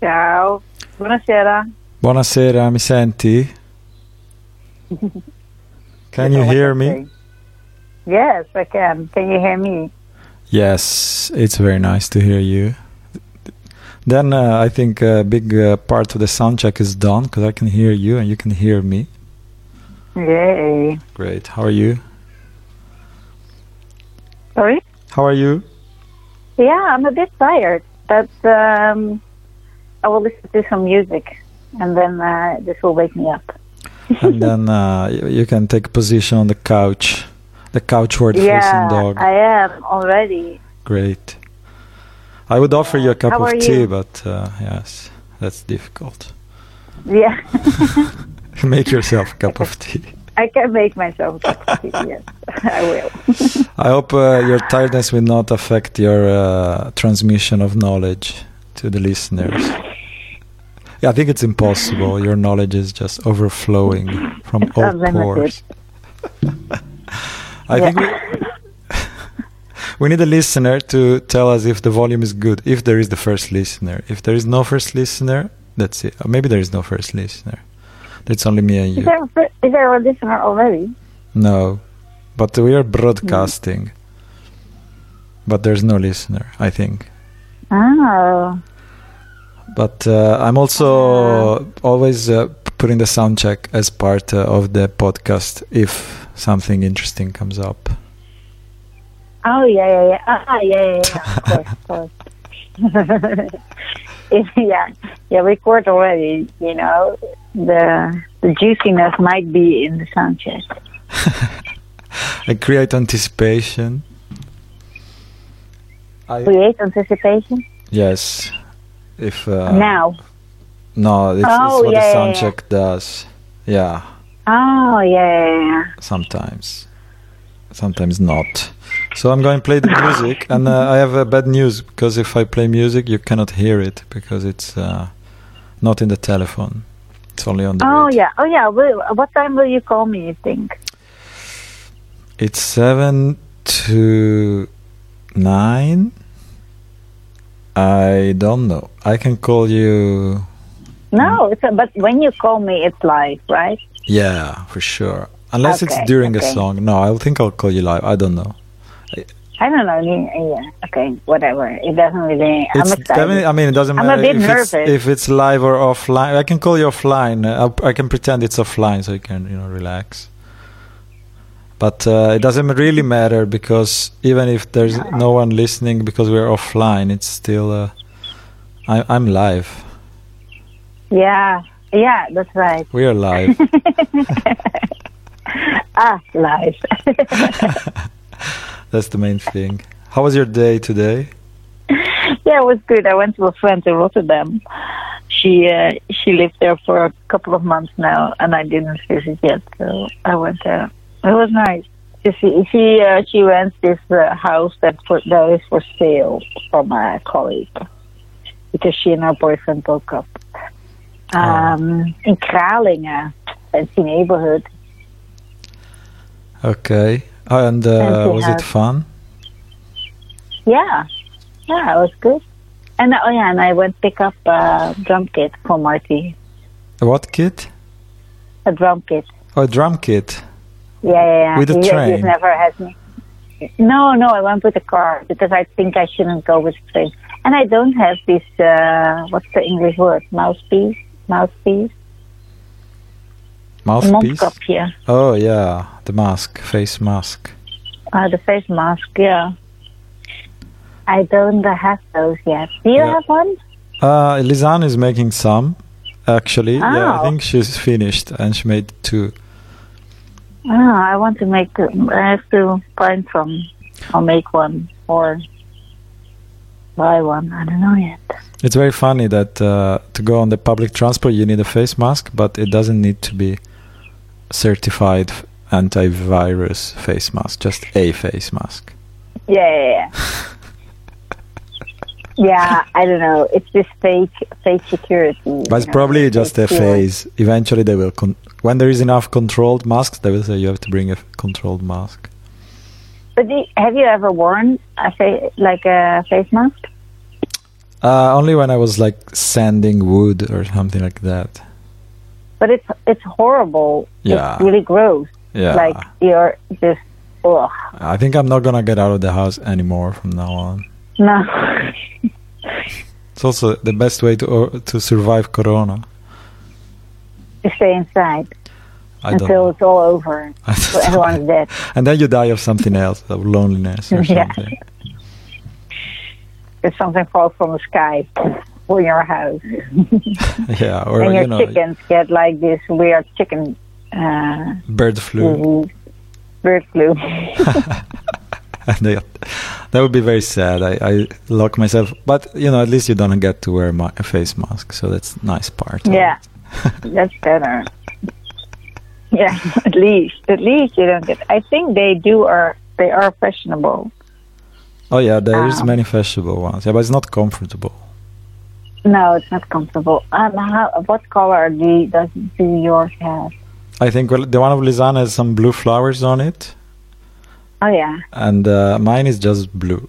Ciao, buonasera. Buonasera, mi senti? Can you hear me? Yes, I can. Can you hear me? Yes, it's very nice to hear you. Then uh, I think a big uh, part of the sound check is done because I can hear you and you can hear me. Yay. Great. How are you? Sorry? How are you? Yeah, I'm a bit tired, but um, I will listen to some music and then uh, this will wake me up. and then uh, you, you can take a position on the couch, the couchward yeah, facing dog. I am already. Great. I would offer you a cup How of tea, you? but uh, yes, that's difficult. Yeah, Make yourself a cup of tea. I can make myself a cup of tea. Yes, I will. I hope uh, your tiredness will not affect your uh, transmission of knowledge to the listeners. Yeah, I think it's impossible. Your knowledge is just overflowing from It's all pores. I Yeah. think we, we need a listener to tell us if the volume is good, if there is the first listener. If there is no first listener, that's it. Or maybe there is no first listener. It's only me and Is you. there, a is there a listener already? No, but we are broadcasting. Hmm. But there's no listener, I think. Oh, But uh, I'm also always uh, putting the sound check as part uh, of the podcast if something interesting comes up. oh yeah, yeah, yeah. Ah, yeah, yeah, yeah. Of course, of course. yeah, yeah. Record already. You know, the the juiciness might be in the sound check. I create anticipation. I, Create anticipation. yes. If uh, now. no, it's, Oh, it's what yeah, the sound yeah. check does. Yeah, Oh yeah, sometimes, sometimes not. So I'm going to play the music, and uh, I have uh, bad news because if I play music, you cannot hear it because it's uh, not in the telephone. It's only on the Oh radio. yeah, oh yeah. Will, what time will you call me? You think? It's seven to nine. I don't know. I can call you. No, it's a, but when you call me, it's live, right? Yeah, for sure. Unless Okay, it's during a song. No, I think I'll call you live. I don't know. I don't know. Yeah, yeah, okay, whatever. It doesn't really. I'm It's excited. definitely- I mean, it doesn't matter. I'm a bit if it's, nervous. if it's live or offline. I can call you offline. I'll, I can pretend it's offline so you can, you know, relax. But uh, it doesn't really matter because even if there's no one listening because we're offline, it's still. Uh, I, I'm live. Yeah, yeah, that's right. We are live. Ah, live. That's the main thing. How was your day today? yeah, it was good. I went to a friend in Rotterdam. She uh, she lived there for a couple of months now, and I didn't visit yet. So I went there. It was nice. She she uh, she rents this uh, house that for, that is for sale from a colleague because she and her boyfriend broke up. Um, in Kralingen, fancy neighborhood. Okay. Oh, and uh, was it fun? Yeah, yeah, it was good. And oh yeah, and I went pick up a drum kit for Marty. A what kit? A drum kit. Oh, a drum kit. Yeah, yeah, yeah. With a He- train? He's never had me. No, no, I went with a car because I think I shouldn't go with a train. And I don't have this. Uh, what's the English word? Mouthpiece. Mouthpiece. Mouthpiece? Mondkapje. Oh, yeah. The mask. Face mask. Uh, the face mask. Yeah. I don't have those yet. Do you Yeah. have one? Uh, Lisanne is making some, actually. Yeah, I Oh. think she's finished and she made two. Oh, I want to make. I have to find some. I'll make one or buy one. I don't know yet. It's very funny that uh, to go on the public transport you need a face mask, but it doesn't need to be certified antivirus face mask, just a face mask. Yeah, yeah, yeah. yeah, I don't know. It's just fake, fake security. But it's probably just a phase. Eventually, they will. Con- when there is enough controlled masks, they will say you have to bring a controlled mask. But have you ever worn a fa- like a face mask? Uh, only when I was like sanding wood or something like that. But it's it's horrible. Yeah. It's really gross. Yeah. Like you're just ugh. I think I'm not gonna get out of the house anymore from now on. No. It's also the best way to uh, to survive Corona. To stay inside until know. it's all over. So everyone's dead. and then you die of something else, of loneliness or Yeah. something. If something falls from the sky for your house. Yeah, or and your you know, chickens get like this weird chicken uh, bird flu. disease. Bird flu. they, that would be very sad. I, I lock myself, but you know, at least you don't get to wear a face mask, so that's nice part. Yeah. it. That's better. Yeah, at least. At least you don't get I think they do are they are fashionable. Oh yeah, there is Um, many fashionable ones. Yeah, but it's not comfortable. No, it's not comfortable. Um, how, what color do does do yours have? I think well, the one of Lisanne has some blue flowers on it, Oh yeah. and uh, mine is just blue.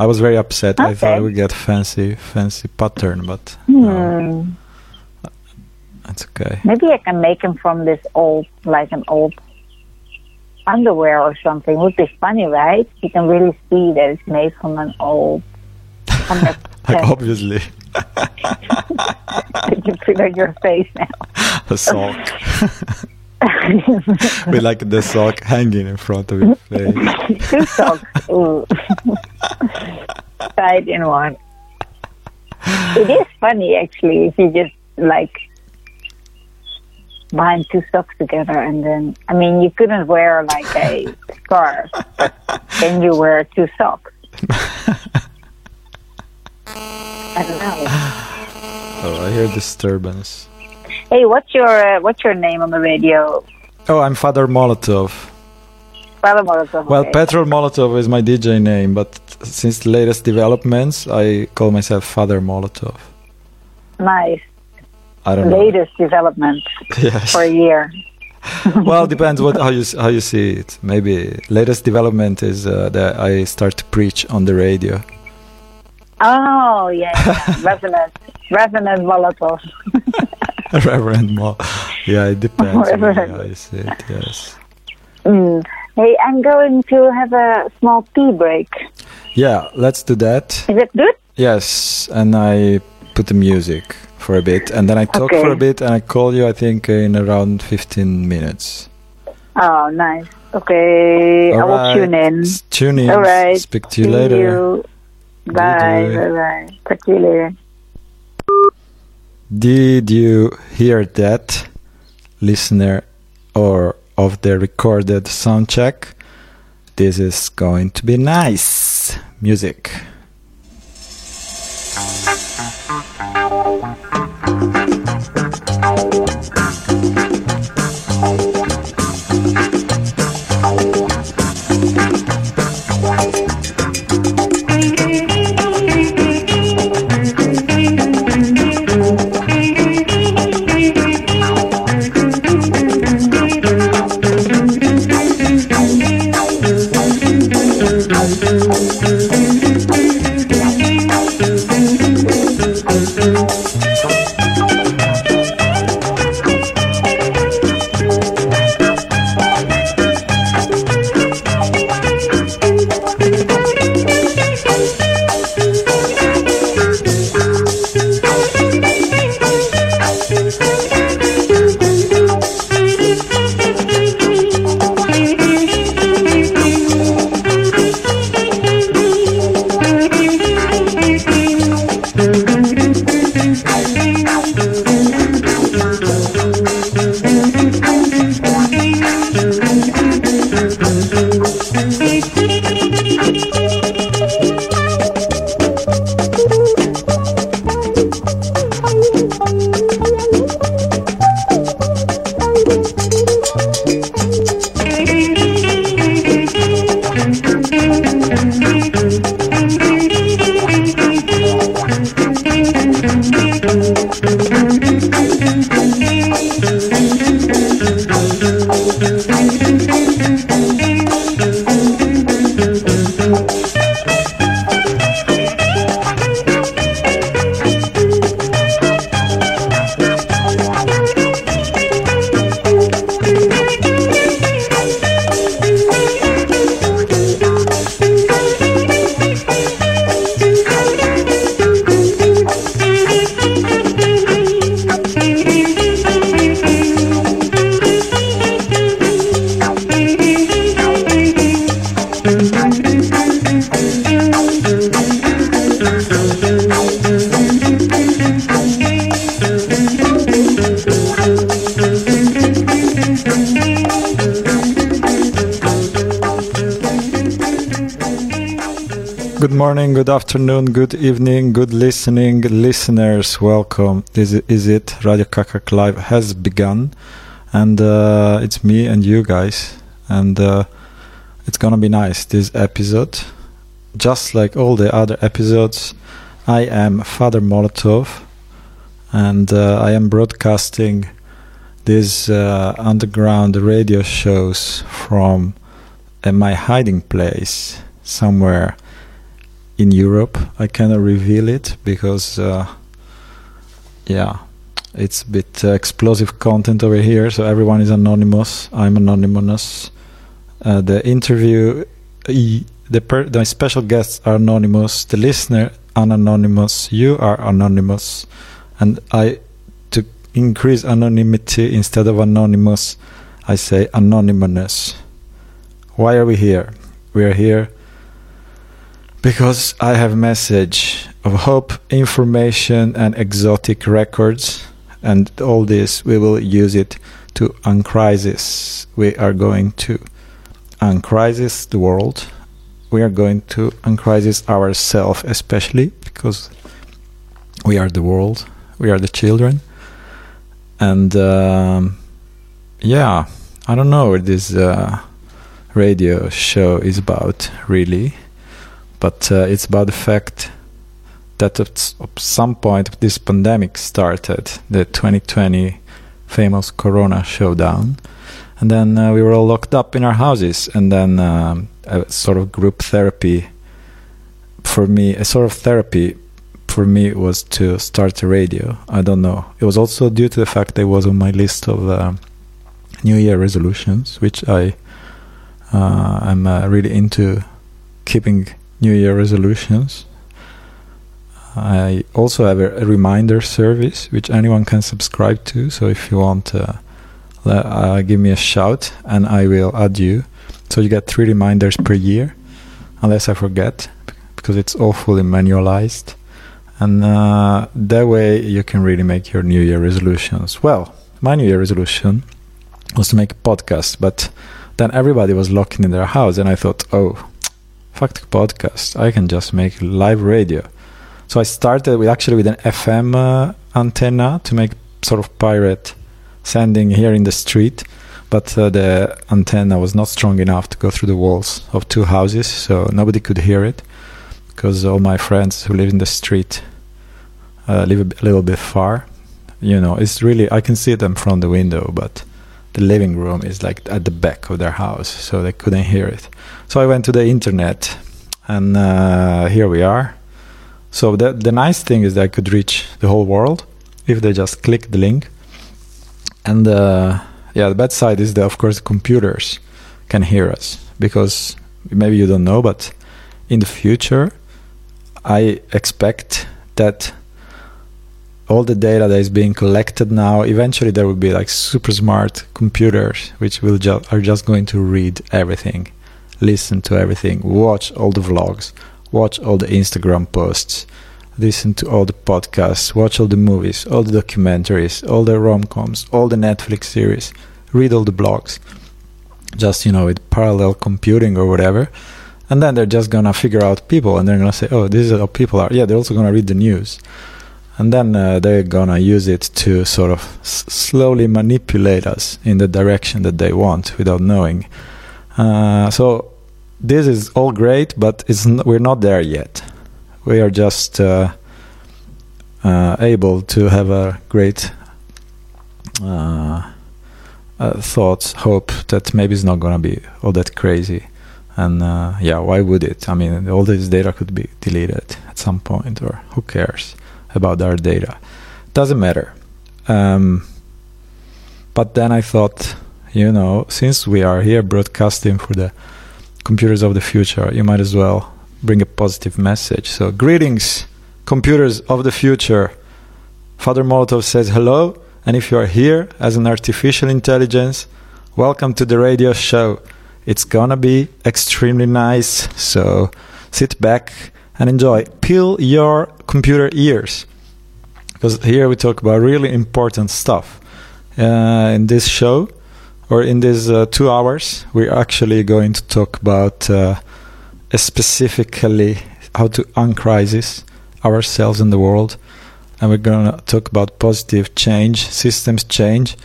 I was very upset. I thought Okay. I would get fancy, fancy pattern, but no, It's okay. Maybe I can make them from this old, like an old underwear or something. Would be funny, right? You can really see that it's made from an old. Like obviously, you put on your face now. a sock with like the sock hanging in front of your face. Two socks. Ooh. Tied in one. It is funny actually if you just like bind two socks together and then I mean you couldn't wear like a scarf, but then you wear two socks. I don't know. Oh, I hear disturbance. Hey, what's your uh, what's your name on the radio? Oh, I'm Father Molotov. Father Molotov. Well, okay. Petrol Molotov is my DJ name, but since the latest developments, I call myself Father Molotov. Nice. I don't know. Latest development Yes. for a year. well, depends what how you how you see it. Maybe latest development is uh, that I start to preach on the radio. Oh yeah, yeah. resonant, resonant Molotov. Reverend Mo. Yeah, it depends Reverend. how you see it. Yes. Mm. Hey, I'm going to have a small tea break. Yeah, let's do that. Is it good? Yes, and I put the music for a bit, and then I talk Okay. for a bit, and I call you. I think uh, in around fifteen minutes. Oh, nice. Okay, I will Alright. tune in. Tune in. All right. Speak to you See later. you. Bye. Bye. Bye. Bye. Talk to you later. Did you hear that, listener, or of the recorded sound check? This is going to be nice music. Good afternoon, good evening, good listening, listeners. Welcome. This is it. Radio Kak Kak Live has begun, and uh, it's me and you guys, and uh, it's gonna be nice. This episode, just like all the other episodes, I am Father Molotov, and uh, I am broadcasting these uh, underground radio shows from uh, my hiding place somewhere in Europe. I cannot reveal it because, uh, yeah, it's a bit uh, explosive content over here. So everyone is anonymous. I'm anonymous. Uh, the interview, the per- the special guests are anonymous. The listener anonymous. You are anonymous, and I to increase anonymity instead of anonymous. I say anonymous. Why are we here? We are here because I have a message of hope, information, and exotic records, and all this we will use it to uncrisis. We are going to uncrisis the world. We are going to uncrisis ourselves, especially because we are the world, we are the children, and um, yeah, I don't know what this uh, radio show is about really but uh, it's about the fact that at some point this pandemic started, the 2020 famous Corona showdown, and then uh, we were all locked up in our houses, and then um, a sort of group therapy for me, a sort of therapy for me was to start a radio. I don't know. It was also due to the fact that it was on my list of uh, New Year resolutions, which I uh, am uh, really into keeping New Year resolutions. I also have a, a, reminder service which anyone can subscribe to. So if you want, uh, uh, give me a shout and I will add you. So you get three reminders per year, unless I forget, because it's all fully manualized. And uh, that way you can really make your New Year resolutions. Well, my New Year resolution was to make a podcast, but then everybody was locked in their house, and I thought, oh, Fuck podcast. I can just make live radio. So I started with actually with an FM uh, antenna to make sort of pirate sending here in the street, but uh, the antenna was not strong enough to go through the walls of two houses, so nobody could hear it because all my friends who live in the street uh, live a, little bit far. You know, it's really I can see them from the window, but the living room is like at the back of their house, so they couldn't hear it. So I went to the internet, and uh, here we are. So the the nice thing is that I could reach the whole world if they just click the link. And uh, yeah, the bad side is that of course computers can hear us because maybe you don't know, but in the future, I expect that all the data that is being collected now eventually there will be like super smart computers which will ju- are just going to read everything listen to everything watch all the vlogs watch all the instagram posts listen to all the podcasts watch all the movies all the documentaries all the rom-coms all the netflix series read all the blogs just you know with parallel computing or whatever. And then they're just gonna figure out people and they're gonna say oh this is how people are. Yeah they're also gonna read the news and then uh, they're gonna use it to sort of s- slowly manipulate us in the direction that they want without knowing. Uh, so this is all great, but n- we're not there yet. We are just uh, uh able to have a great uh, uh, thoughts, hope that maybe it's not gonna be all that crazy. And yeah, why would it? I mean, all this data could be deleted at some point, or who cares? About our data. Doesn't matter. Um, but then I thought, you know, since we are here broadcasting for the computers of the future, you might as well bring a positive message. So, greetings, computers of the future. Father Molotov says hello, and if you are here as an artificial intelligence, welcome to the radio show. It's gonna be extremely nice, so sit back and enjoy. Peel your computer ears because here we talk about really important stuff. Uh, in this show, or in these uh, two hours, we're actually going to talk about uh, specifically how to uncrisis ourselves in the world. And we're going to talk about positive change, systems change,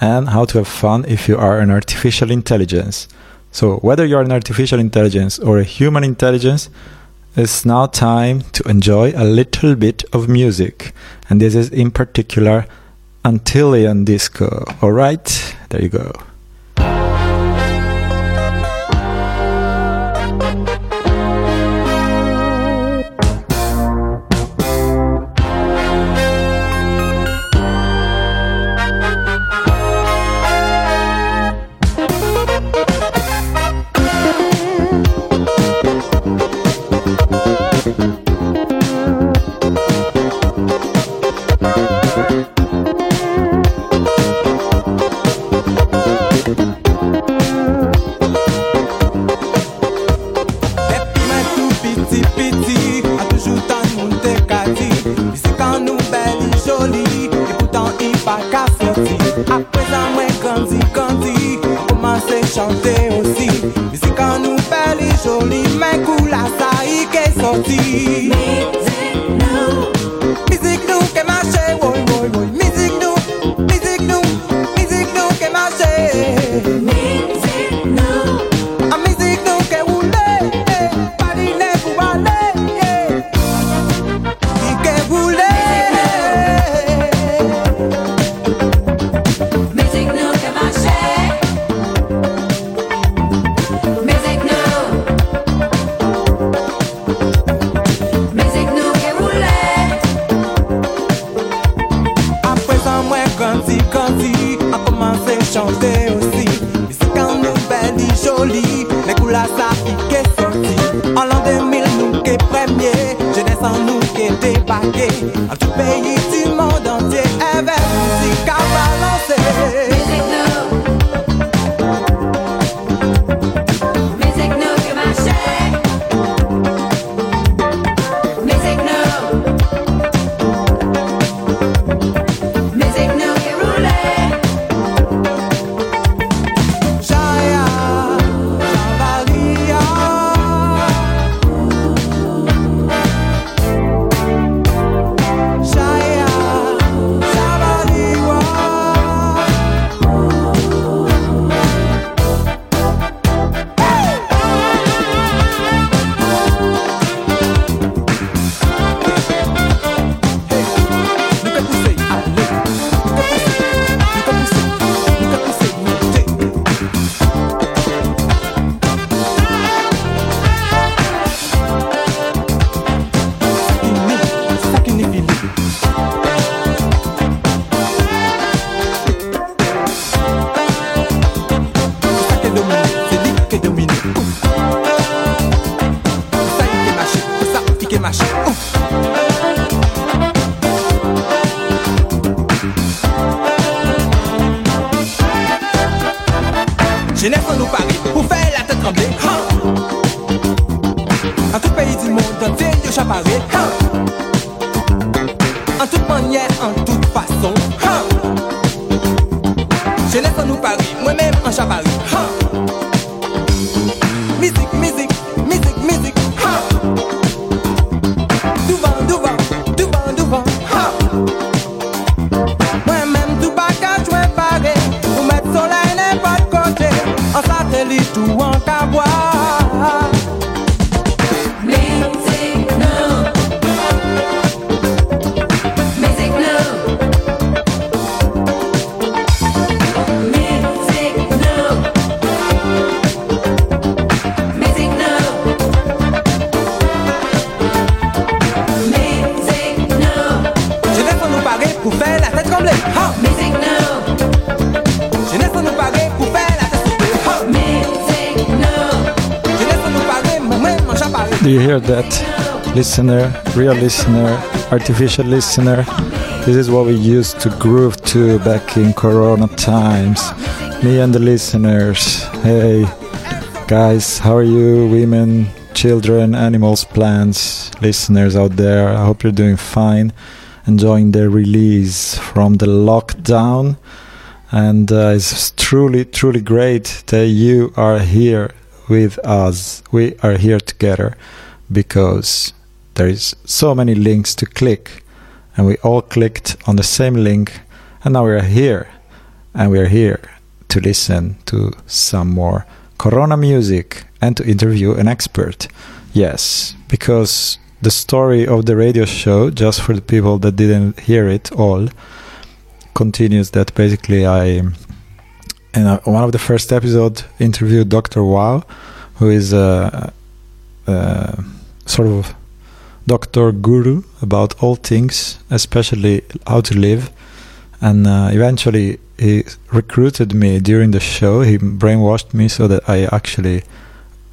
and how to have fun if you are an artificial intelligence. So, whether you're an artificial intelligence or a human intelligence, it's now time to enjoy a little bit of music. And this is in particular Antillian disco. Alright, there you go. That listener, real listener, artificial listener. This is what we used to groove to back in Corona times. Me and the listeners. Hey, guys, how are you? Women, children, animals, plants, listeners out there. I hope you're doing fine, enjoying the release from the lockdown. And uh, it's truly, truly great that you are here with us. We are here together because there is so many links to click and we all clicked on the same link and now we are here and we are here to listen to some more corona music and to interview an expert. Yes because the story of the radio show just for the people that didn't hear it all continues that basically i in one of the first episodes interviewed dr wow who is a, a sort of doctor guru about all things, especially how to live. And uh, eventually, he recruited me during the show. He brainwashed me so that I actually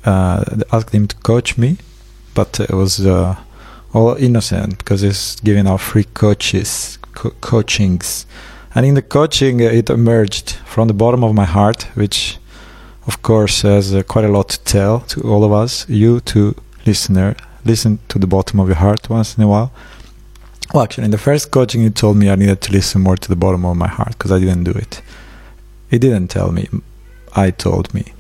uh, asked him to coach me, but it was uh, all innocent because he's giving out free coaches, co- coachings. And in the coaching, uh, it emerged from the bottom of my heart, which of course, has uh, quite a lot to tell to all of us. You, to listener, listen to the bottom of your heart once in a while. Well, actually, in the first coaching, you told me I needed to listen more to the bottom of my heart because I didn't do it. He didn't tell me, I told me.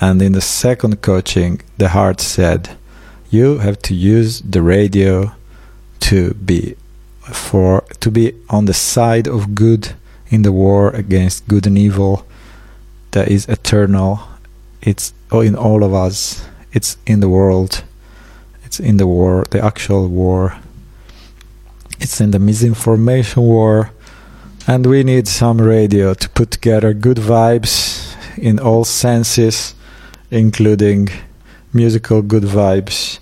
And in the second coaching, the heart said, "You have to use the radio to be for to be on the side of good in the war against good and evil." that is eternal. It's in all of us. It's in the world. It's in the war, the actual war. It's in the misinformation war. And we need some radio to put together good vibes in all senses, including musical good vibes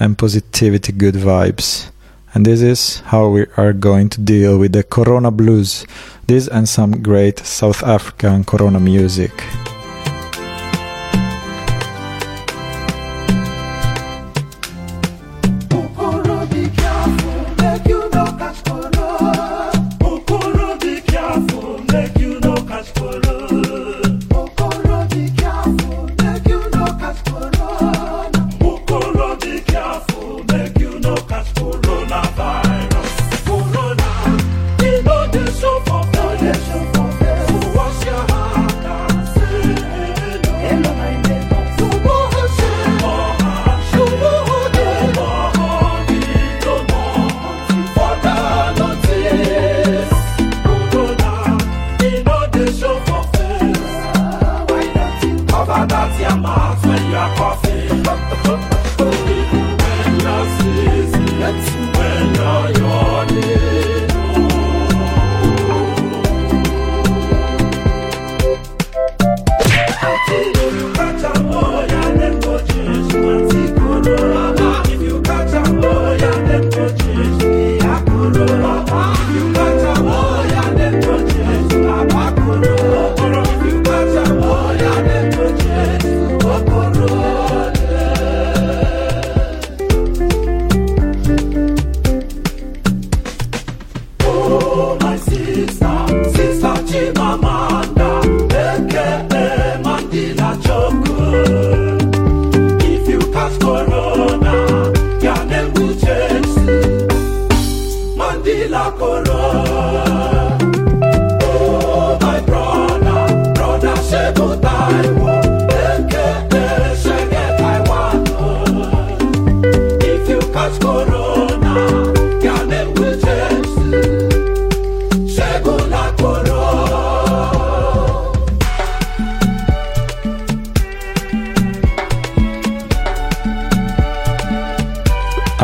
and positivity good vibes. And this is how we are going to deal with the Corona blues. This and some great South African Corona music.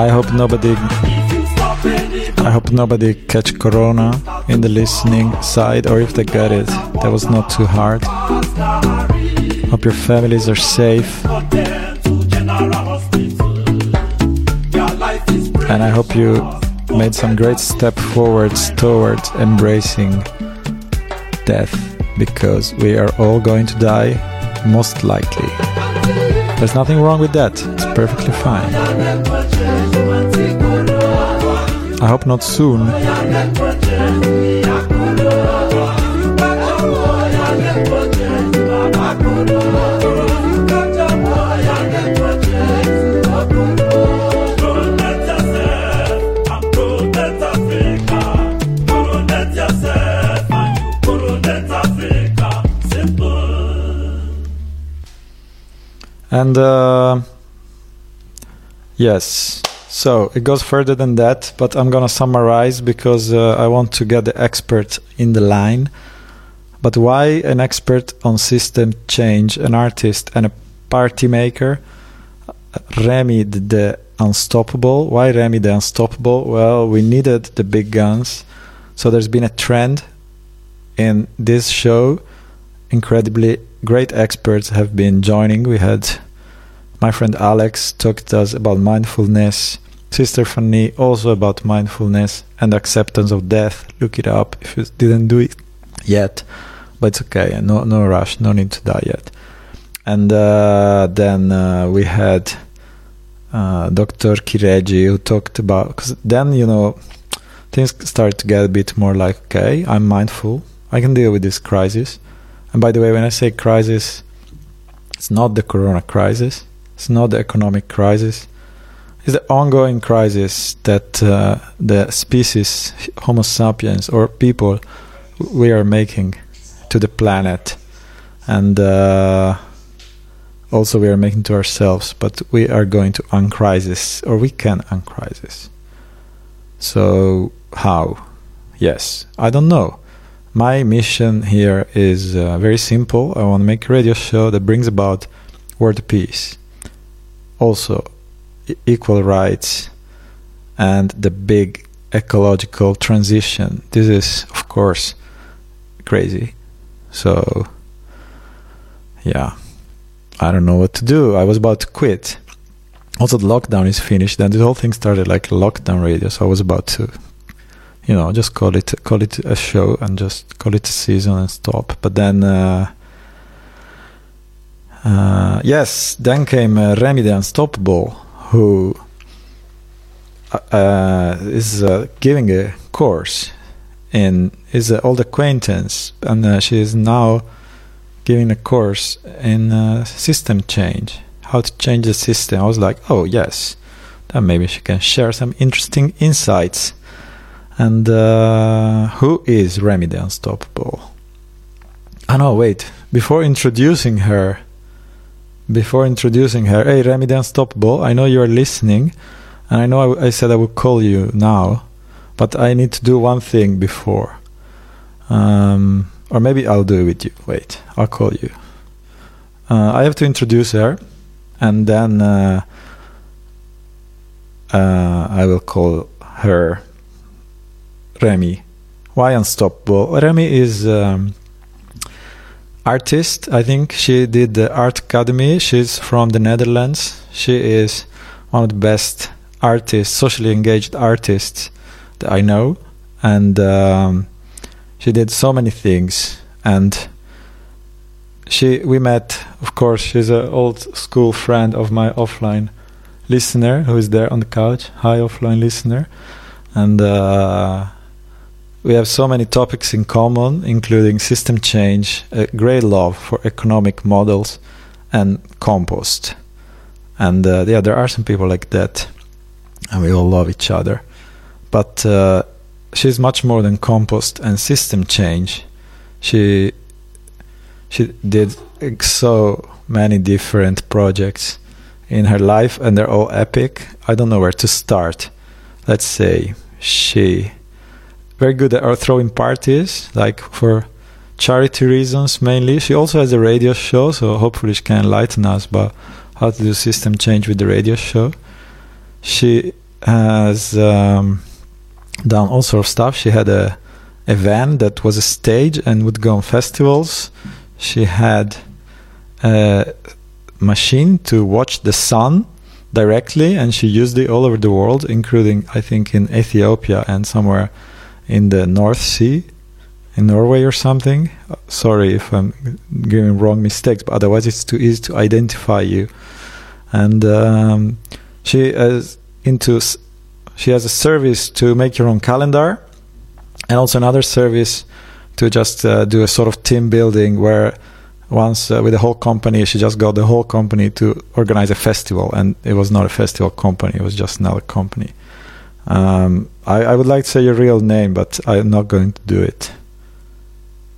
I hope nobody I hope nobody catch corona in the listening side or if they got it that was not too hard. Hope your families are safe. And I hope you made some great step forwards towards embracing death because we are all going to die most likely. There's nothing wrong with that. It's perfectly fine. I hope not soon. And uh, Yes. So it goes further than that, but I'm gonna summarize because uh, I want to get the expert in the line. But why an expert on system change, an artist and a party maker? Remi the unstoppable. Why Remi the unstoppable? Well, we needed the big guns. So there's been a trend in this show. Incredibly great experts have been joining. We had my friend Alex talked to us about mindfulness. Sister Fanny also about mindfulness and acceptance of death. Look it up if you didn't do it yet, but it's okay. No, no rush. No need to die yet. And uh, then uh, we had uh, Dr. Kireji who talked about because then you know things start to get a bit more like okay, I'm mindful. I can deal with this crisis. And by the way, when I say crisis, it's not the corona crisis it's not the economic crisis. It's the ongoing crisis that uh, the species Homo sapiens or people we are making to the planet, and uh, also we are making to ourselves. But we are going to uncrisis, or we can uncrisis. So how? Yes, I don't know. My mission here is uh, very simple. I want to make a radio show that brings about world peace also equal rights and the big ecological transition. This is, of course, crazy. So, yeah, I don't know what to do. I was about to quit. Also, the lockdown is finished, and this whole thing started like lockdown radio. So I was about to, you know, just call it call it a show and just call it a season and stop. But then. Uh, uh, yes, then came uh, Remi the Unstoppable, who uh, uh is uh, giving a course in his uh, old acquaintance, and she is now giving a course in system change, how to change the system. I was like, oh yes, then maybe she can share some interesting insights. And who is Remi the Unstoppable? Oh no, wait. Before introducing her, before introducing her, hey, Remi the Unstoppable, I know you are listening, and I know I, I, said I would call you now, but I need to do one thing before. Um, or maybe I'll do it with you. Wait, I'll call you. Uh, I have to introduce her, and then uh, uh, I will call her Remi. Why Unstoppable? Remi is. Um, artist. I think she did the art academy. She's from the Netherlands. She is one of the best artists, socially engaged artists that I know, and um, she did so many things. And she, we met. Of course, she's an old school friend of my offline listener who is there on the couch. Hi, offline listener, and. Uh, we have so many topics in common, including system change, a great love for economic models, and compost. And uh, yeah, there are some people like that, and we all love each other. But uh, she's much more than compost and system change. She she did so many different projects in her life, and they're all epic. I don't know where to start. Let's say she very good at throwing parties, like for charity reasons mainly. She also has a radio show, so hopefully she can enlighten us about how to do system change with the radio show. She has um, done all sort of stuff. She had a a van that was a stage and would go on festivals. She had a machine to watch the sun directly, and she used it all over the world, including I think in Ethiopia and somewhere in the North Sea in Norway or something. Sorry if I'm giving wrong mistakes, but otherwise it's too easy to identify you. And um, she is into she has a service to make your own calendar, and also another service to just uh, do a sort of team building where once uh, with the whole company she just got the whole company to organize a festival and it was not a festival company it was just another company um, I, I, would like to say your real name, but I'm not going to do it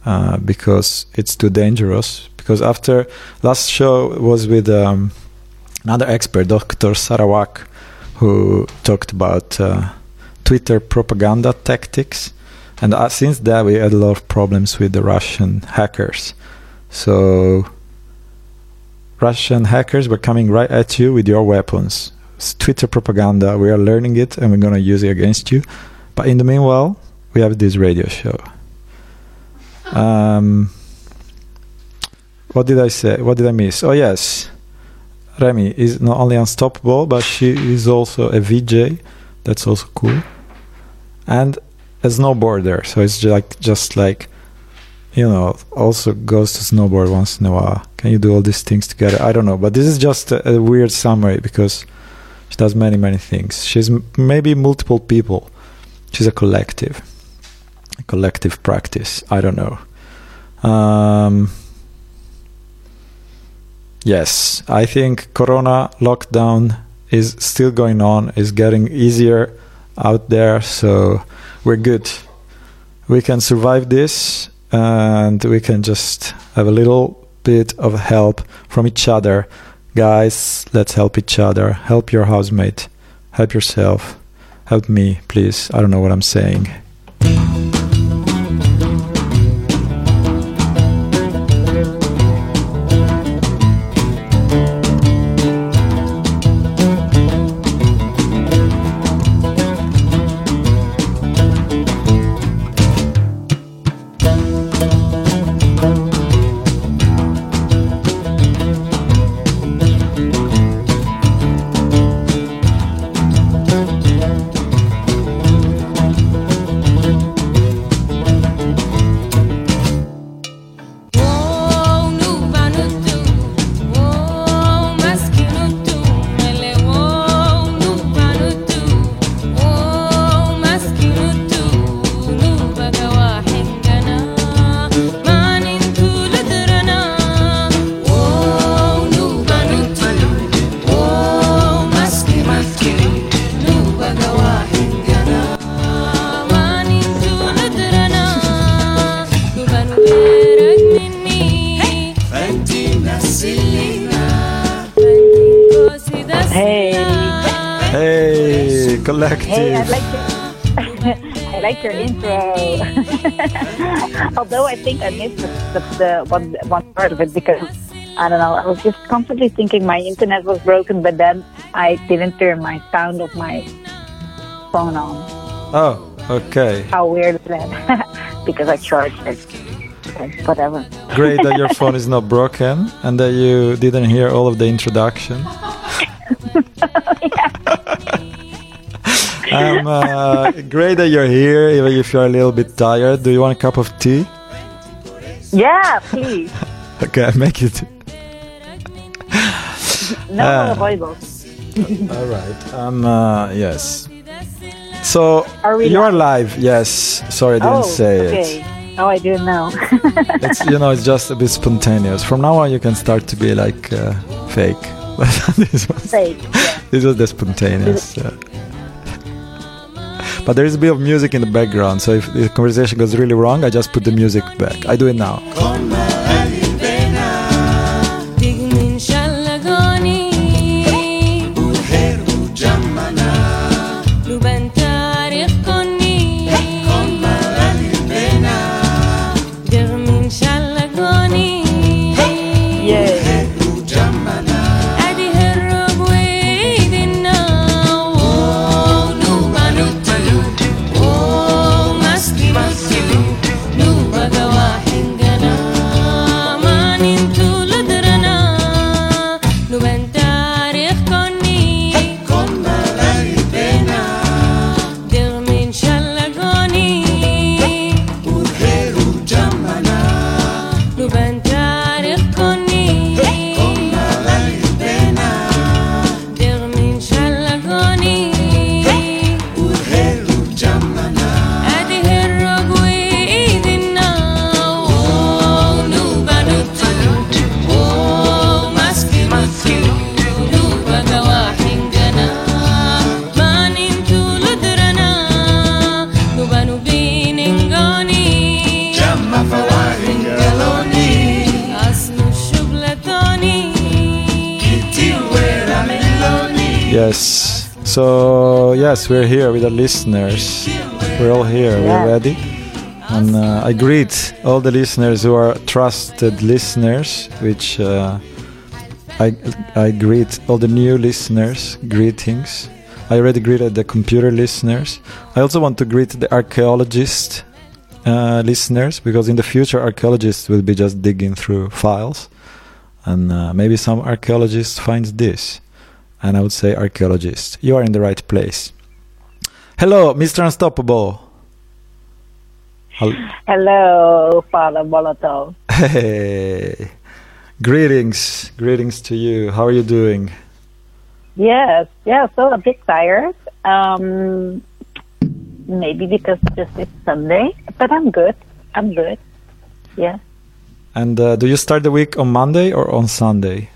uh, because it's too dangerous. Because after last show was with um, another expert, Dr. Sarawak, who talked about uh, Twitter propaganda tactics. And uh, since that, we had a lot of problems with the Russian hackers. So, Russian hackers were coming right at you with your weapons. It's Twitter propaganda. We are learning it and we're going to use it against you. But in the meanwhile, we have this radio show. Um, what did I say? What did I miss? Oh, yes. Remi is not only unstoppable, but she is also a VJ. That's also cool. And a snowboarder. So it's just like, just like, you know, also goes to snowboard once in a while. Can you do all these things together? I don't know. But this is just a, a weird summary because she does many, many things. She's maybe multiple people. She's a collective. A collective practice. I don't know. Um, yes, I think Corona lockdown is still going on, is getting easier out there, so we're good. We can survive this and we can just have a little bit of help from each other. Guys, let's help each other. Help your housemate. Help yourself. Help me, please. I don't know what I'm saying. The, one one part of it because I don't know. I was just constantly thinking my internet was broken, but then I didn't turn my sound of my phone on. Oh, okay. How weird is that? because I charged it. Whatever. Great that your phone is not broken and that you didn't hear all of the introduction. um, uh, great that you're here, even if you're a little bit tired. Do you want a cup of tea? Yeah, please. Okay, I make it. No Ah. avoidable. All right. Um. Uh, yes. So Are we you're live? Yes. Sorry, I didn't oh, say okay. it. Oh, I didn't know. It's you know, it's just a bit spontaneous. From now on, you can start to be like uh, fake. this was Fake. Yeah. this was the spontaneous. uh, But there is a bit of music in the background, so if the conversation goes really wrong, I just put the music back. I do it now. Yes, So yes, we're here with the listeners. We're all here. Yeah. We're ready. And uh, I greet all the listeners who are trusted listeners, which uh, I I greet all the new listeners. Greetings. I already greeted the computer listeners. I also want to greet the archaeologist uh, listeners because in the future archaeologists will be just digging through files, and uh, maybe some archaeologist finds this, and I would say archaeologist, you are in the right place. Hello, Mr. Unstoppable. Hel- Hello, Father Molotov. Hey, greetings, greetings to you. How are you doing? Yes, yeah, so a bit tired. Um, maybe because just it's Sunday, but I'm good. I'm good. Yeah. And uh, do you start the week on Monday or on Sunday?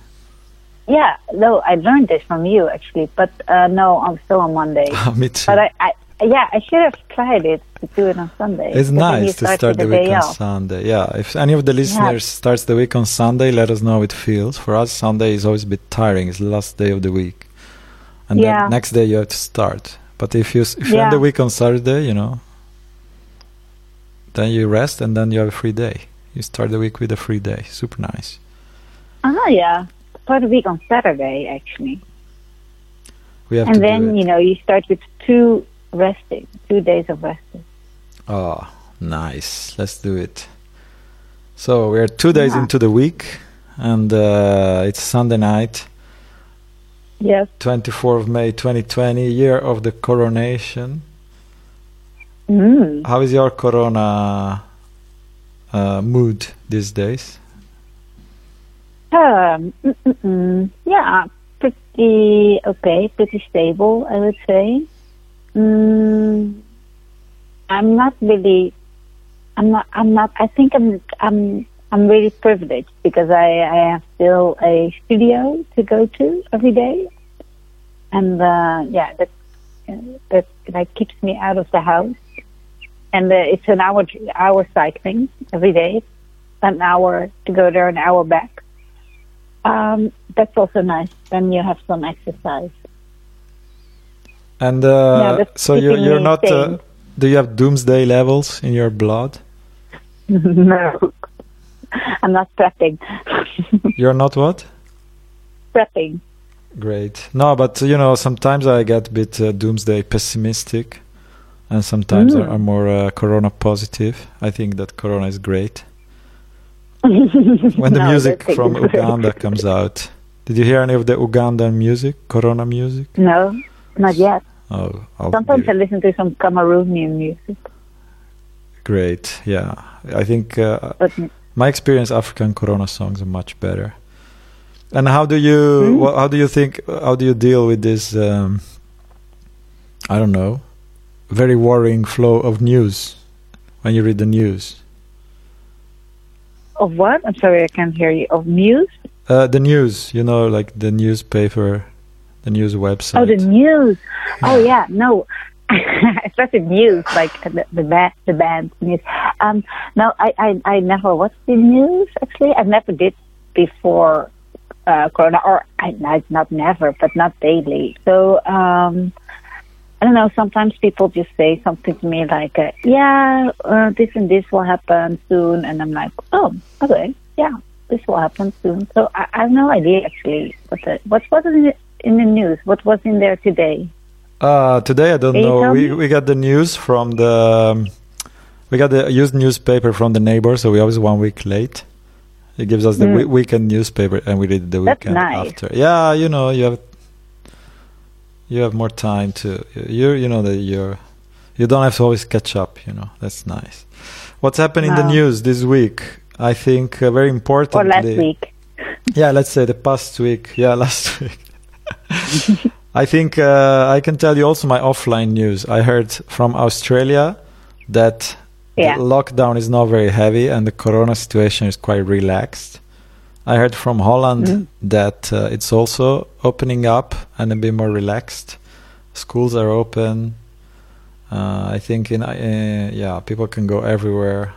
Yeah, no, I learned this from you actually, but uh, no, I'm still on Monday. Me too. But I, I, yeah, I should have tried it to do it on Sunday. It's because then you nice to start with the week on off. Sunday. Yeah, if any of the listeners starts the week on Sunday, let us know how it feels. For us, Sunday is always a bit tiring. It's the last day of the week, and Yeah. then next day you have to start. But if you if you end the week on Saturday, you know, then you rest and then you have a free day. You start the week with a free day. Super nice. Ah, yeah, start the week on Saturday actually, We have and then you know you start with two resting, two days of resting. Oh, nice. Let's do it. So we're two days Yeah. into the week, and uh, it's Sunday night. Yes. 24th of May 2020, year of the coronation. Mm. How is your corona uh, mood these days? Um, mm, yeah, pretty okay, pretty stable, I would say. Mm, I'm not really. I'm not. I'm not. I think I'm. I'm. I'm really privileged because I, I have still a studio to go to every day, and uh, yeah, that that like keeps me out of the house. And uh, it's an hour hour cycling every day, an hour to go there, an hour back. Um, that's also nice. Then you have some exercise. And uh, so you're, you're not. Uh, do you have doomsday levels in your blood? no, I'm not prepping. You're not what? prepping. Great. No, but you know, sometimes I get a bit uh, doomsday pessimistic, and sometimes Mm. I'm more uh, corona positive. I think that corona is great. When the No, music from. Uganda comes out, did you hear any of the Ugandan music, corona music? No, not yet. Oh, I'll Sometimes I listen to some Cameroonian music, great. Yeah, I think uh, but my experience African corona songs are much better. And how do you Hmm? wha- how do you think how do you deal with this um, I don't know very worrying flow of news when you read the news? Of what? I'm sorry, I can't hear you. Of news? Uh, the news, you know, like the newspaper, the news website. Oh, the news. Oh, yeah. No, especially news, like the the, ba- the band news. Um, no, I, I I never watched the news. Actually, I never did before uh, Corona, or I, I not never, but not daily. So um, I don't know. Sometimes people just say something to me like, uh, "Yeah, uh, this and this will happen soon," and I'm like, "Oh, okay, yeah." This will happen soon. So I, I have no idea actually what the, what was in the, in the news. What was in there today? Uh, today I don't Can know. We we got the news from the um, we got the used newspaper from the neighbor, so we always one week late. It gives us the Mm. we- weekend newspaper, and we read the That's weekend nice. after. Yeah, you know, you have you have more time to you you know that you're you don't have to always catch up. You know, that's nice. What's happened in the news this week? I think uh, very important Or last week? Yeah, let's say the past week. Yeah, last week. I think uh, I can tell you also my offline news. I heard from Australia that Yeah. the lockdown is not very heavy and the corona situation is quite relaxed. I heard from Holland Mm. that uh, it's also opening up and a bit more relaxed. Schools are open. Uh, I think in uh, yeah, people can go everywhere.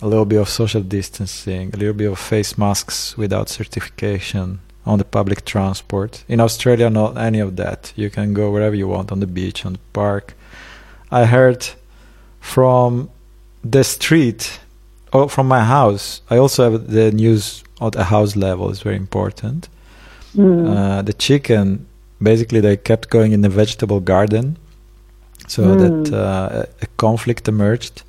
A little bit of social distancing, a little bit of face masks without certification. on the public transport. In Australia, not any of that. You can go wherever you want on the beach, on the park. I heard from the street or from my house. I also have the news at a house level is very important. Mm. Uh, the chicken, basically, they kept going in the vegetable garden, so Mm. that uh, a conflict emerged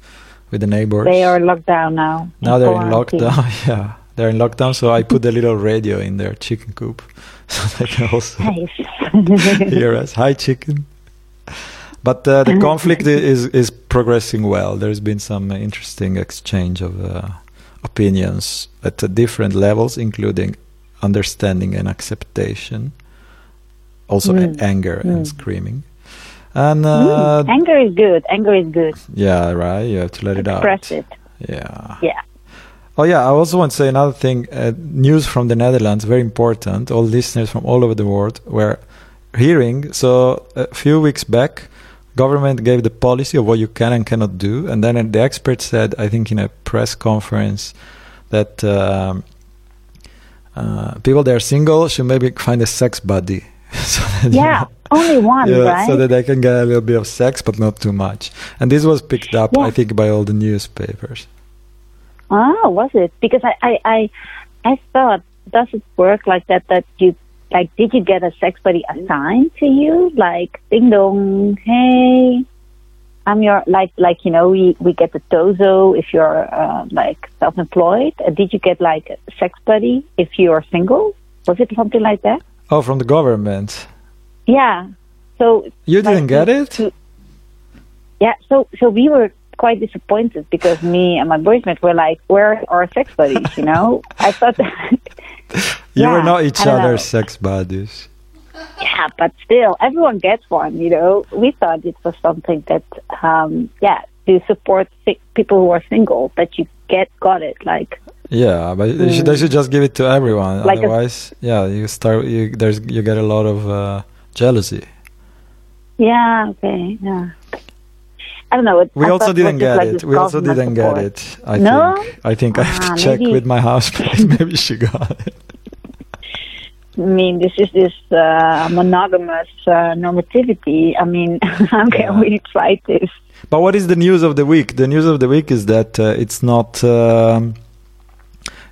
with the neighbors. they are locked down now. now they're in lockdown. yeah, they're in lockdown. So I put a little radio in their chicken coop, so they can also hear us. Hi, chicken. But uh, the conflict is is progressing well. There's been some interesting exchange of uh, opinions at different levels, including understanding and acceptation, also Mm. anger and Mm. screaming. And uh, Mm, Anger is good. Anger is good. yeah, right. You have to let it out. Express it. Yeah. Yeah. Oh yeah, I also want to say another thing. Uh, news from the Netherlands, very important. All listeners from all over the world were hearing. So a few weeks back, government gave the policy of what you can and cannot do, and then the expert said, I think in a press conference, that um, uh, people that are single should maybe find a sex buddy. so that, you Yeah. know, Only one, yeah, right? so that they can get a little bit of sex, but not too much. And this was picked up, Yeah. I think, by all the newspapers. Oh, was it? Because I, I, I, I thought, does it work like that? That you, like, did you get a sex buddy assigned to you? Like, ding dong, hey, I'm your, like, like you know, we we get the tozo if you're uh, like self-employed. Uh, did you get like a sex buddy if you are single? Was it something like that? Oh, from the government. Yeah. So You Like, didn't get it? to- yeah, so so we were quite disappointed because me and my boyfriend were like, "Where are our sex buddies?" You know, I thought, You were not each I know. other's sex buddies. yeah, but still, everyone gets one. You know, we thought it was something that, um, yeah, to support si- people who are single that you get got it. Like, Yeah, but you should, they should just give it to everyone. Mm. Like a- Otherwise, yeah, you start. You, there's you get a lot of uh, jealousy. yeah, okay, yeah. I don't know. It, We I also thought it was didn't get like it. We also didn't get it. I No? think. I think I have to Ah, check maybe- with my housemate. Maybe she got it. I mean, this is this uh, monogamous uh, normativity. I mean, how can Yeah. we fight this? But what is the news of the week? The news of the week is that uh, it's not. Um,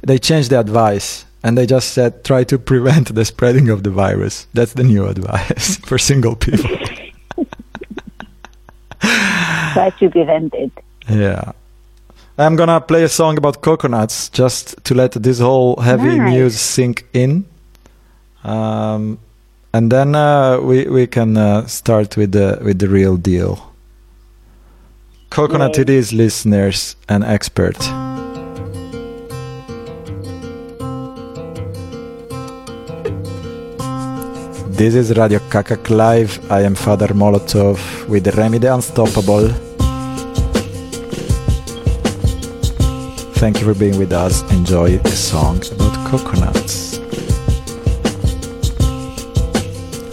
they changed the advice and they just said try to prevent the spreading of the virus. That's the new advice for single people. Try to prevent it. Yeah. I'm gonna play a song about coconuts just to let this whole heavy Nice. news sink in. Um, and then uh, we we can uh, start with the with the real deal. Coconut it is, listeners and expert. This is Radio Kak Kak Live. I am Father Molotov with Remi the Unstoppable. Thank you for being with us. Enjoy a song about coconuts.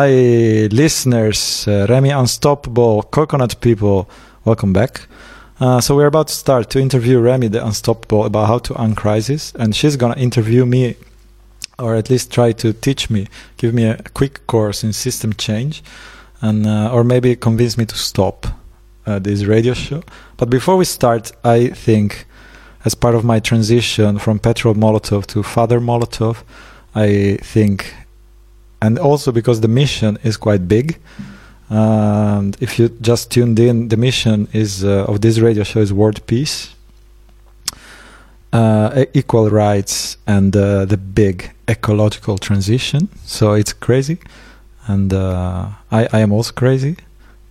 Hi, listeners. Uh, Remi Unstoppable, Coconut People. Welcome back. Uh, so we're about to start to interview Remi, the Unstoppable, about how to uncrisis, and she's gonna interview me, or at least try to teach me, give me a quick course in system change, and uh, or maybe convince me to stop uh, this radio show. But before we start, I think, as part of my transition from Petro Molotov to Father Molotov, I think, and also because the mission is quite big. And if you just tuned in, the mission is uh, of this radio show is world peace, uh, equal rights, and uh, the big ecological transition. So it's crazy, and uh, I, I am also crazy,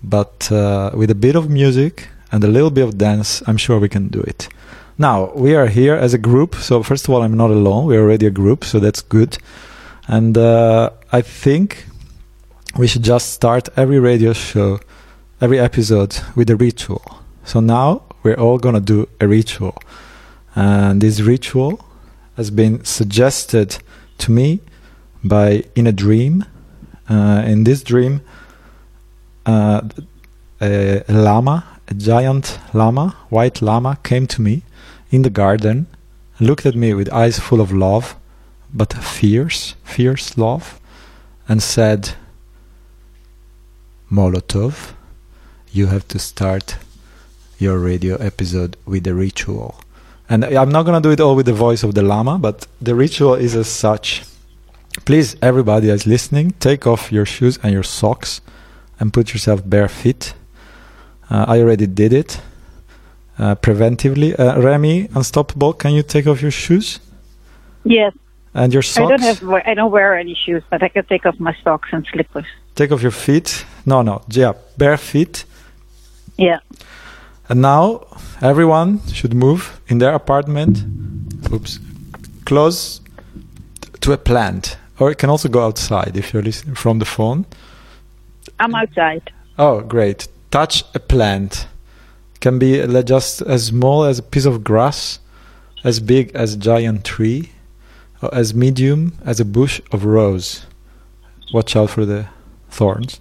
but uh, with a bit of music and a little bit of dance, I'm sure we can do it. Now we are here as a group. So first of all, I'm not alone. We're already a group, so that's good. And uh, I think we should just start every radio show, every episode with a ritual. So now we're all gonna do a ritual, and this ritual has been suggested to me by in a dream. Uh, in this dream, uh, a llama, a giant llama, white llama, came to me in the garden, looked at me with eyes full of love, but a fierce, fierce love, and said, Molotov, you have to start your radio episode with a ritual. And I'm not going to do it all with the voice of the llama, but the ritual is as such. Please, everybody that's listening, take off your shoes and your socks and put yourself bare feet. Uh, I already did it uh, preventively. Uh, Remi, Unstoppable, can you take off your shoes Yes. And your socks? I don't have. I don't wear any shoes, but I can take off my socks and slippers. Take off your feet. No, no, yeah, bare feet. Yeah. And now everyone should move in their apartment. Oops, close to a plant, or it can also go outside if you're listening from the phone. I'm outside. Oh, great! Touch a plant. Can be uh, just as small as a piece of grass, as big as a giant tree, as medium as a bush of rose. Watch out for the thorns.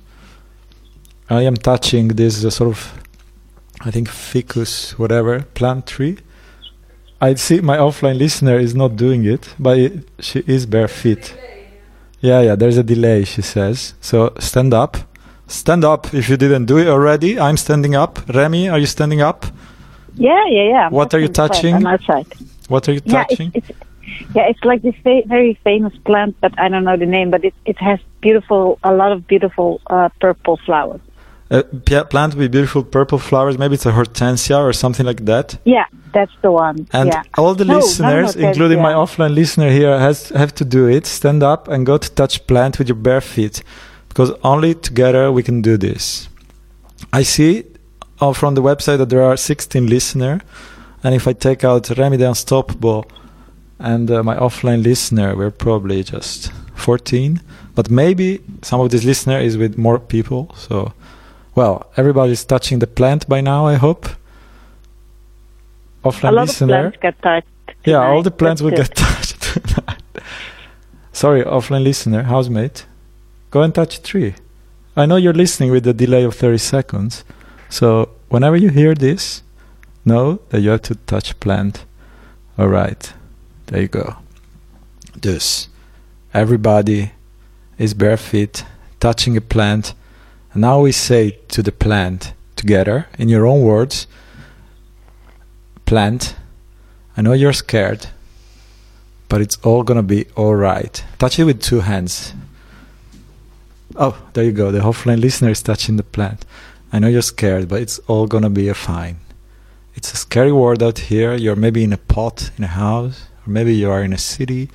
I am touching this uh, sort of, I think ficus, whatever plant tree. I see my offline listener is not doing it, but it, she is bare feet. Yeah, yeah. There's a delay. She says. So stand up. Stand up if you didn't do it already. I'm standing up. Remi, are you standing up? Yeah, yeah, yeah. I'm What are you touching touching? I'm outside. What are you Yeah, touching? it's, it's yeah, it's like this fa- very famous plant, but I don't know the name. But it it has beautiful, a lot of beautiful uh, purple flowers. a p- plant with beautiful purple flowers. Maybe it's a hortensia or something like that. Yeah, that's the one. And yeah. all the no, listeners, including my offline listener here, has have to do it. Stand up and go to touch plant with your bare feet, because only together we can do this. I see uh, from the website that there are 16 listener, and if I take out Remi the Unstoppable and uh, my offline listener, we're probably just 14. But maybe some of this listener is with more people. So, well, everybody's touching the plant by now. I hope. Offline a lot listener. of plants get touched. Yeah, all the plants will get touched tonight. Sorry, offline listener, housemate. Go and touch a tree. I know you're listening with a delay of 30 seconds. So, whenever you hear this, know that you have to touch plant. All right, there you go. Dus, everybody is bare feet, touching a plant. And now we say to the plant together, in your own words, plant, I know you're scared, but it's all gonna be alright. Touch it with two hands. Oh, there you go. The offline listener is touching the plant. I know you're scared, but it's all gonna be fine. It's a scary world out here. You're maybe in a pot in a house, or maybe you are in a city,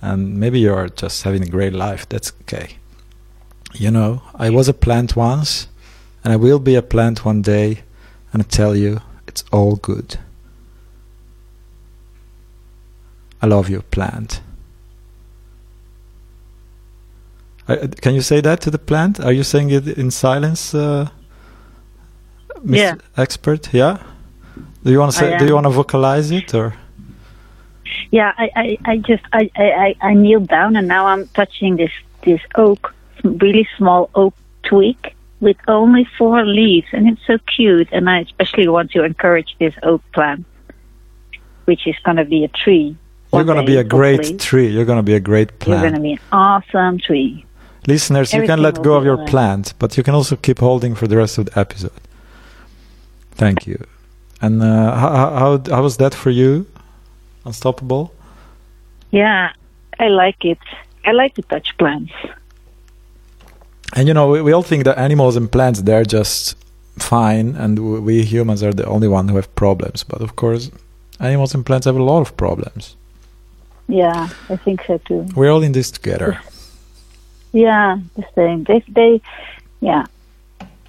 and maybe you're just having a great life. That's okay. You know, I was a plant once, and I will be a plant one day, and I tell you, it's all good. I love you, plant. Uh, can you say that to the plant? Are you saying it in silence, uh, Mr. Yeah. Expert? Yeah. Do you want to say? Do you want to vocalize it or? Yeah, I, I, I just I, I, I- kneeled down and now I'm touching this this oak, really small oak twig with only four leaves, and it's so cute. And I especially want to encourage this oak plant, which is going to be a tree. You're gonna be a great hopefully. tree. You're gonna be a great plant. You're going to be an awesome tree. Listeners, you can let go of your plant, but you can also keep holding for the rest of the episode. Thank you. And uh, how, how how was that for you? Unstoppable. Yeah, I like it. I like to touch plants. And you know, we, we all think that animals and plants they're just fine, and we humans are the only one who have problems. But of course, animals and plants have a lot of problems. Yeah, I think so too. We're all in this together. Yeah, the same. They, they, yeah.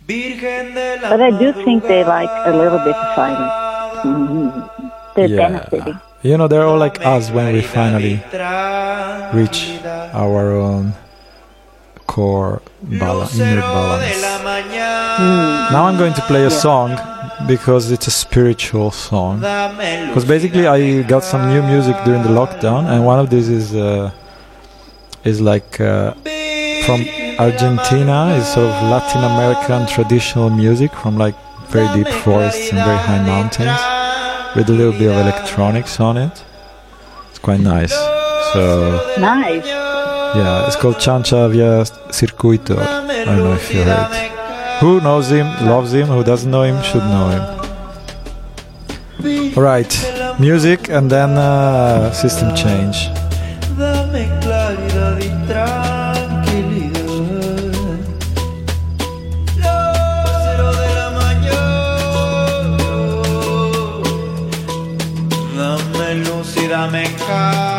But I do think they like a little bit of silence. Mhm. They're benefiting. You know, they're all like us when we finally reach our own core bala- inner balance. Now I'm going to play a song because it's a spiritual song. Because basically I got some new music during the lockdown, and one of these is uh, is like uh, from Argentina. It's sort of Latin American traditional music from like very deep forests and very high mountains with a little bit of electronics on it. It's quite nice. So Nice. yeah, it's called Chancha Via Circuito. I don't know if you heard. Who knows him, loves him, who doesn't know him, should know him. Alright, music and then uh, system change. Luz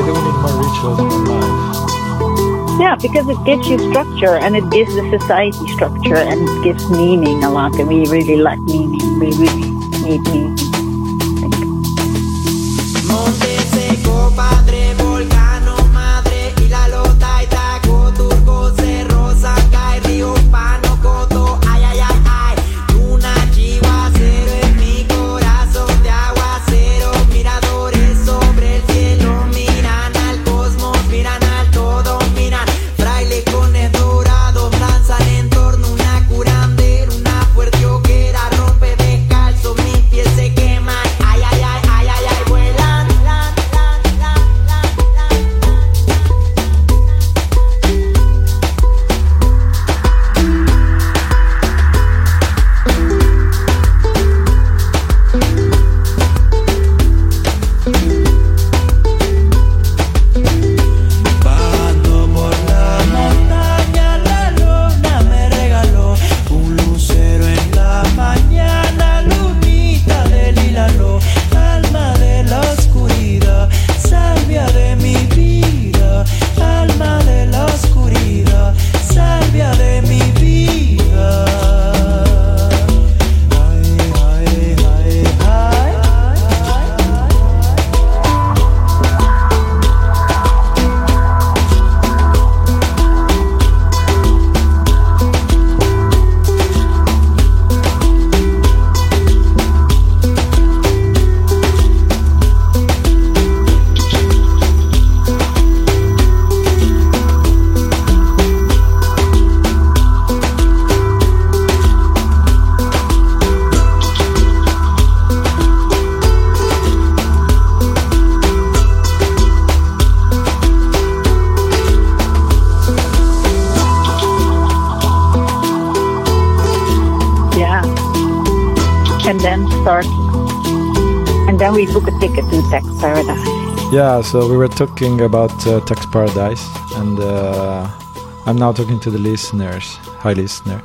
Do need rituals in life? Yeah, because it gives you structure and it gives the society structure and it gives meaning a lot. And we really like meaning. We really need meaning. Yeah, so we were talking about uh, Tax Paradise, and uh, I'm now talking to the listeners. Hi, listener.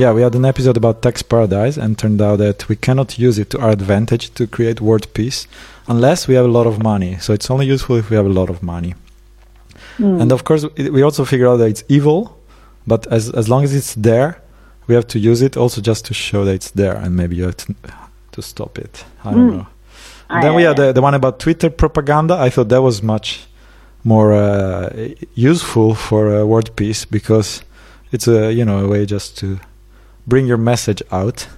Yeah, we had an episode about Tax Paradise, and turned out that we cannot use it to our advantage to create world peace unless we have a lot of money. So it's only useful if we have a lot of money. Hmm. And of course, it, we also figure out that it's evil, but as as long as it's there, we have to use it also just to show that it's there, and maybe you have to, to stop it. I don't Mm. know. And then we had the, the one about Twitter propaganda. I thought that was much more uh, useful for uh, world peace because it's a you know a way just to bring your message out.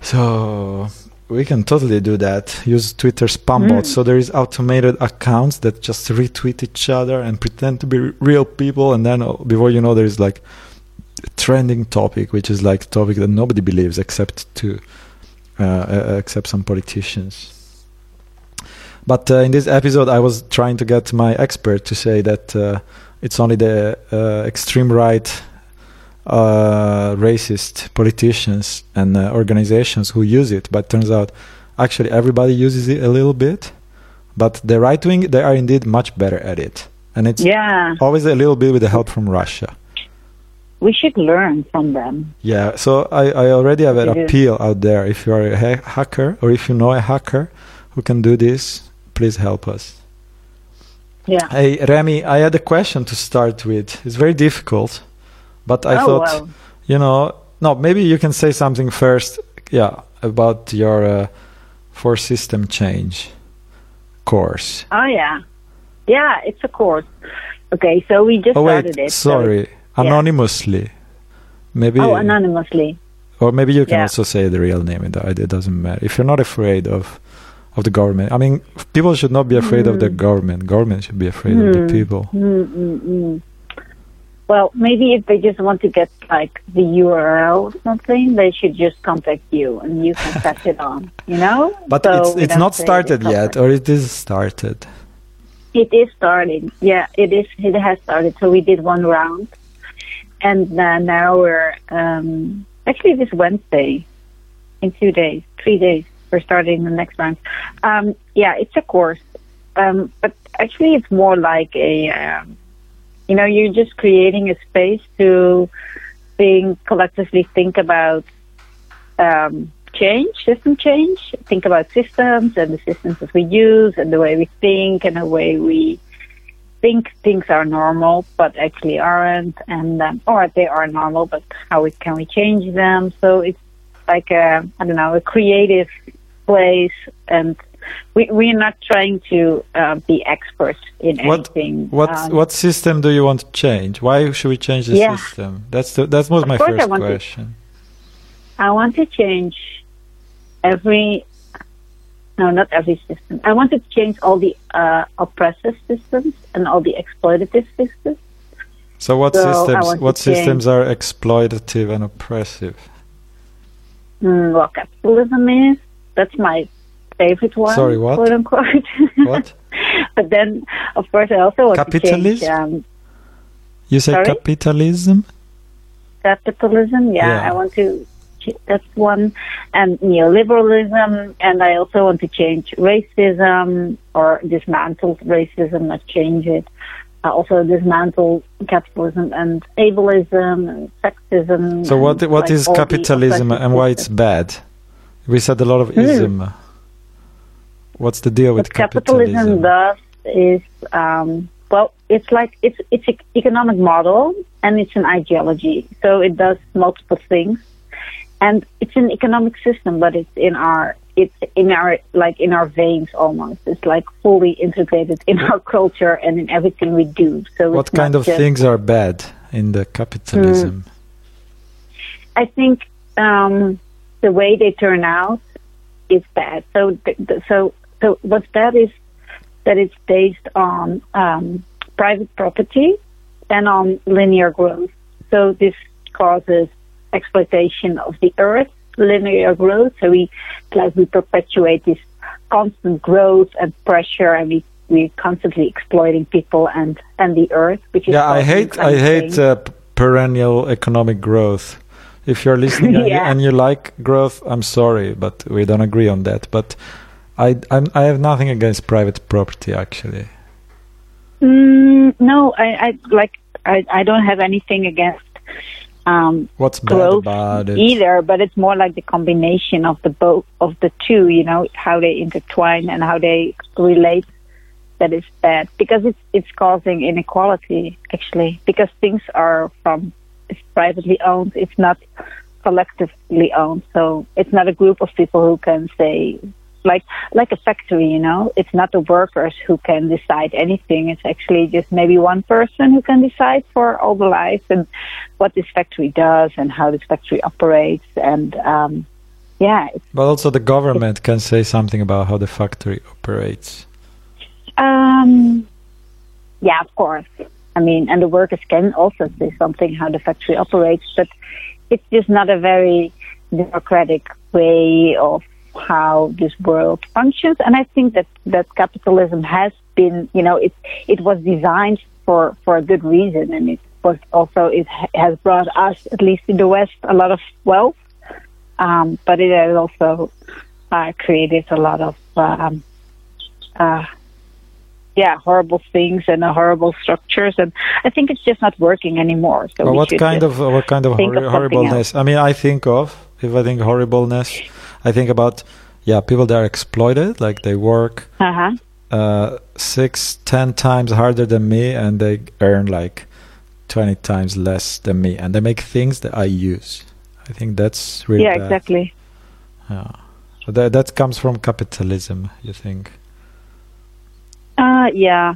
So we can totally do that. Use Twitter spam Mm. bots. So there is automated accounts that just retweet each other and pretend to be real people, and then uh, before you know, there is like a trending topic, which is like topic that nobody believes except to except some politicians. But uh, in this episode, I was trying to get my expert to say that uh, it's only the uh, extreme right, uh, racist politicians and uh, organizations who use it. But turns out, actually, everybody uses it a little bit. But the right wing, they are indeed much better at it, and it's Yeah, always a little bit with the help from Russia. We should learn from them. Yeah, so I, I already have an It is. appeal out there. If you are a ha- hacker or if you know a hacker who can do this, please help us. Yeah. Hey, Remi, I had a question to start with. It's very difficult, but I oh, thought, wow. you know, no, maybe you can say something first, yeah, about your uh, for system change course. Oh, yeah. Yeah, it's a course. Okay, so we just Oh, started wait, it. so- anonymously. Maybe, oh, anonymously. or maybe you can Yeah. also say the real name. It, it doesn't matter. If you're not afraid of of the government, I mean, people should not be afraid of the Hmm. government. Government should be afraid of the Hmm. people. mm mm mm. Well, maybe if they just want to get like the URL or something, they should just contact you and you can pass it on. You know? But So it's it's don't started it's yet, or it is started. It is starting. Yeah, it is. It has started. So we did one round, and uh, now we're um, actually this Wednesday, in two days, three days, we're starting the next round. Um, yeah, it's a course, um, but actually it's more like a, um, you know, you're just creating a space to think collectively think about um, change, system change, think about systems and the systems that we use and the way we think and the way we think things are normal but actually aren't and um, or they are normal but how we, can we change them so it's like a I don't know a creative place and we we're not trying to uh, be experts in What anything what um, what system do you want to change? Why should we change the Yeah. system? That's the, that was my course I first to- question. I want to change every no, not every system. I want to change all the uh, oppressive systems and all the exploitative systems. So what So systems what systems are exploitative and oppressive? Mm, well, capitalism is that's my favorite one. Sorry, what? Quote unquote. What? but then, of course, I also want to change Capitalism? um, You say Sorry? capitalism? capitalism. Yeah, Yeah. I want to. That's one, and neoliberalism, and I also want to change racism or dismantle racism, not change it. I also dismantle capitalism and ableism and sexism. So what what like, is capitalism and why it's bad? We said a lot of Hmm. ism. What's the deal with capitalism? what capitalism does is um, well it's like it's it's an economic model and it's an ideology so it does multiple things and it's an economic system but it's in our it's in our like in our veins almost it's like fully integrated in our culture and in everything we do so What kind of things are bad in the capitalism? I think um, the way they turn out is bad. So, so, so what's bad is that it's based on um, private property and on linear growth. So this causes exploitation of the earth, linear growth. So we like we perpetuate this constant growth and pressure, and we we're constantly exploiting people and and the earth, which is Yeah, I hate I hate uh, perennial economic growth if you're listening and, you, and you like growth, I'm sorry, but we don't agree on that. But I I'm, I have nothing against private property actually. Mm, no, I, I like I, I don't have anything against um, What's growth about it? either, but it's more like the combination of the both of the two. You know how they intertwine and how they relate. That is bad because it's it's causing inequality actually because things are from it's privately owned. It's not collectively owned, so it's not a group of people who can say like like a factory. You know, it's not the workers who can decide anything. It's actually just maybe one person who can decide for all the lives and what this factory does and how this factory operates and um, yeah, But also the government can say something about how the factory operates. um, yeah, of course. I mean, and the workers can also say something how the factory operates, but it's just not a very democratic way of how this world functions. And I think that that capitalism has been, you know, it it was designed for for a good reason, and it was also it has brought us, at least in the West, a lot of wealth. Um, but it has also uh, created a lot of um, uh, yeah, horrible things and uh, horrible structures, and I think it's just not working anymore. So Well, we what kind of what kind of think hor- of something horribleness? I mean, I think of if I think horribleness, I think about yeah, people that are exploited, like they work Uh-huh. uh, six, ten times harder than me, and they earn like twenty times less than me, and they make things that I use. I think that's really Yeah, bad. exactly. Yeah. So that that comes from capitalism, you think? Uh, yeah,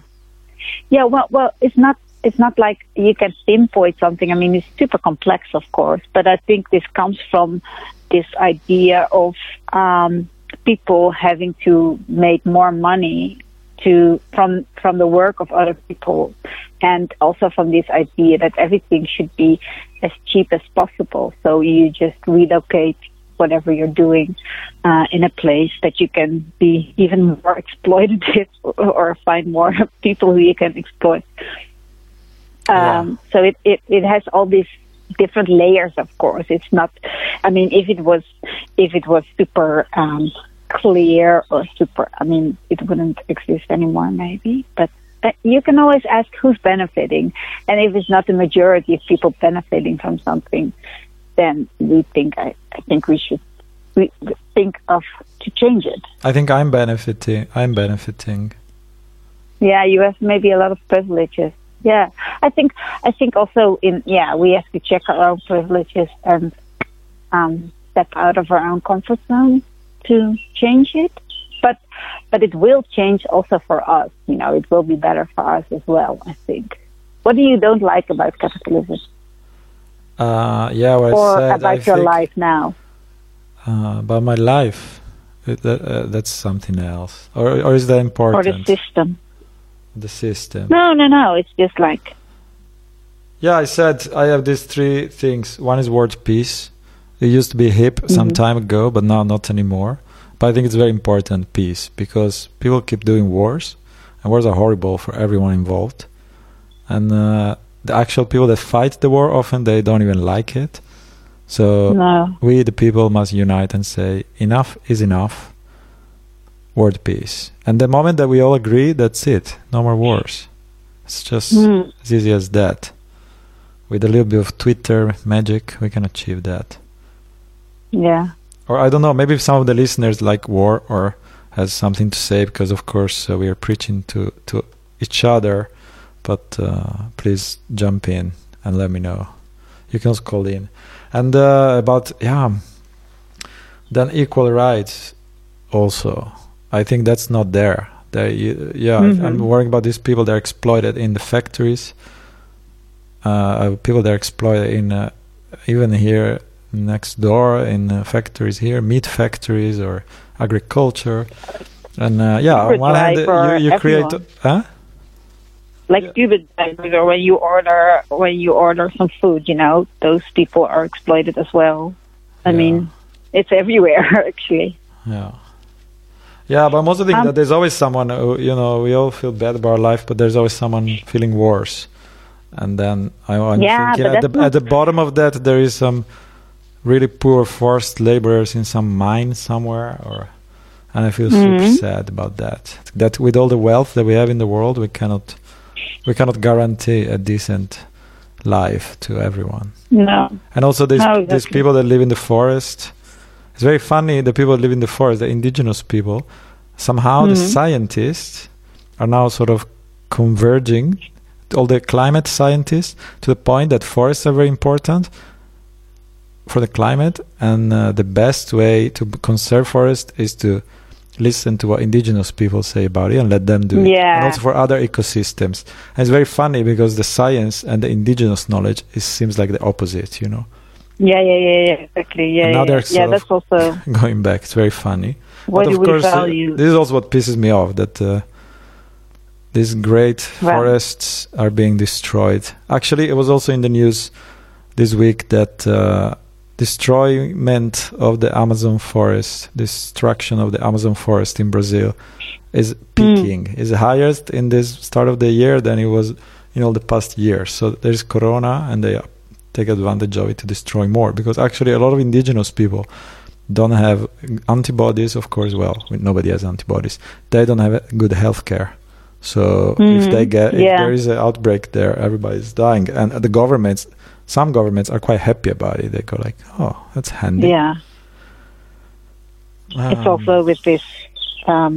yeah. Well, well, it's not. It's not like you can pinpoint something. I mean, it's super complex, of course, but I think this comes from this idea of um, people having to make more money to from from the work of other people, and also from this idea that everything should be as cheap as possible. So you just relocate whatever you're doing uh, in a place that you can be even more exploitative or, find more people who you can exploit. Um, So it, it, it has all these different layers. Of course, it's not. I mean, if it was if it was super um, clear or super, I mean, it wouldn't exist anymore, maybe. But uh, you can always ask who's benefiting, and if it's not the majority of people benefiting from something, then we think I, I think we should we think of to change it. I think I'm benefiting. I'm benefiting. Yeah, you have maybe a lot of privileges. Yeah, I think I think also in yeah we have to check our own privileges and um, step out of our own comfort zone to change it. But but it will change also for us. You know, it will be better for us as well. I think. What do you don't like about capitalism Uh, yeah, what or I said. about I your life now? Uh, about my life. It, uh, that's something else, or or is that important? Or the system? The system. No, no, no. It's just like Yeah, I said I have these three things. One is word peace. It used to be hip some Mhm. time ago, but now not anymore. But I think it's very important peace because people keep doing wars, and wars are horrible for everyone involved. And uh, the actual people that fight the war often they don't even like it. So no. we, the people, must unite and say enough is enough. Word peace. And the moment that we all agree, that's it. No more wars. It's just Hmm. as easy as that. With a little bit of Twitter magic, we can achieve that. Yeah. Or I don't know, maybe some of the listeners like war or has something to say because, of course, uh, we are preaching to to each other. But uh, please jump in and let me know. You can also call in. And uh, about yeah, then equal rights also. I think that's not there. They, yeah, Mhm. I'm worrying about these people that are exploited in the factories. Uh, people that are exploited in uh, even here next door in uh, factories here, meat factories or agriculture. And uh, yeah, on one hand, driver, you, you create, huh? like Uber drivers or when you order when you order some food, you know, those people are exploited as well. I Yeah. mean, it's everywhere actually. Yeah. Yeah, but I'm also thinking Um, that there's always someone who, you know, we all feel bad about our life, but there's always someone feeling worse. And then I, I'm Yeah, thinking at the, at the bottom of that, there is some really poor forced laborers in some mine somewhere, or and I feel super Mhm. sad about that. That with all the wealth that we have in the world, we cannot we cannot guarantee a decent life to everyone. No. And also these No, these people that live in the forest. It's very funny. The people that live in the forest, the indigenous people, somehow the Mhm. scientists are now sort of converging. All the climate scientists to the point that forests are very important for the climate, and uh, the best way to conserve forest is to listen to what indigenous people say about it and let them do it. And Yeah. also for other ecosystems. And it's very funny because the science and the indigenous knowledge is, seems like the opposite, you know. Yeah, yeah, yeah, yeah, exactly. Yeah, And now yeah, they're yeah. sort that's also Going back, it's very funny. what but do of we course, uh, value. this is also what pisses me off that uh, these great forests are being destroyed. Actually, it was also in the news this week that uh, destroyment of the Amazon forest, destruction of the Amazon forest in Brazil, is peaking. Is highest in this start of the year than it was in all the past years. So there's Corona, and they take advantage of it to destroy more because actually a lot of indigenous people don't have antibodies of course well nobody has antibodies. They don't have good health care. So if Mhm. they get if there is an outbreak there everybody's dying. And the governments some governments are quite happy about it. They go like oh that's handy. Yeah, it's Um, also with this, um,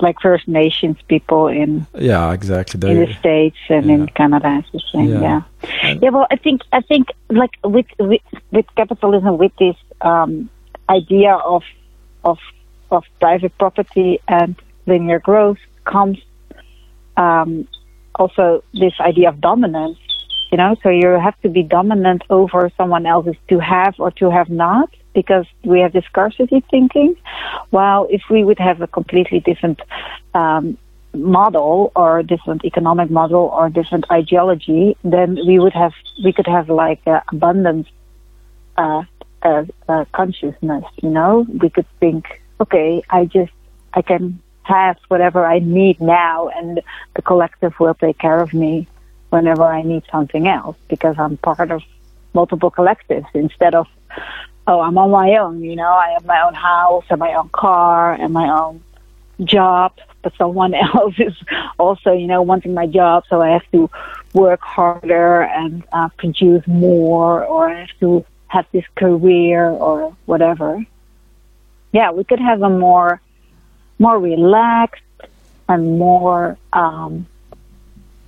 like First Nations people in yeah exactly in the states and in. Canada. It's the same. Yeah. Yeah. Yeah. Well, I think I think like with with, with capitalism, with this um, idea of of of private property and linear growth comes um, also this idea of dominance. You know, so you have to be dominant over someone else's to have or to have not because we have this scarcity thinking. While if we would have a completely different um, model or different economic model or different ideology, then we would have we could have like uh, abundance uh, uh, uh, consciousness. You know, we could think, okay, I just I can have whatever I need now, and the collective will take care of me whenever I need something else because I'm part of multiple collectives instead of oh I'm on my own. You know, I have my own house and my own car and my own job, but someone else is also, you know, wanting my job, so I have to work harder and uh, produce more, or I have to have this career or whatever. Yeah, we could have a more, more relaxed and more, um,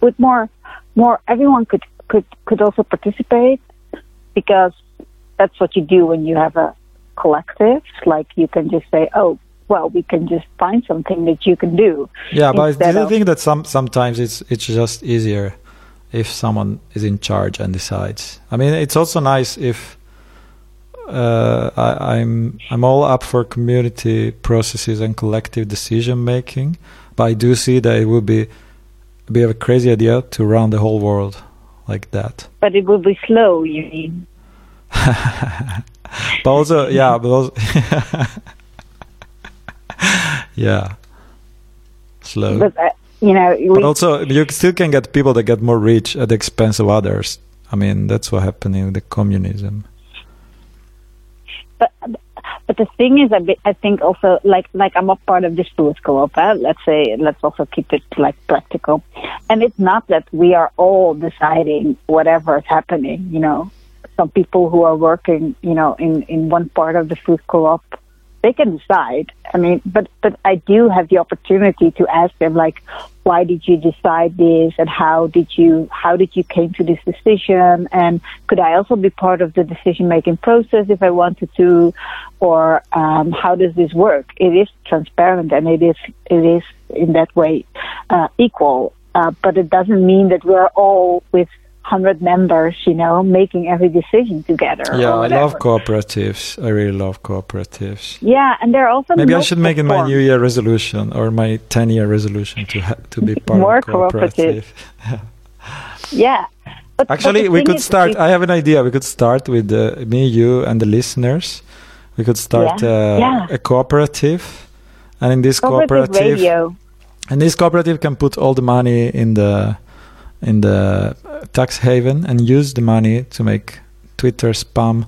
with more, more. Everyone could could could also participate because that's what you do when you have a collective. Like you can just say, oh, well, we can just find something that you can do. yeah but do you of- think that some sometimes it's it's just easier if someone is in charge and decides i mean it's also nice if uh, I, I'm I'm all up for community processes and collective decision making, but I do see that it would be a bit of a crazy idea to run the whole world like that. But it would be slow. You mean? But also, yeah, but also, yeah, slow. But uh, you know, But also, you still can get people that get more rich at the expense of others. I mean, that's what happened in the communism. but but the thing is, I, I think also like like I'm a part of this food co-op. Uh, let's say let's also keep it like practical, and it's not that we are all deciding whatever is happening. You know, some people who are working, you know, in in one part of the food co-op, they can decide. I mean, but but I do have the opportunity to ask them like, why did you decide this, and how did you how did you came to this decision, and could I also be part of the decision making process if I wanted to, or um, how does this work? It is transparent and it is it is in that way uh, equal, uh, but it doesn't mean that we're all with hundred members, you know, making every decision together. Yeah, I love cooperatives. I really love cooperatives. Yeah, and they're also Maybe I should make it my. New Year resolution or my 10 year resolution to ha- to be part More of a cooperative. Yeah. But, but Actually, the we could start. I have an idea. We could start with uh, me, you, and the listeners. We could start Yeah, uh, yeah. a cooperative, and in this cooperative cooperative, radio. and this cooperative can put all the money in the in the tax haven and use the money to make Twitter spam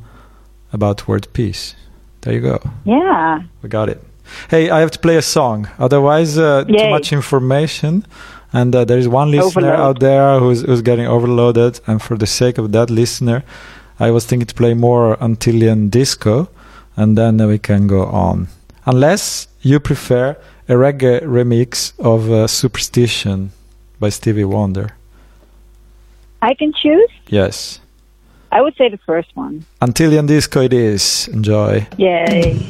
about world peace. There you go. Yeah. We got it. Hey, I have to play a song. Otherwise, uh, too much information. And uh, there is one listener Overload. out there who's, who's getting overloaded. And for the sake of that listener, I was thinking to play more Antillean disco. And then we can go on. Unless you prefer a reggae remix of uh, Superstition by Stevie Wonder. I can choose. Yes. I would say the first one. Antillean disco it is. Enjoy. Yay.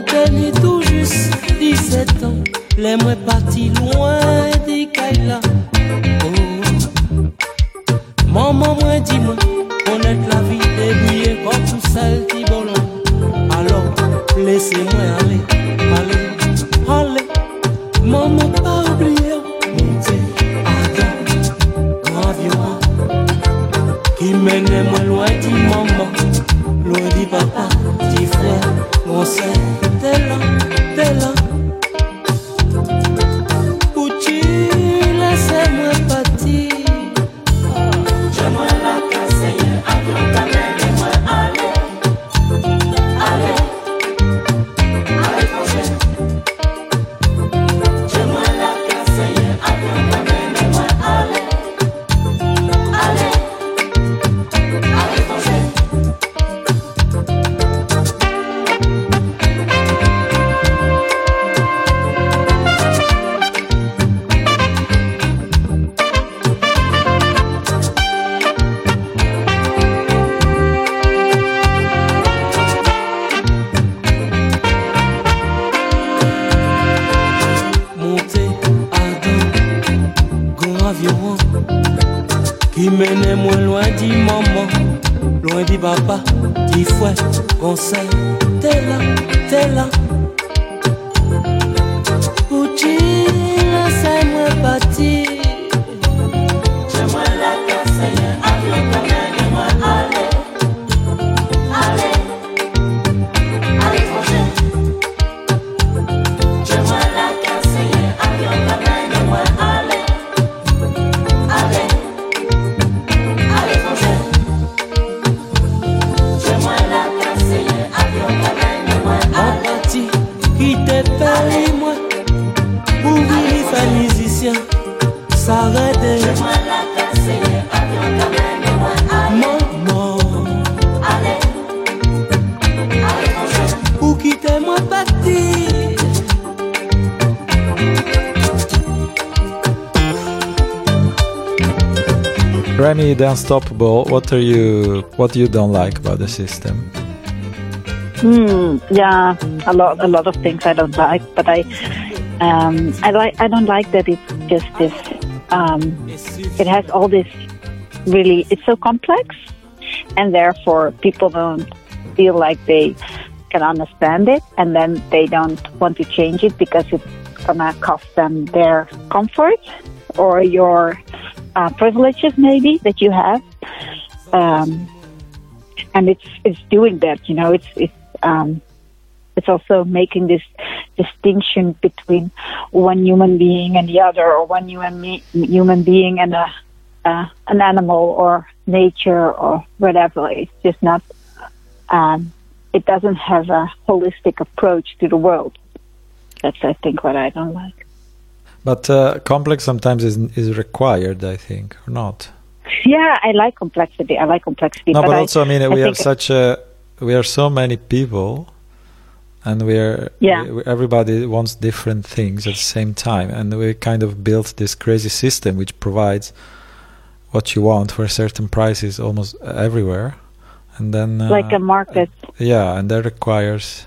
quarantaine et tout juste 17 ans. Les moins partis loin des Kaila. Oh. Maman, moi, dis-moi, on est la vie est débrouillée comme tout seul, Tibola. Alors, laissez-moi aller, aller, aller. Maman, pas oublier. Qui mène loin du moment loin dit papa, dit frère, mon sœur, t'es là, t'es là. papa, dix fois, conseil, t'es là, t'es là. Remi, the Unstoppable. What are you? What you don't like about the system? Hmm. Yeah. A lot. A lot of things I don't like, but I, um, I like. I don't like that it's just this. Um, it has all this. Really, it's so complex, and therefore people don't feel like they can understand it, and then they don't want to change it because it's gonna cost them their comfort or your uh, privileges, maybe that you have. Um, and it's it's doing that. You know, it's it's um, it's also making this distinction between one human being and the other, or one human me- human being and a an animal or nature or whatever. It's just not. Um, it doesn't have a holistic approach to the world. That's, I think, what I don't like. But uh, complex sometimes is is required, I think, or not. Yeah, I like complexity. I like complexity. No, but, I- also, I mean, I we have such a we are so many people, and we are Yeah. we- everybody wants different things at the same time, and we kind of built this crazy system which provides what you want for certain prices almost everywhere, and then uh, like a market. yeah, and that requires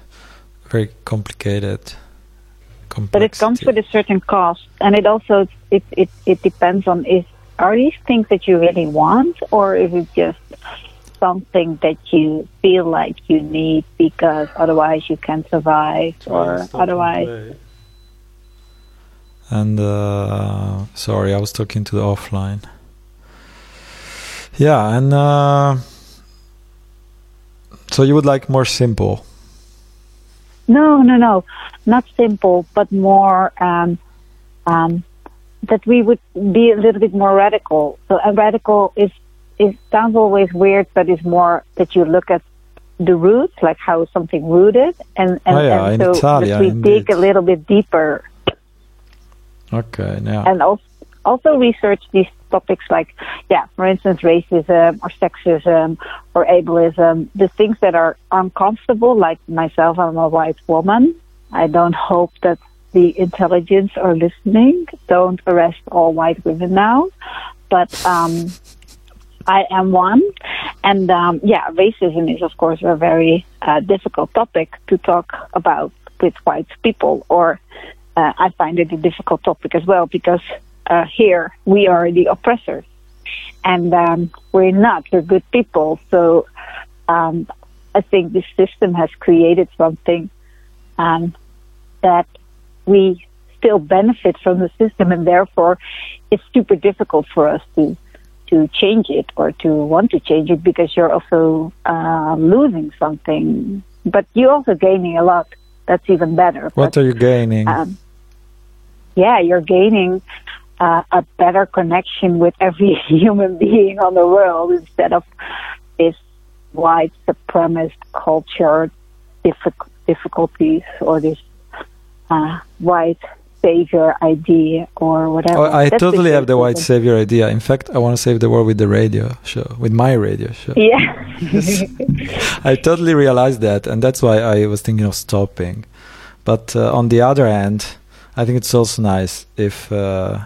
very complicated. But it comes with a certain cost, and it also it it, it depends on is are these things that you really want, or is it just something that you feel like you need because otherwise you can't survive, or otherwise And uh, sorry, I was talking to the offline. Yeah, and uh, so you would like more simple. No, no, no, not simple, but more um, um, that we would be a little bit more radical. So, a radical is it sounds always weird, but it's more that you look at the roots, like how something rooted, and and, Oh, yeah, and so Italia, we dig a little bit deeper Okay, now and also also research these topics like yeah for instance racism or sexism or ableism the things that are uncomfortable like myself i'm a white woman. I don't hope that the intelligence are listening. Don't arrest all white women now. But um I am one, and um, yeah, racism is of course a very uh, difficult topic to talk about with white people, or uh, I find it a difficult topic as well because uh, here we are the oppressors, and um, we're not. We're good people, so um, I think this system has created something um, that we still benefit from the system, and therefore it's super difficult for us to to change it or to want to change it because you're also uh, losing something, but you're also gaining a lot. That's even better. What But, are you gaining? um, yeah, you're gaining uh, a better connection with every human being on the world instead of this white supremacist culture diffic- difficulties or this uh, white savior idea or whatever. Oh, I That's totally have the white savior idea. In fact, I want to save the world with the radio show, with my radio show. Yeah. I totally realized that, and that's why I was thinking of stopping. But uh, on the other hand, I think it's also nice if uh,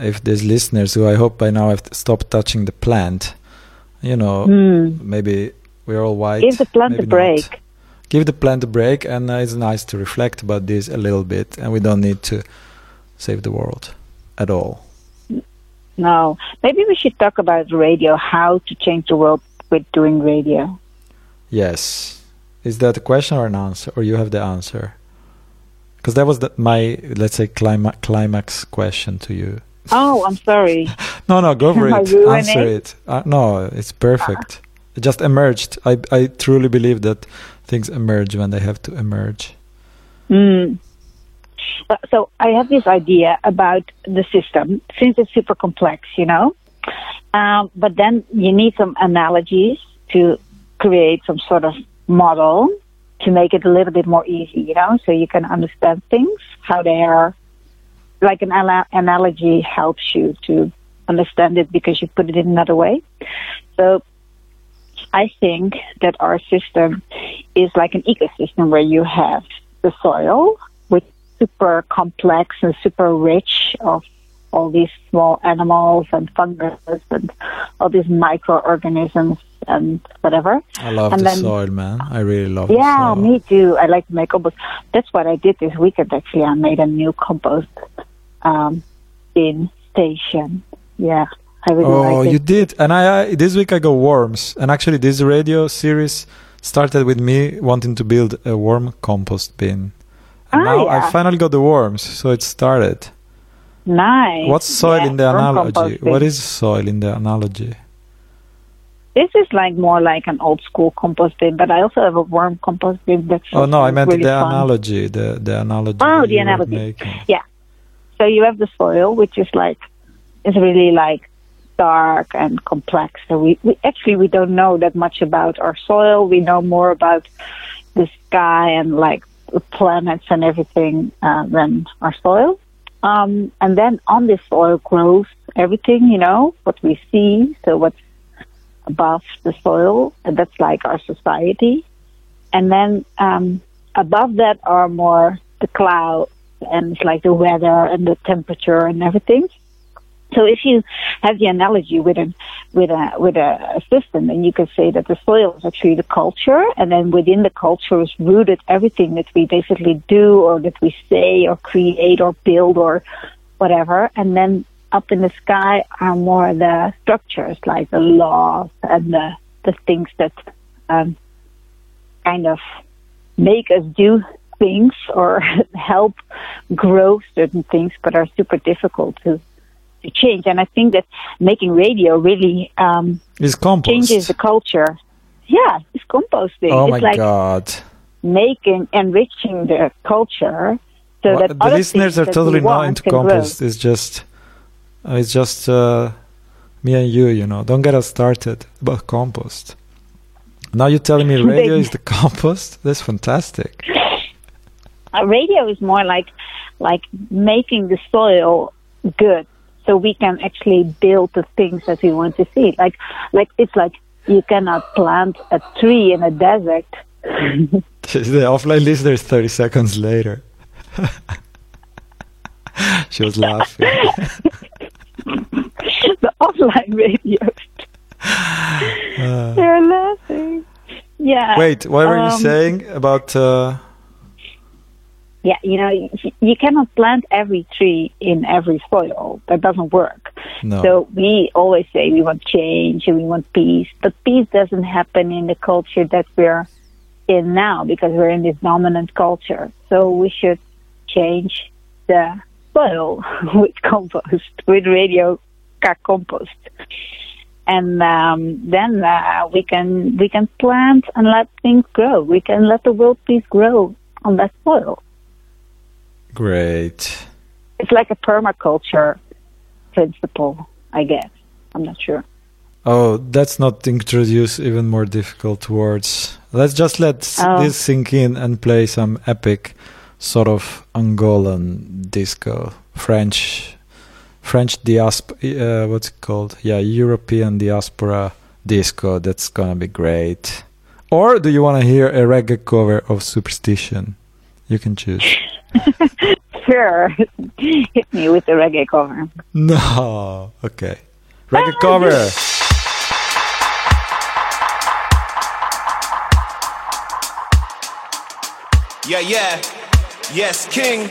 if these listeners who I hope by now have stopped touching the plant, you know, Hmm. maybe we're all white. Give the plant a break. not. Give the plant a break, and uh, it's nice to reflect about this a little bit, and we don't need to save the world at all. No, maybe we should talk about radio, how to change the world with doing radio. Yes. Is that a question or an answer, or you have the answer? Because that was the, my, let's say, clima- climax question to you. Oh, I'm sorry. No, no, go for it. Answer it. Uh, no, it's perfect. It just emerged. I, I truly believe that things emerge when they have to emerge. Mm. Uh, So I have this idea about the system, since it's super complex, you know. Um, but then you need some analogies to create some sort of model to make it a little bit more easy, you know, so you can understand things, how they are. Like an ala- analogy helps you to understand it because you put it in another way. So I think that our system is like an ecosystem where you have the soil, which is super complex and super rich of all these small animals and fungus and all these microorganisms and whatever. I love And the then- soil, man. I really love Yeah, the soil. me too. I like to make compost. That's what I did this weekend. Actually, I made a new compost um, bin station. Yeah, I really Oh, like it. you did. And I, I this week I got worms. And actually, this radio series started with me wanting to build a worm compost bin. And Ah, now I finally got the worms, so it started. Nice. What's soil Yeah, in the analogy? What is soil in the analogy? This is like more like an old school compost bin, but I also have a worm compost bin. That's Oh no, I meant really the fun. analogy. The the analogy. Oh, the analogy. making. So you have the soil, which is like is really like dark and complex. So we, we actually we don't know that much about our soil. We know more about the sky and like planets and everything uh, than our soil. Um, and then on this soil grows everything, you know, what we see. So what's above the soil, and that's like our society. And then um, above that are more the clouds and it's like the weather and the temperature and everything. So if you have the analogy with a with a with a, system, then you can say that the soil is actually the culture, and then within the culture is rooted everything that we basically do or that we say or create or build or whatever. And then up in the sky are more the structures like the laws and the the things that um, kind of make us do things or help grow certain things, but are super difficult to to change. And I think that making radio really um, It's compost. changes the culture. Yeah, it's composting. oh it's my like god. making enriching the culture so Wha- that the other listeners are totally not into can grow. compost. It's just, uh, it's just uh, me and you. You know, don't get us started about compost. Now you're telling me radio is the compost? That's fantastic. Uh, radio is more like like making the soil good so we can actually build the things that we want to see like like it's like you cannot plant a tree in a desert the offline listener is 30 seconds later. she was laughing. the offline radio Uh, they're laughing yeah wait, what were you um, saying about? Uh, yeah you know you, cannot plant every tree in every soil that doesn't work no. So we always say we want change and we want peace, but peace doesn't happen in the culture that we're in now because we're in this dominant culture. So we should change the soil with compost, with radio car compost, and um, then uh, we can we can plant and let things grow. We can let the world peace grow on that soil. Great. It's like a permaculture principle, I guess. I'm not sure. Oh, let's not introduce even more difficult words. Let's just let Oh. this sink in and play some epic sort of Angolan disco, French, French diaspora. Uh, what's it called? Yeah, European diaspora disco. That's gonna be great. Or do you want to hear a reggae cover of Superstition? You can choose. Sure. Hit me with the reggae cover. No. Okay. Reggae cover. Yeah, yeah. Yes, King.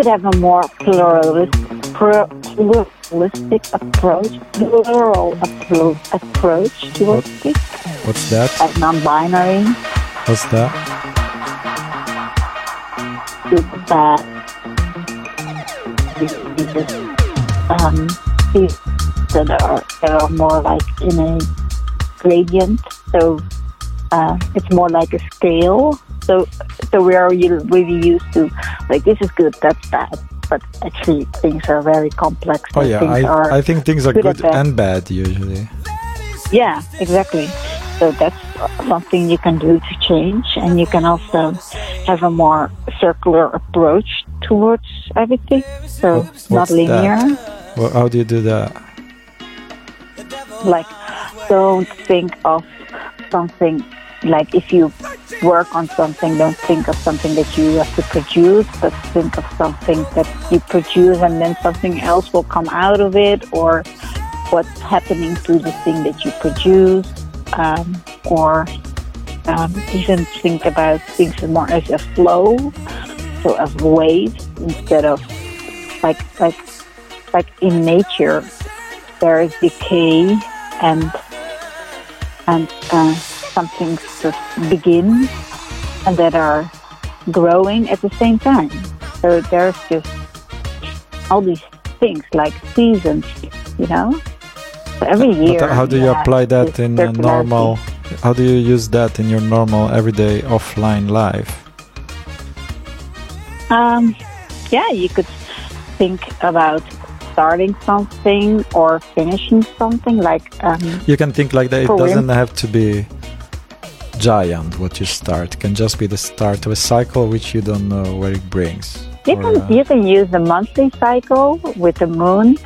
We could have a more pluralist, pluralistic approach, plural appro- approach to it, What's that? like non-binary, What's that? It's that we just um, these that are that are more like in a gradient. So uh, it's more like a scale. So, so we are really used to like this is good, that's bad. But actually, things are very complex. Oh yeah, I, are I think things are good good and bad. usually. Yeah, exactly. So that's something you can do to change, and you can also have a more circular approach towards everything. So What- not linear. Well, how do you do that? Like, don't think of something like if you work on something, don't think of something that you have to produce, but think of something that you produce and then something else will come out of it, or what's happening to the thing that you produce, um, or um, even think about things more as a flow, so as waves instead of like like like in nature there is decay and and uh, some things just begin and that are growing at the same time. So there's just all these things like seasons, you know. So every year. But how do you apply that in a normal? How do you use that in your normal everyday offline life? Um, yeah, you could think about starting something or finishing something like um, You can think like that. It doesn't have to be giant what you start. Can just be the start of a cycle which you don't know where it brings. You Or, can uh, you can use the monthly cycle with the moon.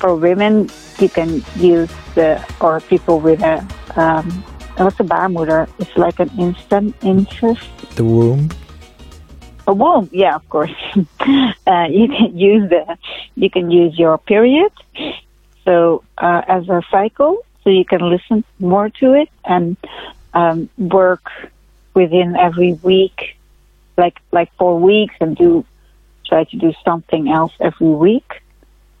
For women, you can use the or people with a um, what's a baarmoeder? It's like an instant incest. the womb. A womb, yeah, of course. uh, you can use the you can use your period. So uh, as a cycle, so you can listen more to it and um, work within every week, like like four weeks, and do try to do something else every week.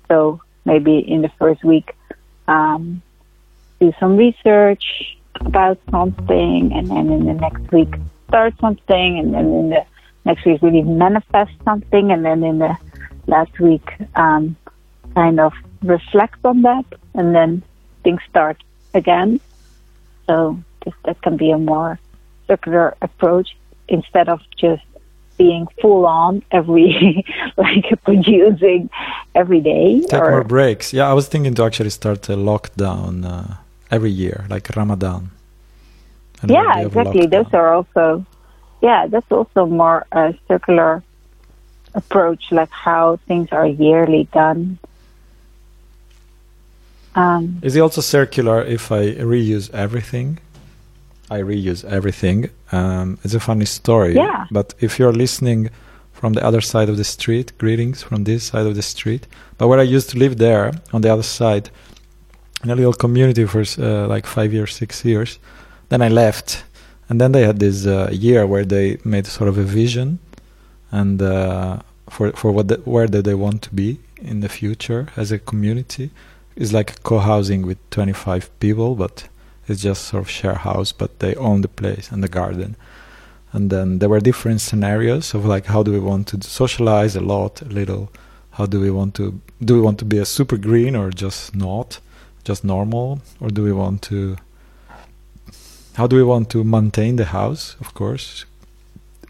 So maybe in the first week, um, do some research about something, and then in the next week start something, and then in the next week really manifest something, and then in the last week um, kind of reflect on that, and then things start again. So this, that can be a more circular approach instead of just being full on every like producing every day Take or more breaks. Yeah, I was thinking to actually start a lockdown uh, every year, like Ramadan. Yeah exactly those are also yeah that's also more a circular approach like how things are yearly done um, Is it also circular if I reuse everything? I reuse everything. Um, it's a funny story. Yeah. But if you're listening from the other side of the street, greetings from this side of the street. But where I used to live there, on the other side, in a little community for uh, like five years, six years. Then I left, and then they had this uh, year where they made sort of a vision, and uh, for for what the, where do they want to be in the future as a community. It's like co-housing with 25 people, but it's just sort of share house, but they own the place and the garden. And then there were different scenarios of like how do we want to socialize a lot, a little. How do we want to do we want to be a super green or just not, just normal, or do we want to? How do we want to maintain the house, of course,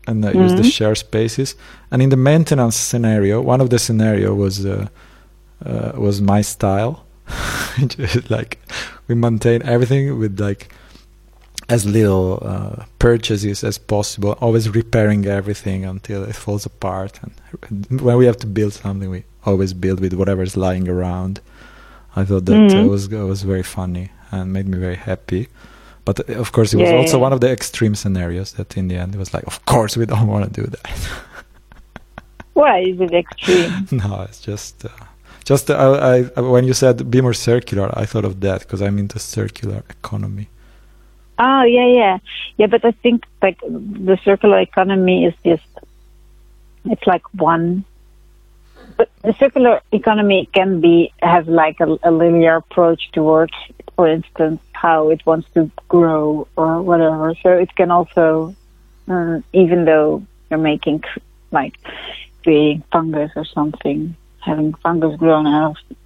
and uh, use the Mhm. share spaces? And in the maintenance scenario, one of the scenario was uh, uh, was my style. Just like we maintain everything with like as little uh, purchases as possible, always repairing everything until it falls apart. And when we have to build something, we always build with whatever is lying around. I thought that Mhm. was was very funny and made me very happy. But uh, of course, it was Yeah, also yeah. one of the extreme scenarios that in the end it was like, of course, we don't want to do that. why is it extreme no, it's just, uh, just uh, I, when you said be more circular, I thought of that because I'm into circular economy. Oh yeah, yeah, yeah. But I think like the circular economy is just it's like one. But the circular economy can be have like a, a linear approach towards, for instance, how it wants to grow or whatever. So it can also, um, even though you're making like creating fungus or something, having fungus grown out of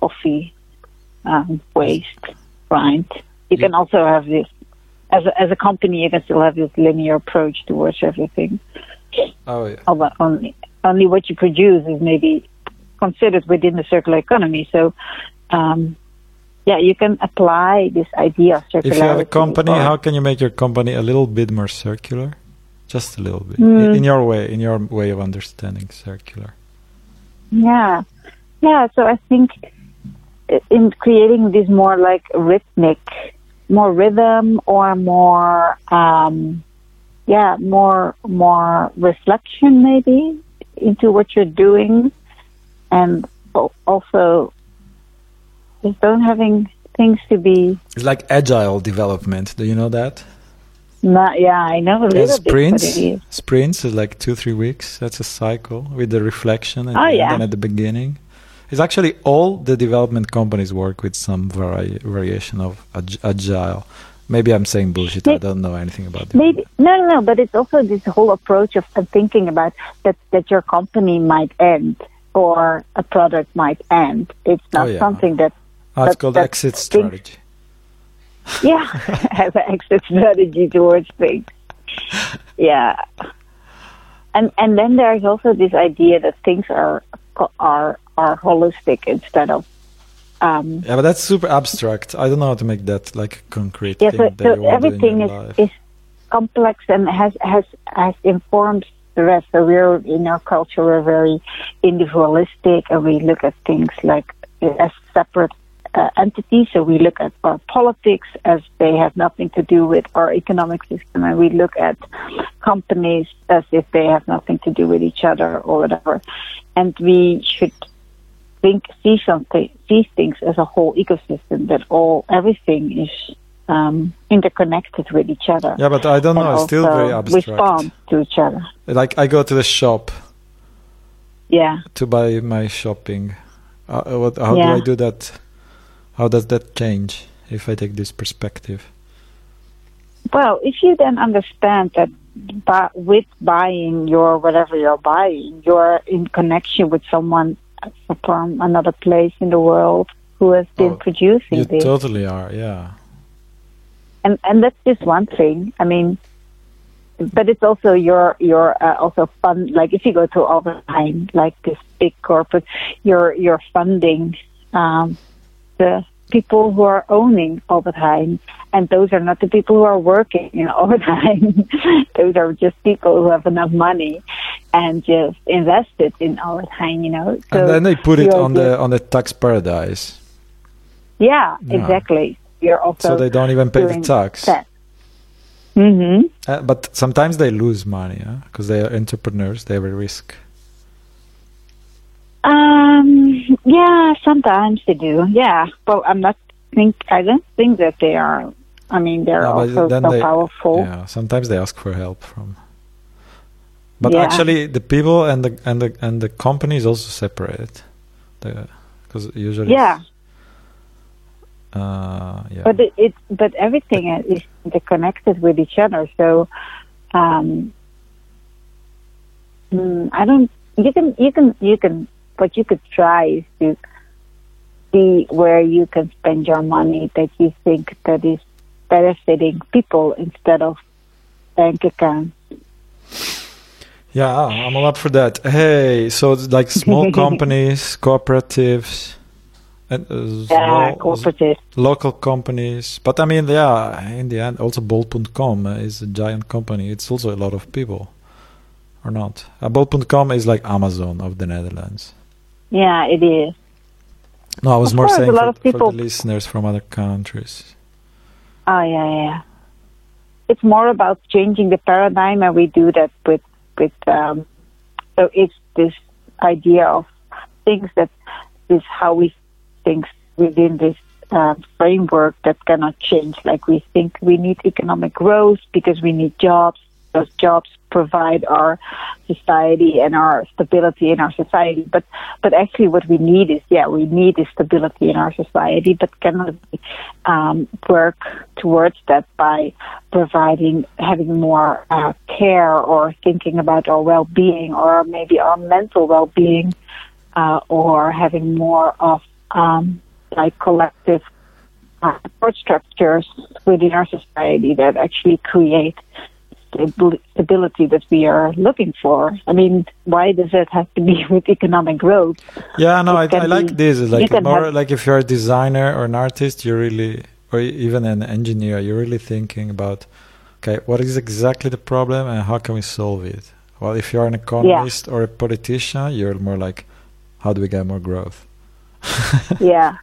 coffee um, waste, rind. You can also have this as a, as a company, you can still have this linear approach towards everything. Oh yeah. Although only only what you produce is maybe considered within the circular economy. So, um, yeah, you can apply this idea of circularity. If you have a company, how can you make your company a little bit more circular? Just a little bit, Mm. in your way, in your way of understanding circular. Yeah, yeah. So I think in creating this more like rhythmic, more rhythm or more, um, yeah, more more reflection maybe into what you're doing, and also just don't having things to be. It's like agile development. Do you know that? Not, yeah, I know a little Yeah, bit. Sprints. Sprints is like two, three weeks. That's a cycle with the reflection at Oh, yeah. and at the beginning. It's actually all the development companies work with some vari- variation of ag- agile. Maybe I'm saying bullshit. I don't know anything about it. Maybe no, no, no. But it's also this whole approach of, thinking about that that your company might end or a product might end. It's oh, not Oh, yeah. something that Oh, it's that- called that exit strategy. yeah has an exit strategy towards things. Yeah, and and then there's also this idea that things are are are holistic instead of um, Yeah, but that's super abstract. I don't know how to make that like concrete yeah. So, so want to do in everything is life. is complex and has has has informed the rest. So we're in our culture we're very individualistic and we look at things like as separate uh, entities. So we look at our politics as they have nothing to do with our economic system, and we look at companies as if they have nothing to do with each other or whatever. And we should think see something see things as a whole ecosystem that all everything is um, interconnected with each other. Yeah, but I don't know. It's still very abstract. Respond to each other. Like I go to the shop Yeah. to buy my shopping. Uh, what, how Yeah. do I do that? How does that change if I take this perspective? Well, if you then understand that by, with buying your whatever you're buying, you're in connection with someone from another place in the world who has been Oh, producing You this. totally are. Yeah. and and that's just one thing. I mean, but it's also your your uh, also fund. Like if you go to Albert Heijn, like this big corporate, you're you're funding um, the people who are owning Albert Heijn, and those are not the people who are working in Albert Heijn. those are just people who have enough money and just invested in Albert Heijn. You know, so and then they put it on the on the tax paradise, yeah, Yeah. exactly. You're also so they don't even pay the tax. that. hmm Uh, but sometimes they lose money because they are entrepreneurs. They have a risk. Um. Yeah. Sometimes they do. Yeah. Well, I'm not think. I don't think that they are. I mean, they're No, also so they- powerful. Yeah, sometimes they ask for help from. But Yeah. actually, the people and the and the and the company is also separated, because usually. Yeah. Uh, yeah. But it, it. But everything is interconnected with each other. So, um. mm, I don't. You can. You can. You can. What you could try is to see where you can spend your money that you think that is benefiting people instead of bank accounts. Yeah, I'm all up for that. Hey, so it's like small companies, cooperatives, and uh, Yeah, small- cooperative. local companies. But I mean, yeah, in the end, also bol.com uh, is a giant company. It's also a lot of people, or not? Uh, bol.com is like Amazon of the Netherlands. Yeah, it is. No, I was Of more course, saying a lot for, of people- for the listeners from other countries. Oh yeah, yeah. It's more about changing the paradigm, and we do that with with. Um, so it's this idea of things that is how we think within this uh, framework that cannot change. Like we think we need economic growth because we need jobs. Those jobs provide our society and our stability in our society. But but actually, what we need is yeah, we need stability in our society, but cannot um, work towards that by providing having more uh, care or thinking about our well-being or maybe our mental well-being uh, or having more of um, like collective uh, support structures within our society that actually create stability that we are looking for. I mean, why does it have to be with economic growth? Yeah, no, I, I like be- this. Like more have- like if you're a designer or an artist, you're really, or even an engineer, you're really thinking about, okay, what is exactly the problem and how can we solve it? Well, if you're an economist or a politician, you're more like, how do we get more growth? yeah,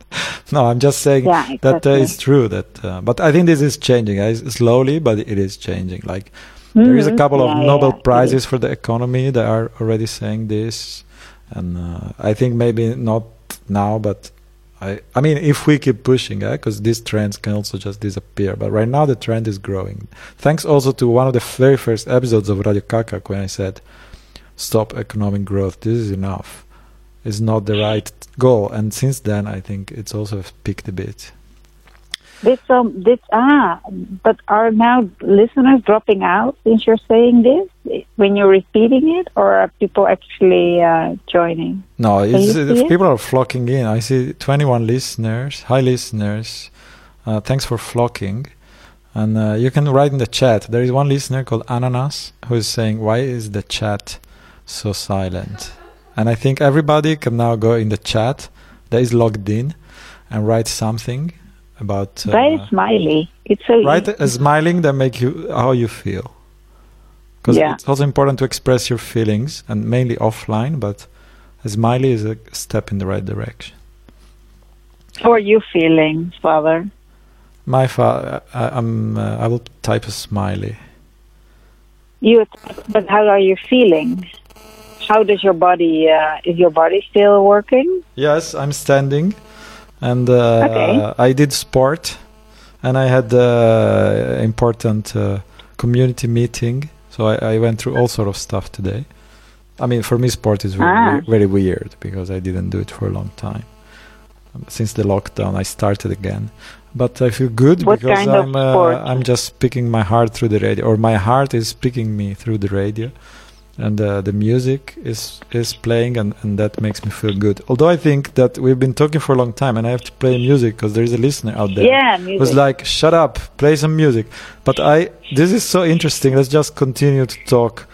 No, I'm just saying yeah, that uh, it's true. That, uh, but I think this is changing. Uh, slowly, but it is changing. Like there is a Mhm. couple Yeah, of Nobel yeah, prizes for the economy that are already saying this, and uh, I think maybe not now, but I I mean if we keep pushing, because these trends can also just disappear. But right now the trend is growing. Thanks also to one of the very first episodes of Radio Kak Kak when I said, "Stop economic growth. This is enough." Is not the right goal, and since then I think it's also peaked a bit. Did some did ah, but are now listeners dropping out since you're saying this when you're repeating it, or are people actually uh, joining? No, it's, you see it? people are flocking in. I see 21 listeners. Hi, listeners. Uh, thanks for flocking. And uh, you can write in the chat. There is one listener called Ananas who is saying, Why is the chat so silent? And I think everybody can now go in the chat that is logged in and write something about. Uh, Very smiley. It's so write a smiling that make you how you feel. Because Yeah. it's also important to express your feelings and mainly offline, but a smiley is a step in the right direction. How are you feeling, Father? My fa- I, I'm, uh, I will type a smiley. You, but how are you feeling? How does your body? Uh, is your body still working? Yes, I'm standing, and uh, Okay. I did sport, and I had uh, important uh, community meeting. So I, I went through all sort of stuff today. I mean, for me, sport is very, Ah. very weird because I didn't do it for a long time. Um, Since the lockdown, I started again, but I feel good What because kind I'm uh, sport? I'm just speaking my heart through the radio, or my heart is speaking me through the radio, and uh, the music is is playing, and, and that makes me feel good. Although I think that we've been talking for a long time, and I have to play music because there is a listener out there Yeah, who's music. like, "Shut up, play some music." But I this is so interesting. Let's just continue to talk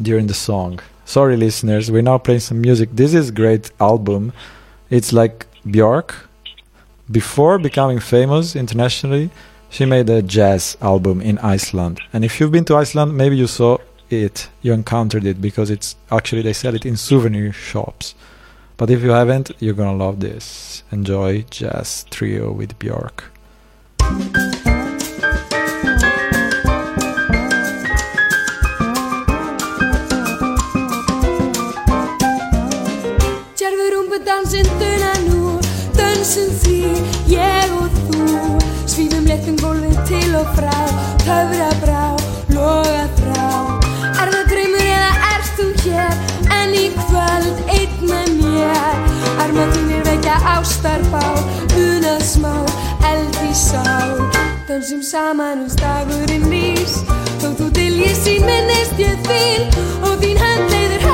during the song. Sorry, listeners, we're now playing some music. This is great album. It's like Björk. Before becoming famous internationally, she made a jazz album in Iceland. And if you've been to Iceland, maybe you saw it, you encountered it because it's actually they sell it in souvenir shops. But if you haven't, you're gonna love this. Enjoy Jazz Trio with Björk. Svífum léttum gólfið til og frá Töfra brá, kvöld einn með mér. Arma þínir vekja ástarbá Unað smá, eld í sál. Dönsum saman um stagurinn rís. Þó þú diljið sín minnist ég þín Og þín hönd leiður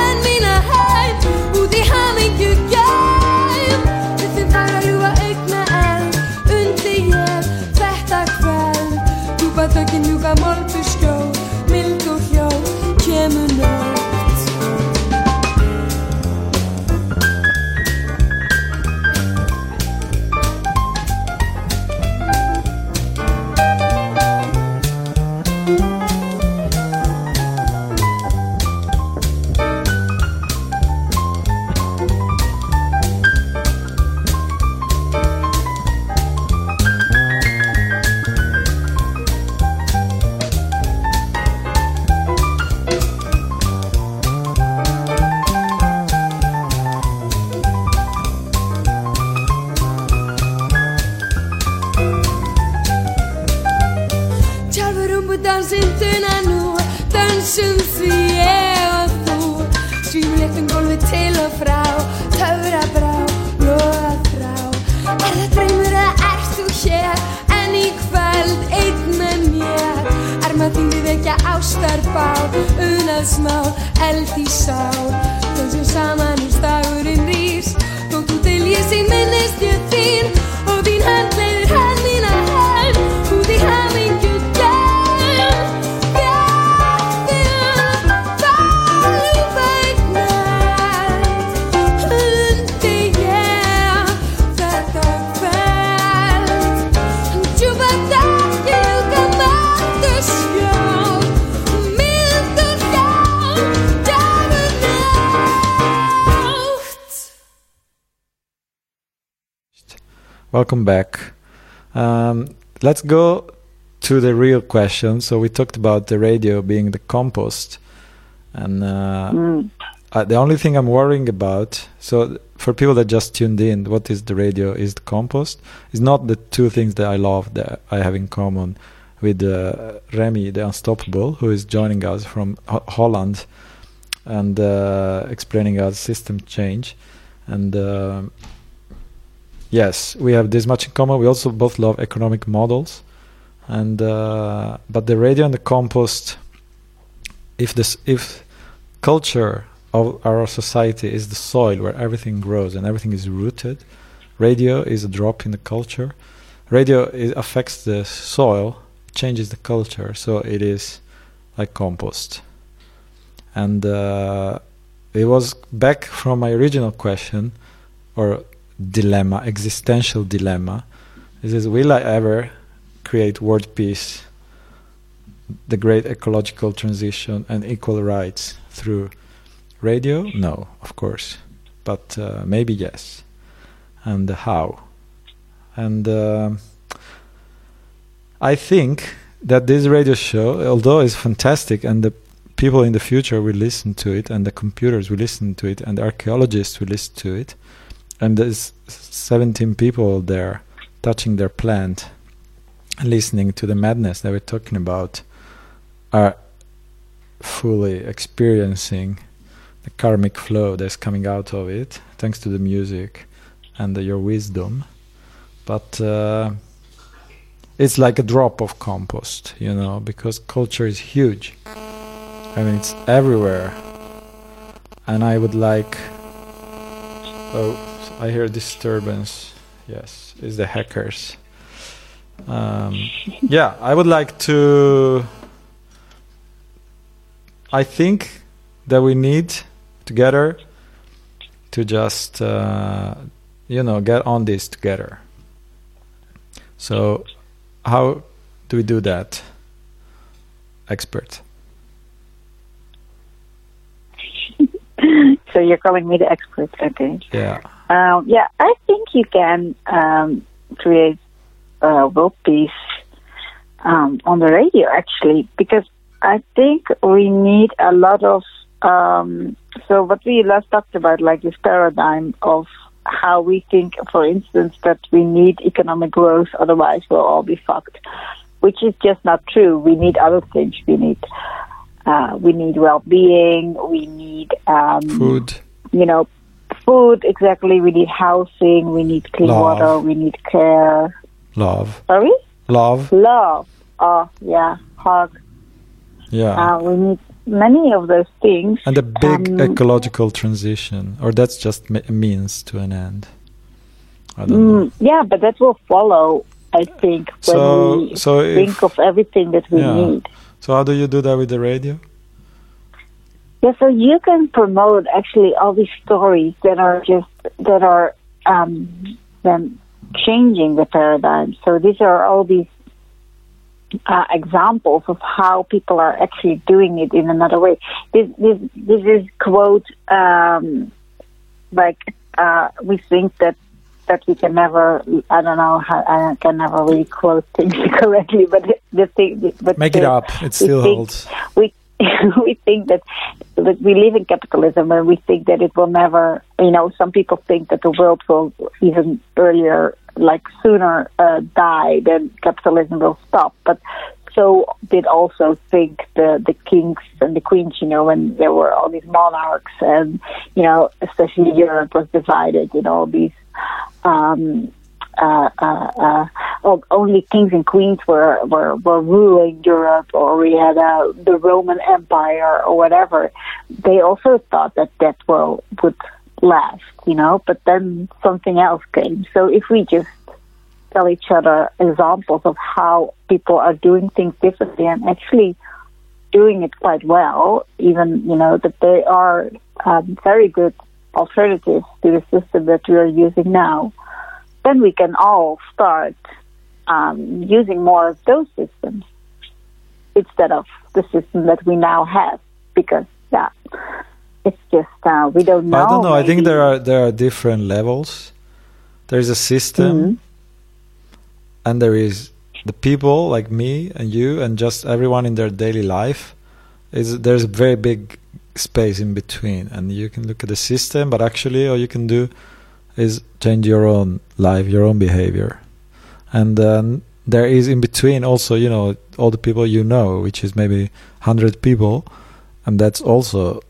Welcome back. Um, let's go to the real question. So we talked about the radio being the compost, and uh, Mm. uh, the only thing I'm worrying about. So for people that just tuned in, what is the radio? Is the compost? Is not the two things that I love that I have in common with uh, Remi, the Unstoppable, who is joining us from Ho- Holland and uh, explaining us system change. And uh, yes, we have this much in common. We also both love economic models, and uh, but the radio and the compost. If this if culture of our society is the soil where everything grows and everything is rooted, radio is a drop in the culture. Radio is, affects the soil, changes the culture, so it is like compost. And uh, it was back from my original question or dilemma, existential dilemma. This is will I ever create world peace, the great ecological transition, and equal rights through radio? No, of course, but uh, maybe yes. And how? And um I think that this radio show, although it's fantastic, and the people in the future will listen to it, and the computers will listen to it, and the archaeologists will listen to it, and there's 17 people there touching their plant, listening to the madness that we're talking about, are fully experiencing the karmic flow that's coming out of it, thanks to the music and your wisdom. But uh, it's like a drop of compost, you know, because culture is huge. I mean, it's everywhere. And I would like. Oh, I hear disturbance. Yes, it's the hackers. Um, yeah, I would like to. I think that we need together to just, uh, you know, get on this together. So, how do we do that, expert? So you're calling me the expert, okay? Yeah. Um, yeah, I think you can um, create uh, world peace um, on the radio, actually, because I think we need a lot of. Um, so what we last talked about, like this paradigm of how we think, for instance, that we need economic growth, otherwise we'll all be fucked, which is just not true. We need other things. We need. Uh, we need well-being. We need um, Food. you know, food exactly. We need housing. We need clean Love. water. We need care. Love. Sorry, Love. love. Oh yeah, hug. Yeah. Uh, we need many of those things. and a big um, ecological transition, or that's just a means to an end. I don't know. Mm, yeah, but that will follow. I think when So, we so if, think of everything that we Yeah. need. so how do you do that with the radio? Yeah, so you can promote actually all these stories that are just that are um, then changing the paradigm. So these are all these uh, examples of how people are actually doing it in another way. This this this is quote um, like uh, we think that that we can never. I don't know how I can never really quote things correctly, but the thing. But Make it up. It still holds. we we think that that we live in capitalism and we think that it will never you know some people think that the world will even earlier like sooner uh, die than capitalism will stop. But so did also think the the kings and the queens you know when there were all these monarchs and you know especially Europe was divided in all these um uh, uh, uh, oh, only kings and queens were, were, were ruling Europe, or we had uh, the Roman Empire, or whatever. They also thought that that will would last, you know. But then something else came. So if we just tell each other examples of how people are doing things differently and actually doing it quite well, even you know that they are um, very good alternatives to the system that we are using now then we can all start um, using more of those systems instead of the system that we now have. Because yeah, it's just uh, we don't know. I don't know. I think there are there are different levels. There is a system, and there is the people like me and you and just everyone in their daily life is there's a very big space in between and you can look at the system but actually all you can do is change your own life your own behavior. And then there is in between also you know all the people you know which is maybe 100 people and that's also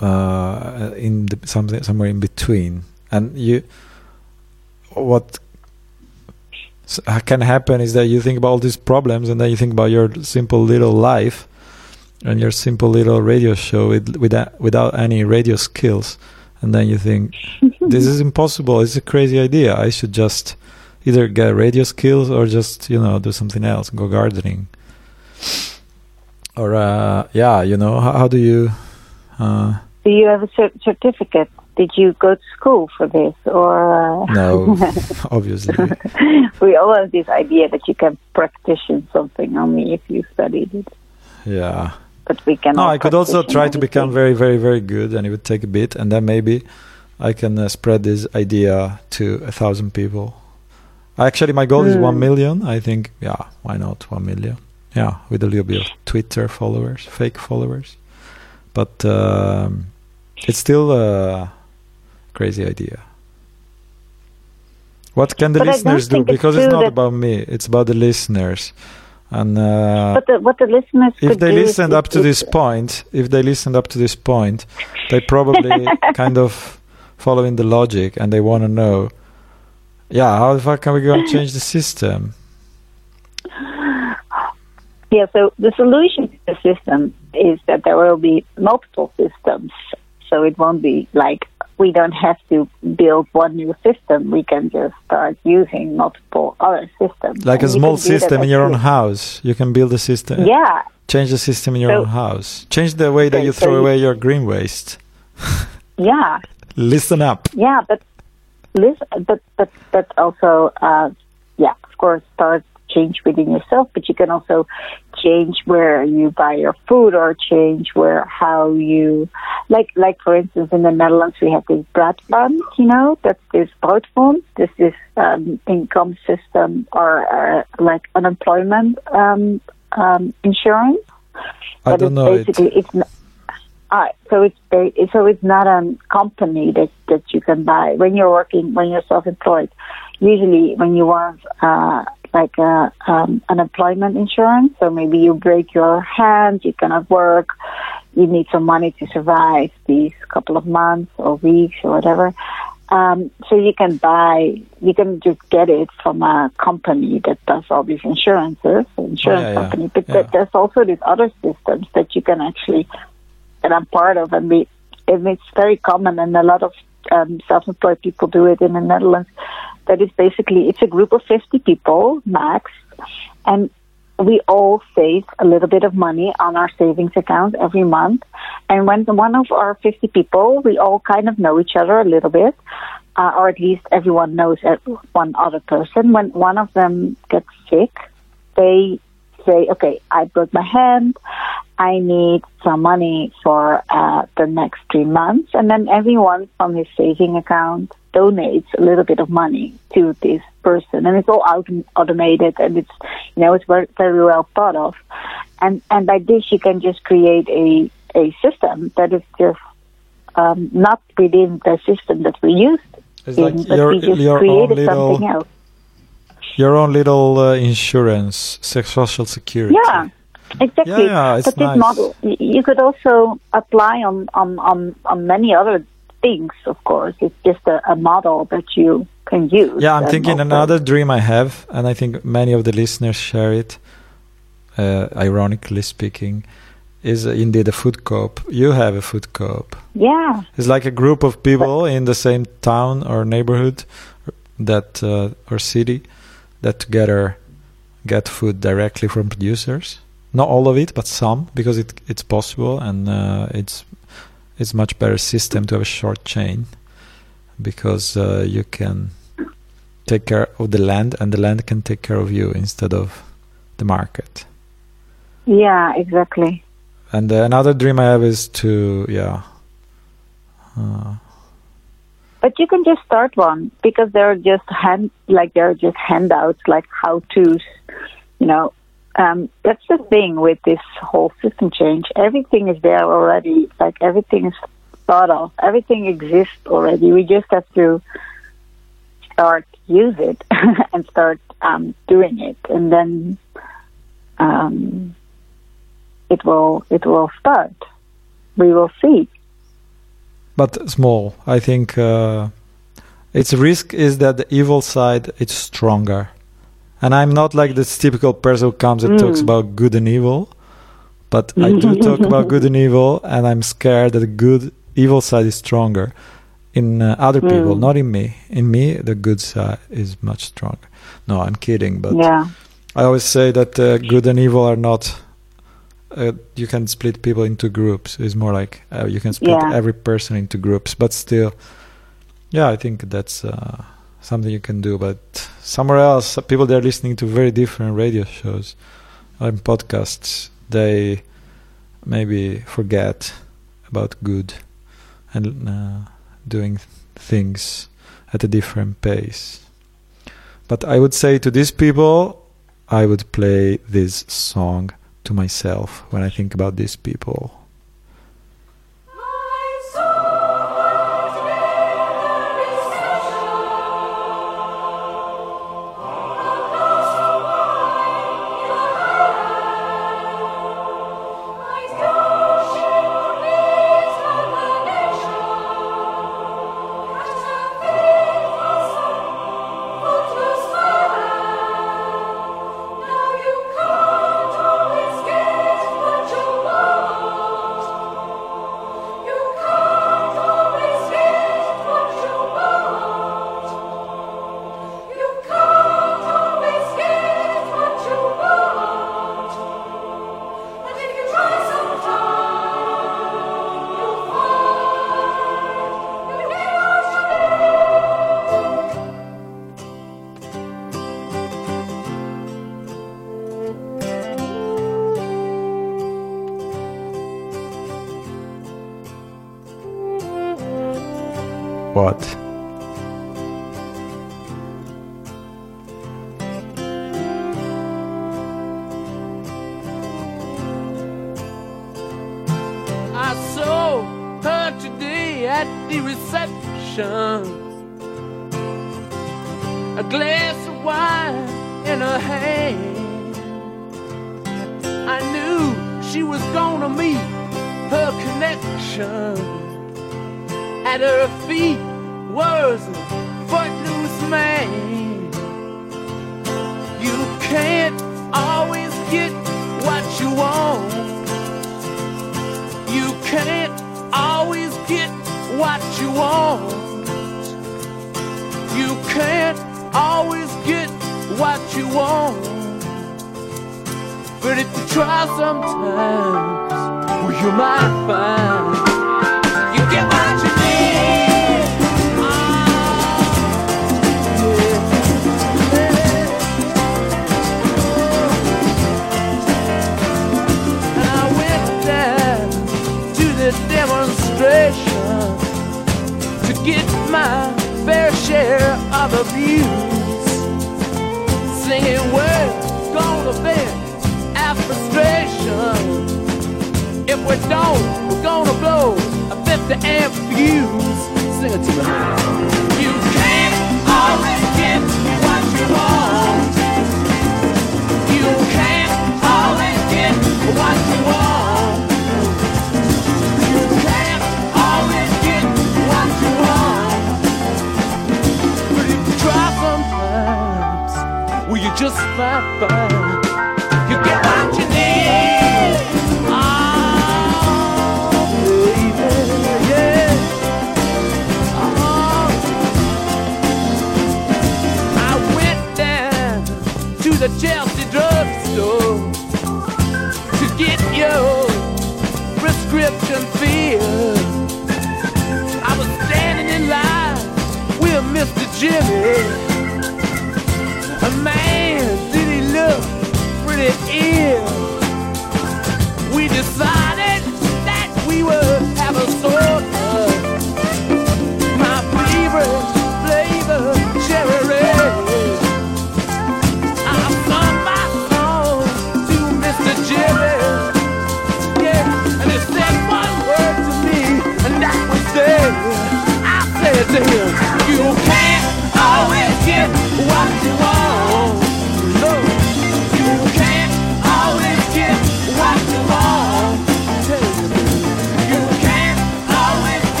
uh, in the, something somewhere in between. And you what can happen is that you think about all these problems and then you think about your simple little life and your simple little radio show with, without without any radio skills and then you think this is impossible. It's a crazy idea. I should just either get radio skills or just you know do something else go gardening. Or uh, yeah you know how, how do you uh, Do you have a cer- certificate? Did you go to school for this, or uh, no obviously. We all have this idea that you can practice something. Only if you studied it, yeah but we can. No, I could also try to become very, very, very good, and it would take a bit, and then maybe I can uh, spread this idea to a thousand people. Actually, my goal is Hmm. one million. I think, yeah, why not one million? Yeah, with a little bit of Twitter followers, fake followers, but um, it's still a crazy idea. What can the But listeners do? Because it's not that- about me; it's about the listeners, and. Uh, But the, what the listeners if could they listened up to this point, if they listened up to this point, they probably kind of following the logic and they want to know, yeah, how the fuck are we going to change the system? Yeah, so the solution to the system is that there will be multiple systems. So it won't be like we don't have to build one new system. We can just start using multiple other systems. Like a And you small can do that system in your own house. You can build a system. Yeah, Change the system in your So- own house. Change the way that you so throw you- away your green waste. yeah, Listen up. yeah, but listen, but but but also, uh, yeah, of course, start change within yourself. But you can also change where you buy your food, or change where how you, like like for instance, in the Netherlands we have this Broodfonds, you know, that's this Broodfonds, this is um, income system or uh, like unemployment um, um, insurance. I But don't it's know it. it's not. Uh, so it's so it's not a company that that you can buy when you're working when you're self-employed. Usually, when you want uh, like a, um, unemployment insurance, so maybe you break your hand, you cannot work, you need some money to survive these couple of months or weeks or whatever. Um, so you can buy, you can just get it from a company that does all these insurances, insurance yeah, yeah. company. But Yeah. there's also these other systems that you can actually, that I'm part of, and we, and it's very common, and a lot of um, self-employed people do it in the Netherlands. That is basically it's a group of 50 people max, and we all save a little bit of money on our savings account every month. And when one of our 50 people, we all kind of know each other a little bit, uh, or at least everyone knows one other person. When one of them gets sick, they say, okay, I broke my hand. I need some money for uh, the next three months. And then everyone from his saving account donates a little bit of money to this person. And it's all autom- automated and it's, you know, it's very, very well thought of. And, and by this, you can just create a, a system that is just um, not within the system that we used It's in, like but your, we just your own created little something else. your own little uh, insurance, social security. Yeah, exactly. Yeah, yeah, but this nice. model, you could also apply on, on, on, on many other things, of course. It's just a, a model that you can use. Yeah, I'm thinking another dream I have, and I think many of the listeners share it. Uh, ironically speaking, is uh, indeed a food coop. You have a food coop. Yeah, It's like a group of people in the same town or neighborhood that uh, or city that together get food directly from producers. Not all of it, but some, because it it's possible and uh, it's it's much better system to have a short chain because uh, you can take care of the land and the land can take care of you instead of the market. yeah, exactly. And uh, another dream I have is to yeah. Uh, But you can just start one because there are just hand like they're just handouts, like how tos. You know, um, that's the thing with this whole system change. Everything is there already. Like everything is thought of. Everything exists already. We just have to start use it and start um, doing it, and then um, it will it will start. We will see. but small. I think uh, its risk is that the evil side is stronger, and I'm not like this typical person who comes and talks Mm. about good and evil, but I do talk about good and evil, and I'm scared that the good evil side is stronger in uh, other people, Mm. not in me. In me, the good side is much stronger. No, I'm kidding, but yeah. I always say that uh, good and evil are not. Uh, you can split people into groups. It's more like uh, you can split Yeah. every person into groups, but still, yeah, I think that's uh, something you can do. But somewhere else, people they're listening to very different radio shows and podcasts, they maybe forget about good and uh, doing things at a different pace. But I would say to these people, I would play this song to myself when I think about these people. To get my fair share of abuse. Singing, we're gonna vent our frustration. If we don't, we're gonna blow a 50 amp fuse. Sing it to me. You can't always get what you want. You can't always get what you want. Just might find you get what you need. Oh, baby, yeah. Oh. I went down to the Chelsea drugstore to get your prescription filled. I was standing in line with Mr. Jimmy.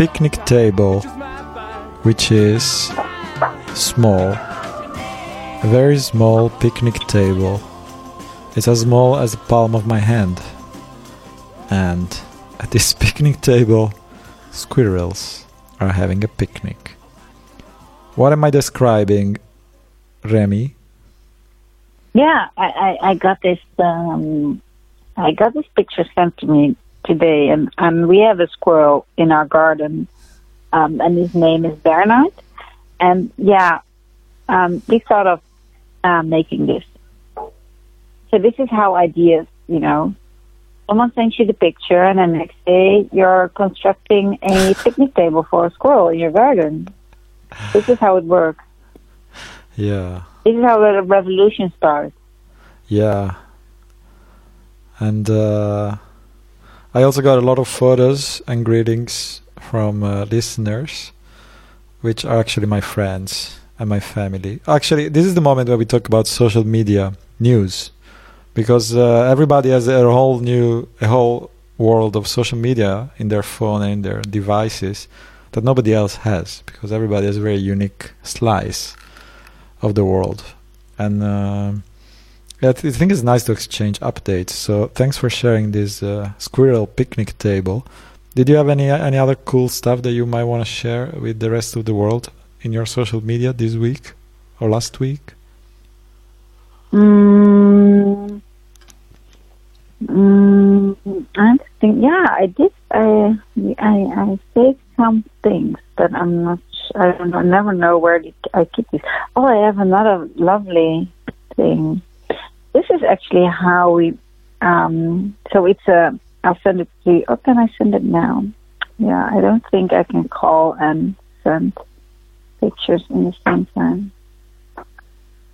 Picnic table which is small. A very small picnic table. It's as small as the palm of my hand. And at this picnic table, squirrels are having a picnic. What am I describing, Remi? Yeah, I, I, I got this. Um, I got this picture sent to me today, and and we have a squirrel in our garden, um, and his name is Bernard. And yeah, um, we thought of uh, making this. So this is how ideas, you know, someone sends you the picture, and the next day you're constructing a picnic table for a squirrel in your garden. This is how it works. Yeah. This is how the revolution starts. Yeah. And uh, I also got a lot of photos and greetings from uh, listeners, which are actually my friends and my family. Actually, this is the moment where we talk about social media news, because uh, everybody has a whole new, a whole world of social media in their phone and in their devices that nobody else has, because everybody has a very unique slice of the world. And um yeah, I think it's nice to exchange updates. So thanks for sharing this uh, squirrel picnic table. Did you have any any other cool stuff that you might want to share with the rest of the world in your social media this week or last week? Mm, mm, I think yeah, I did. I I, I saved some things, but I'm not. I don't. I never know where I keep these. Oh, I have another lovely thing. This is actually how we. Um, so it's a. I'll send it to you. Oh, can I send it now? Yeah, I don't think I can call and send pictures in the same time.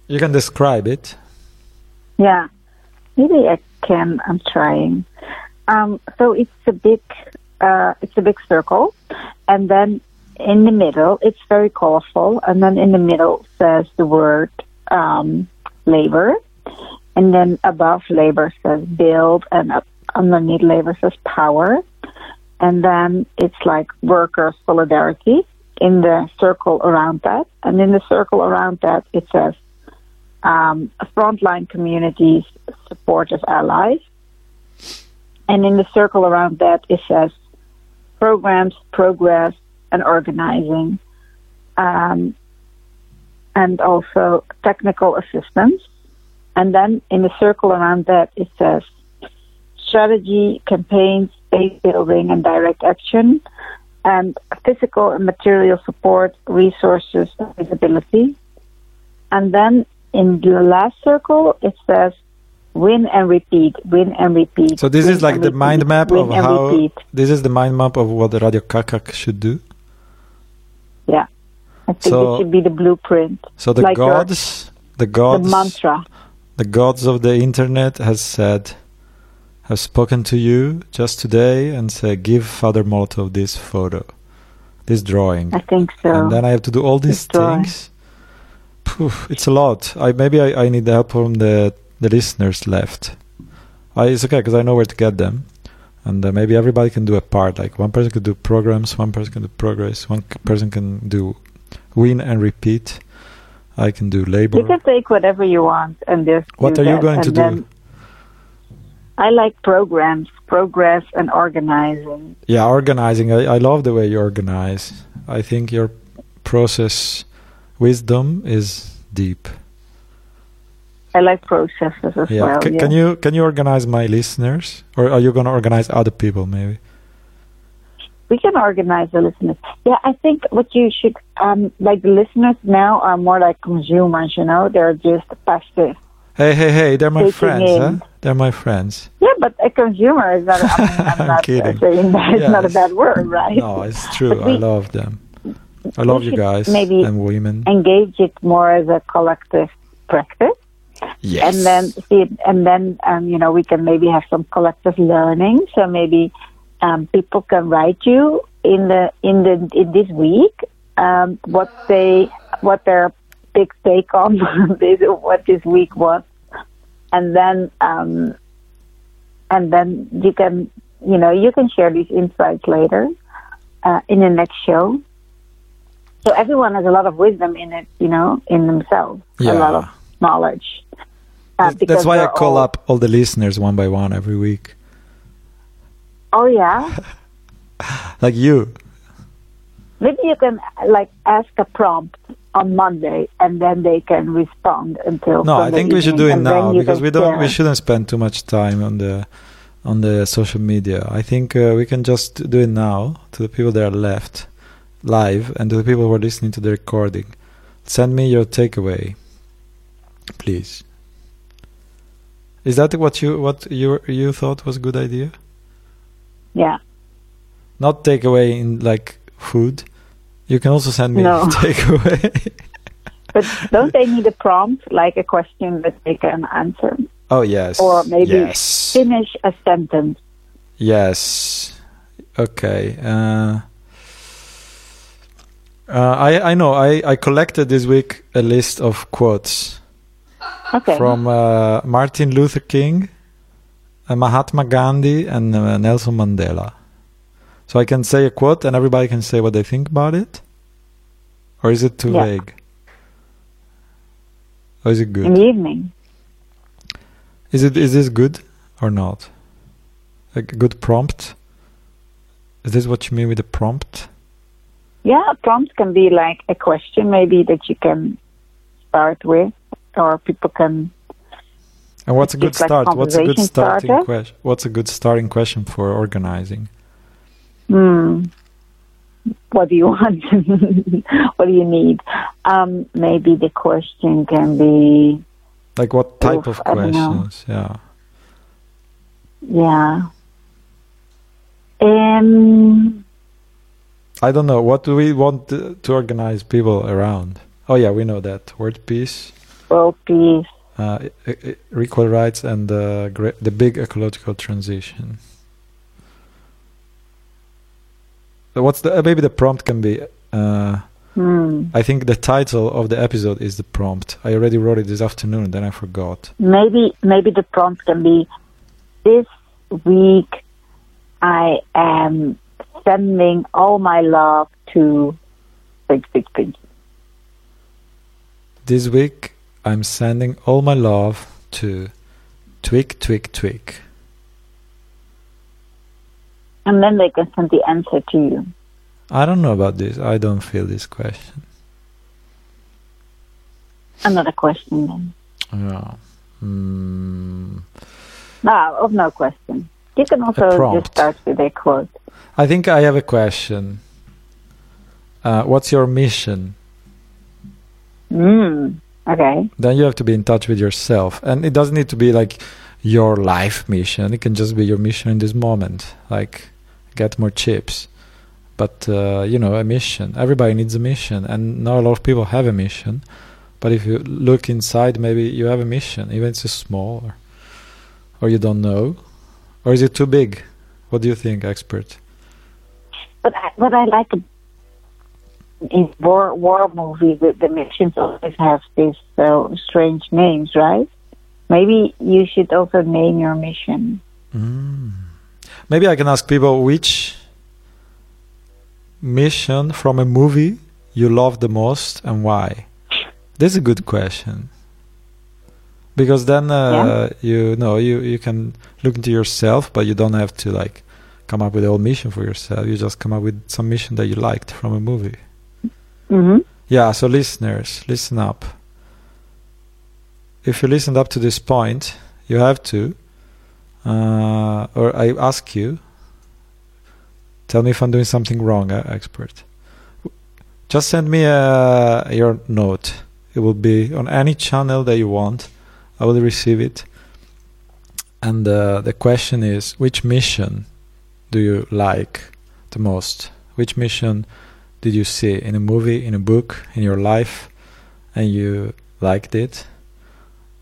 You can describe it. Yeah, maybe I can. I'm trying. Um, so it's a big, uh, it's a big circle, and then in the middle, it's very colorful, and then in the middle says the word um, labor, and then above labor says build, and underneath labor says power, and then it's like worker solidarity in the circle around that, and in the circle around that it says um, frontline communities, supportive allies. And in the circle around that, it says programs, progress, and organizing, um, and also technical assistance. And then in the circle around that, it says strategy, campaigns, base building, and direct action, and physical and material support, resources, and visibility. And then in the last circle, it says win and repeat, win and repeat. So this is like the repeat, mind map of how. repeat. This is the mind map of what the Radio Kak Kak should do. Yeah. I think So- it should be the blueprint, So the Like gods, the the gods, the mantra. The gods of the internet has said, have spoken to you just today and said, give Father Molotov this photo, this drawing, I think so. and then I have to do all these This things. Phew, it's a lot. I maybe I, I need help from the the listeners left. I, it's okay because I know where to get them, and uh, maybe everybody can do a part. Like one person can do programs, one person can do progress, one person can do win and repeat. I can do labor. you can take whatever you want and just What are you that. going to do? I like programs, progress, and organizing. Yeah, organizing. I, I love the way you organize. I think your process wisdom is deep. I like processes as Yeah. well. C- yeah. Can you can you organize my listeners, or are you going to organize other people? Maybe. We can organize the listeners. Yeah, I think what you should, um, like the listeners now are more like consumers, you know, they're just passive. Hey, hey, hey! They're my friends, in. huh? They're my friends. Yeah, but a consumer is not, I mean, I'm I'm not kidding. saying that it's not a bad word, right? No, it's true. I love them. I love you guys maybe and women. engage it more as a collective practice. Yes. and then see and then um, you know we can maybe have some collective learning. So maybe um, people can write you in the in the in this week um, what they what their big take on this what this week was, and then um, and then you can you know you can share these insights later uh, in the next show. So everyone has a lot of wisdom in it, you know, in themselves, a lot of knowledge. Uh, That's- That's why I call all- up all the listeners one by one every week. Oh yeah, Like you. maybe you can like ask a prompt on Monday, and then they can respond until. No, I think we should do it now because we don't. We shouldn't spend too much time on the on the social media. I think uh, we can just do it now to the people that are left live and to the people who are listening to the recording. Send me your takeaway, please. Is that what you what you you thought was a good idea? Yeah. Not takeaway in like food. You can also send me No. takeaway. But don't they need a prompt, like a question that they can answer, oh yes. or maybe yes. finish a sentence? Yes. Okay. Uh, uh, I I know. I I collected this week a list of quotes Okay. from uh, Martin Luther King, Mahatma Gandhi, and uh, Nelson Mandela. So I can say a quote, and everybody can say what they think about it. Or is it too Yeah. vague? Or is it good? in the evening. Is it is this good or not? A good prompt? Is this what you mean with a prompt? Yeah, a prompt can be like a question, maybe that you can start with, or people can. And what's a good Just like start? What's a good starting starter? question? What's a good starting question for organizing? Hmm. What do you want? what do you need? Um, maybe the question can be, Like what type Oof, of I don't know. questions? Yeah. yeah. Um, I don't know. What do we want to, to organize people around? Oh yeah, we know that word peace, world peace. Uh, equal rights, and the great, the big ecological transition. What's the uh, maybe the prompt can be? Uh, Hmm. I think the title of the episode is the prompt. I already wrote it this afternoon, then I forgot. Maybe maybe the prompt can be, this week, I am sending all my love to, big big big. This week, I'm sending all my love to Twig, Twig, Twig. And then they can send the answer to you. I don't know about this. I don't feel this question. Another question then. Yeah. Mm, No, of no question. You can also just start with a quote. I think I have a question. Uh, what's your mission? Mm, okay. Then you have to be in touch with yourself. And it doesn't need to be like your life mission. It can just be your mission in this moment. Like, get more chips. But, uh, you know, a mission. Everybody needs a mission. And not a lot of people have a mission. But if you look inside, maybe you have a mission, even if it's small or, or you don't know. Or is it too big? What do you think, expert? But I, what I like in war war movies, the, the missions always have these so strange names, right? Maybe you should also name your mission. Mm. Maybe I can ask people which mission from a movie you love the most and why. This is a good question. Because then uh, you know you you can look into yourself, but you don't have to like come up with a whole mission for yourself. You just come up with some mission that you liked from a movie. Hmm Yeah, so listeners, listen up. If you listened up to this point, you have to, uh, or I ask you, tell me if I'm doing something wrong, uh, expert. Just send me uh, your note. It will be on any channel that you want. I will receive it. And uh, the question is which mission do you like the most? Which mission did you see in a movie, in a book, in your life, and you liked it?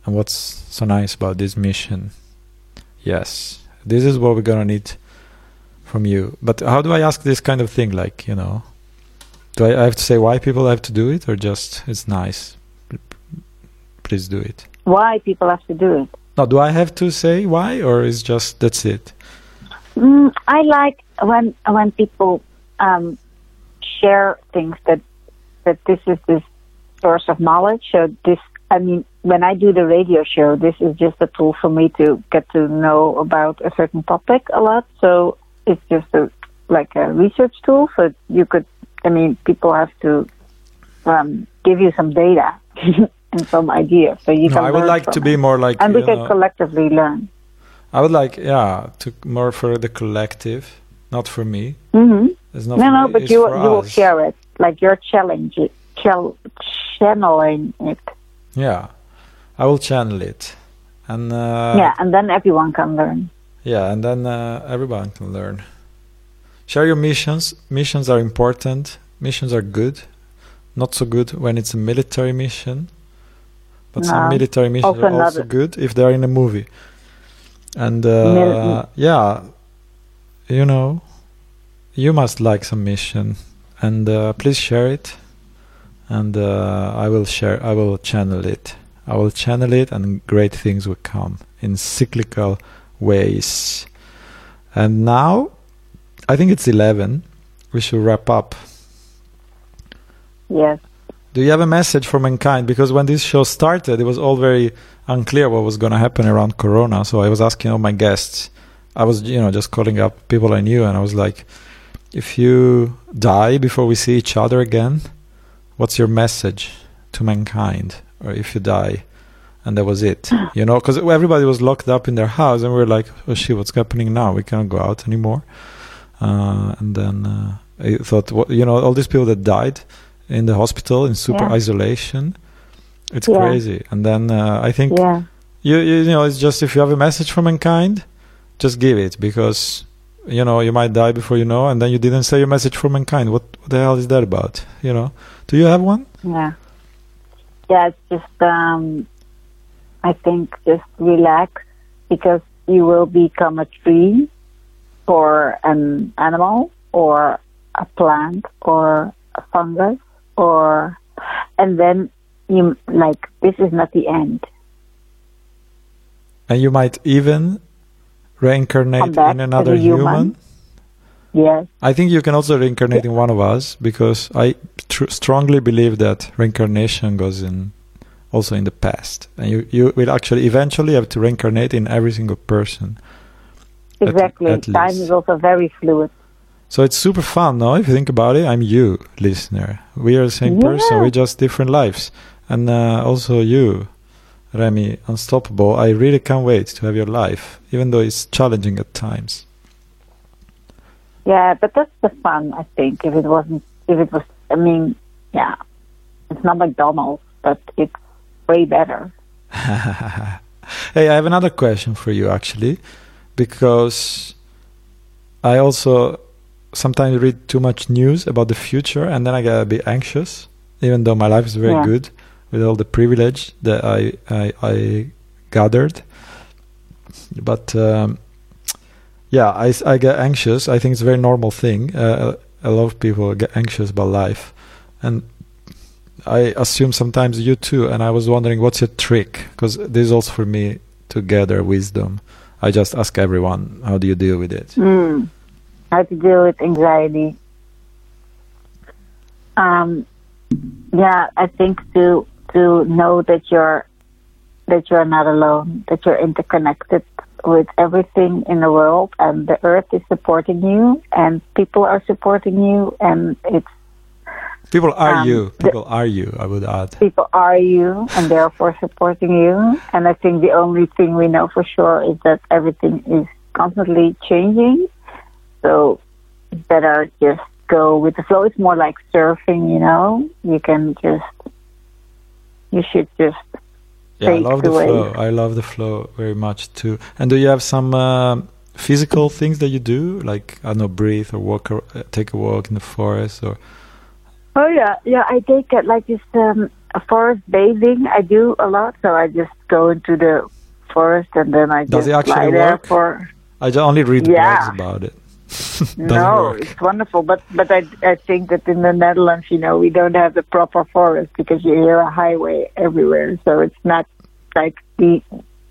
And what's so nice about this mission? Yes, this is what we're gonna need from you. But how do I ask this kind of thing? Like, you know, do I, I have to say why people have to do it, or just it's nice? Please do it. Why people have to do it? No, do I have to say why, or is just that's it? Mm, I like when when people um, share things that that this is this source of knowledge. So this, I mean, when I do the radio show, this is just a tool for me to get to know about a certain topic a lot. So it's just a like a research tool. So you could, I mean, people have to um, give you some data and some ideas, so you No, can. I would like to it. be more like. and we can know, collectively learn. I would like, yeah, to more for the collective, not for me. hmm not No, no, but you you will share it. Like you're challenging, chal- channeling it. Yeah, I will channel it, and uh, yeah, and then everyone can learn. yeah, and then uh, everyone can learn. Share your missions. Missions are important. Missions are good. Not so good when it's a military mission, but some military missions also are also good if they're in a movie. And uh, Mil- yeah, you know, you must like some mission, and uh, please share it. And uh, I will share. I will channel it. I will channel it, and great things will come in cyclical ways. And now, I think it's eleven. We should wrap up. Yes. Do you have a message for mankind? Because when this show started, it was all very unclear what was going to happen around Corona. So I was asking all my guests. I was, you know, just calling up people I knew, and I was like, "If you die before we see each other again, what's your message to mankind?" Or if you die, and that was it, you know, because everybody was locked up in their house, and we were like, "Oh shit, what's happening now? We cannot go out anymore." Uh, and then uh, I thought, what, you know, all these people that died in the hospital in super Yeah. isolation. It's Yeah. crazy. And then uh, I think Yeah. you, you you know it's just if you have a message for mankind, just give it because you know you might die before you know, and then you didn't say your message for mankind. What, what the hell is that about? You know? Do you have one? Yeah. Yeah, it's just um I think just relax because you will become a tree or an animal or a plant or a fungus or and then you like this is not the end. And you might even reincarnate in another human. human. Yes. I think you can also reincarnate in one of us because I tr- strongly believe that reincarnation goes in also in the past, and you you will actually eventually have to reincarnate in every single person. At- Exactly. at Time least. is also very fluid. So it's super fun, no? If you think about it, I'm you, listener. We are the same person. Yeah. We just different lives, and uh, also you, Remi, unstoppable. I really can't wait to have your life, even though it's challenging at times. Yeah, but that's the fun, I think. If it wasn't, if it was, I mean, yeah, it's not McDonald's, but it's way better. hey, I have another question for you actually, because I also sometimes read too much news about the future and then I get a bit anxious, even though my life is very Yeah. good with all the privilege that I I, I gathered. But um, yeah, I get anxious. I think it's a very normal thing. Uh, a lot of people get anxious about life, and I assume sometimes you too. And I was wondering, what's your trick? Because this is also for me to gather wisdom. I just ask everyone, how do you deal with it? Mm. How to deal with anxiety. Um, yeah, I think to to know that you're that you're not alone, that you're interconnected with everything in the world, and the earth is supporting you, and people are supporting you, and it's People are Um, you. the- People are you. I would add. people are you and therefore supporting you. And I think the only thing we know for sure is that everything is constantly changing. So better just go with the flow. It's more like surfing, you know. You can just, you should just, Yeah, I love the the flow. I love the flow very much too. And do you have some um physical things that you do, like I don't know, breathe or walk, or, uh, take a walk in the forest, or Oh yeah, yeah. I take it like this um, forest bathing. I do a lot, so I just go into the forest and then I Does just it actually lie there work? for. I just only read Yeah. blogs about it. No, work. it's wonderful, but but I I think that in the Netherlands, you know, we don't have the proper forest because you hear a highway everywhere, so it's not like the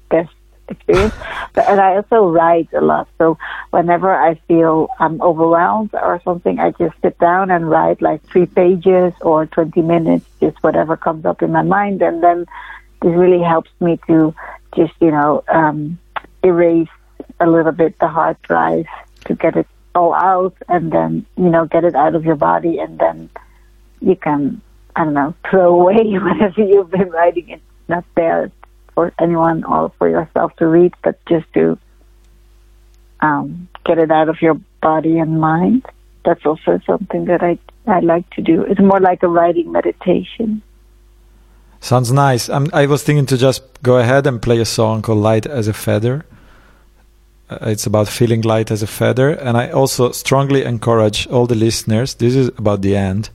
best experience. but, and I also write a lot, so whenever I feel I'm overwhelmed or something, I just sit down and write like three pages or twenty minutes, just whatever comes up in my mind, and then this really helps me to just you know um, erase a little bit the hard drive to get it all out and then you know get it out of your body and then you can I don't know throw away whatever you've been writing. It's not there for anyone or for yourself to read, but just to um, get it out of your body and mind. That's also something that I I like to do. It's more like a writing meditation. Sounds nice. i I was thinking to just go ahead and play a song called Light as a Feather. Uh, it's about feeling light as a feather. And I also strongly encourage all the listeners, this is about the end,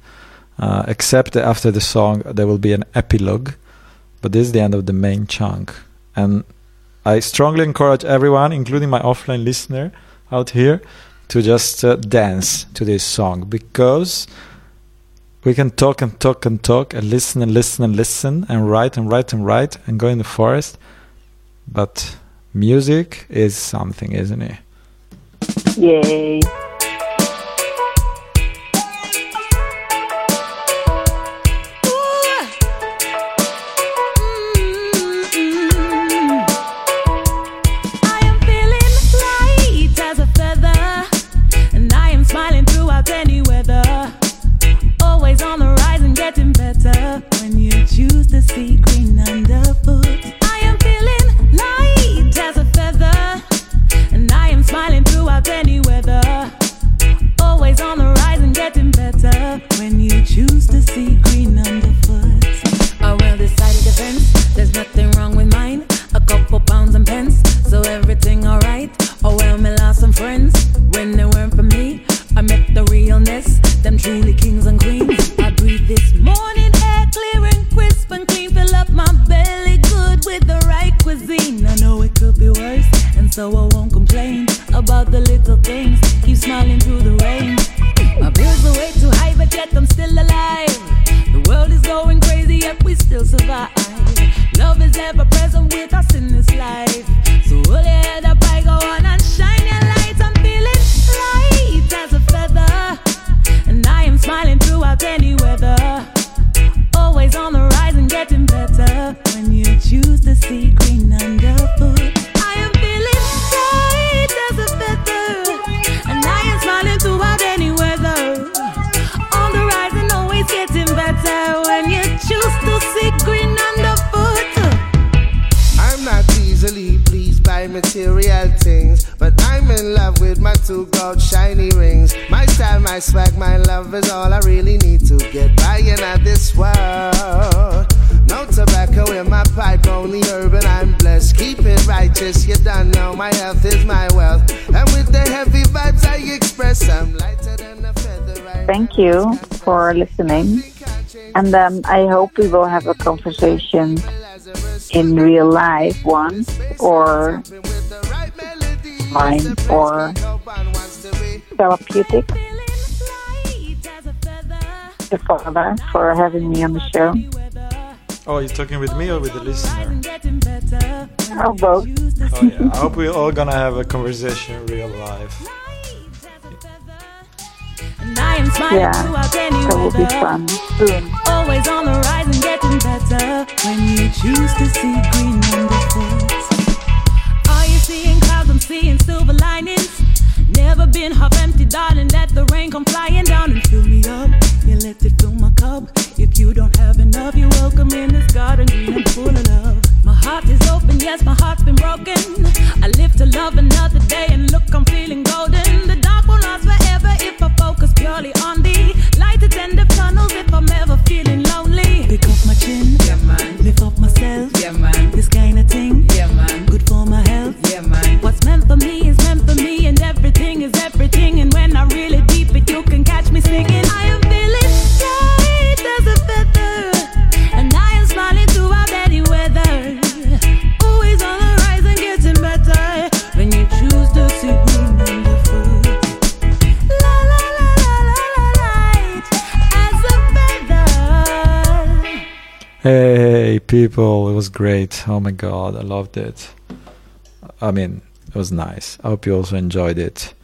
uh, except after the song there will be an epilogue. But this is the end of the main chunk. And I strongly encourage everyone, including my offline listener out here, to just uh, dance to this song because we can talk and talk and talk and listen and listen and listen and write and write and write and go in the forest. But music is something, isn't it? Yay. I am feeling light as better when you choose to see green underfoot. A well decided defense, there's nothing wrong with mine. A couple pounds and pence, so everything alright. Oh well, me lost some friends when they weren't for me. I met the realness, them truly kings and queens. Listening. And um, I hope we will have a conversation in real life once or fine or therapeutic. The father for having me on the show. Oh, you're talking with me or with the listener? Oh, both. Oh, yeah. I hope we're all gonna have a conversation in real life. Yeah, that will be fun soon. Always on the rise and getting better when you choose to see green underfoot. Are you seeing clouds? I'm seeing silver linings. Never been half empty, darling. Let the rain come flying down and fill me up. You let it fill my cup. If you don't have enough, you're welcome in this garden green and full of love. My heart is open, yes, my heart's been broken. I live to love another day, and look, I'm feeling golden. The dark won't last forever if purely on the light at end of tunnels. If I'm ever feeling lonely, pick up my chin, people. It was great. Oh my god, I loved it. I mean, it was nice. I hope you also enjoyed it.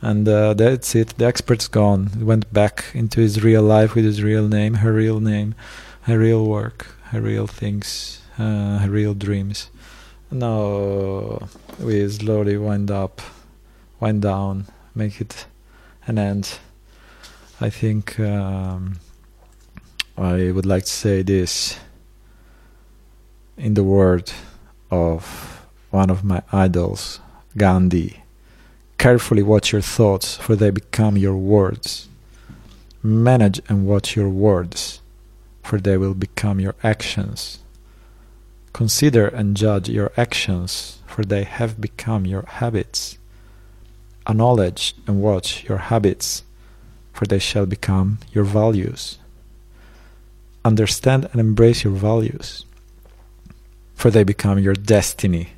And uh, that's it. The expert's gone. He went back into his real life with his real name, her real name, her real work, her real things, uh, her real dreams. Now we slowly wind up, wind down, make it an end. I think um, I would like to say this in the word of one of my idols, Gandhi. Carefully watch your thoughts, for they become your words. Manage and watch your words, for they will become your actions. Consider and judge your actions, for they have become your habits. Acknowledge and watch your habits, for they shall become your values. Understand and embrace your values, for they become your destiny.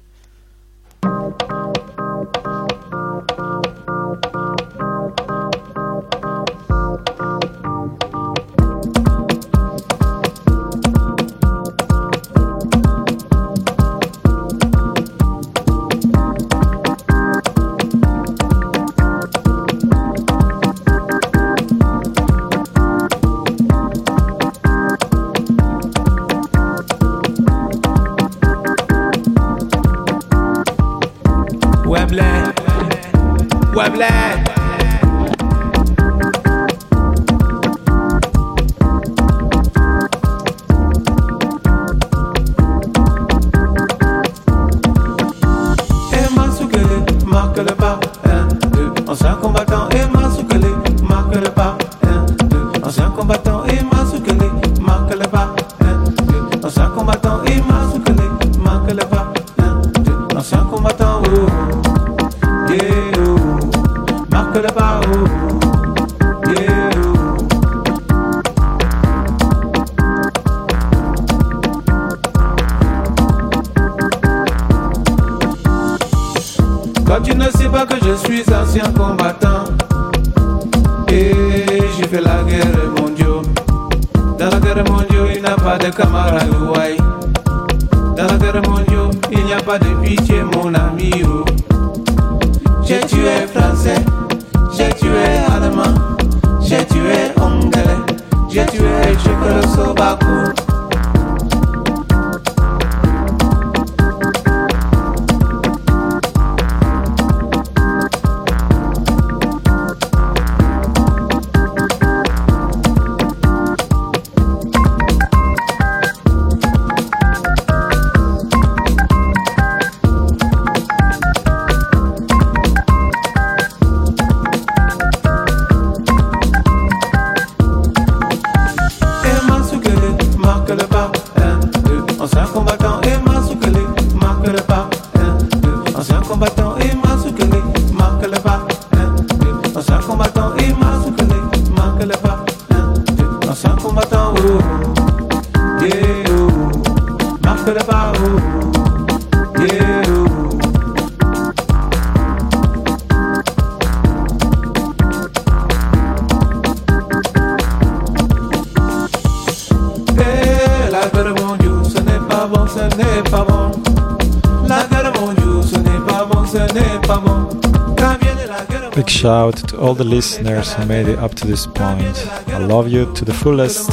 Tu ne sais pas que je suis ancien combattant Et j'ai fait la guerre mondiale Dans la guerre mondiale il n'y a pas de camarade ouais. Dans la guerre mondiale il n'y a pas de pitié mon ami oh. J'ai tué français J'ai tué allemand J'ai tué anglais J'ai tué Tchécoslovaque shout to all the listeners who made it up to this point. I love you to the fullest.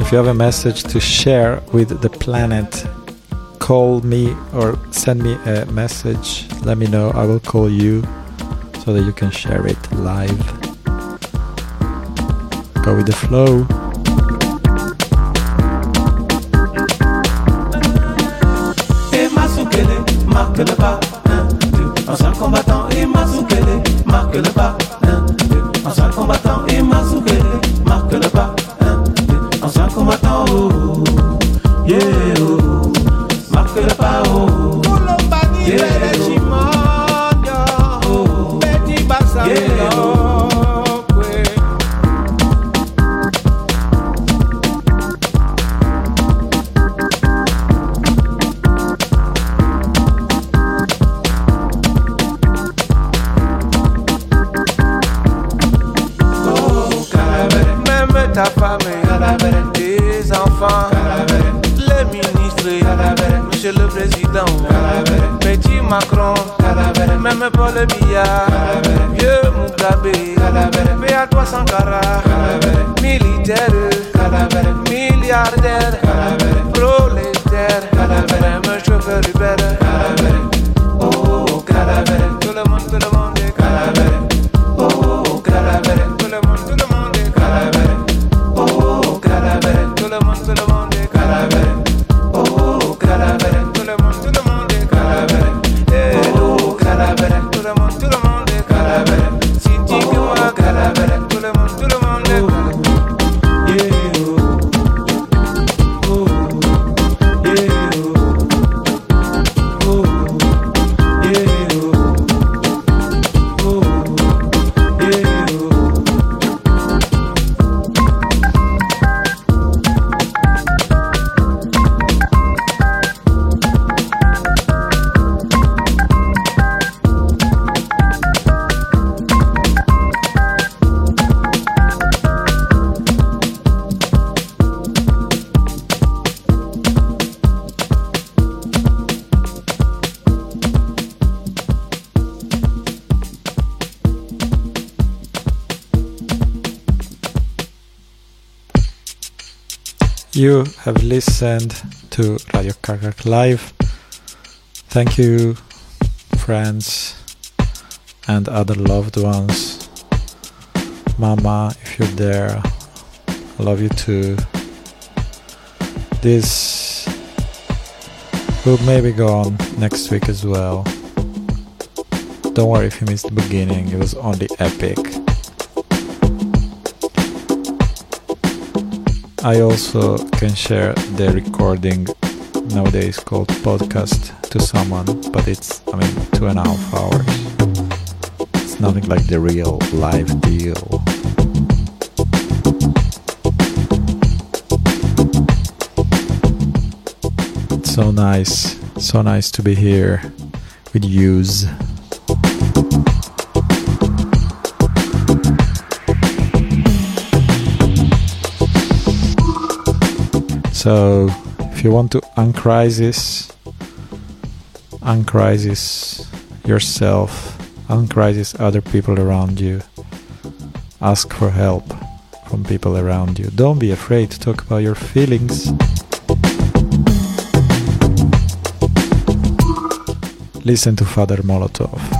If you have a message to share with the planet, call me or send me a message. Let me know. I will call you so that you can share it live. Go with the flow. Et You have listened to Radio Kak Kak Live. Thank you, friends and other loved ones. Mama, if you're there, I love you too. This will maybe go on next week as well. Don't worry if you missed the beginning, it was only epic. I also can share the recording nowadays called podcast to someone, but it's I mean two and a half hours. It's nothing like the real live deal. It's so nice, so nice to be here with yous. So, if you want to uncrisis, uncrisis yourself, uncrisis other people around you, ask for help from people around you. Don't be afraid to talk about your feelings. Listen to Father Molotov.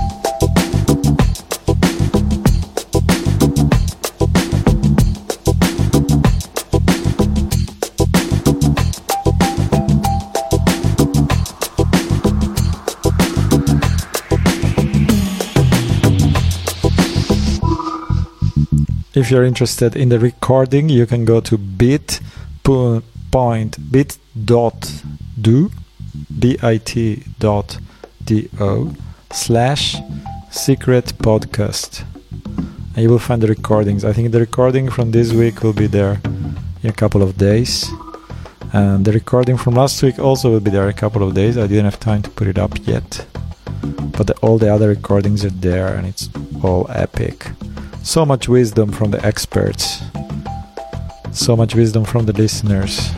If you're interested in the recording, you can go to bit po- point bit dot do slash secret podcast. And you will find the recordings. I think the recording from this week will be there in a couple of days. And the recording from last week also will be there in a couple of days. I didn't have time to put it up yet. But the, all the other recordings are there and it's all epic so much wisdom from the experts. So much wisdom from the listeners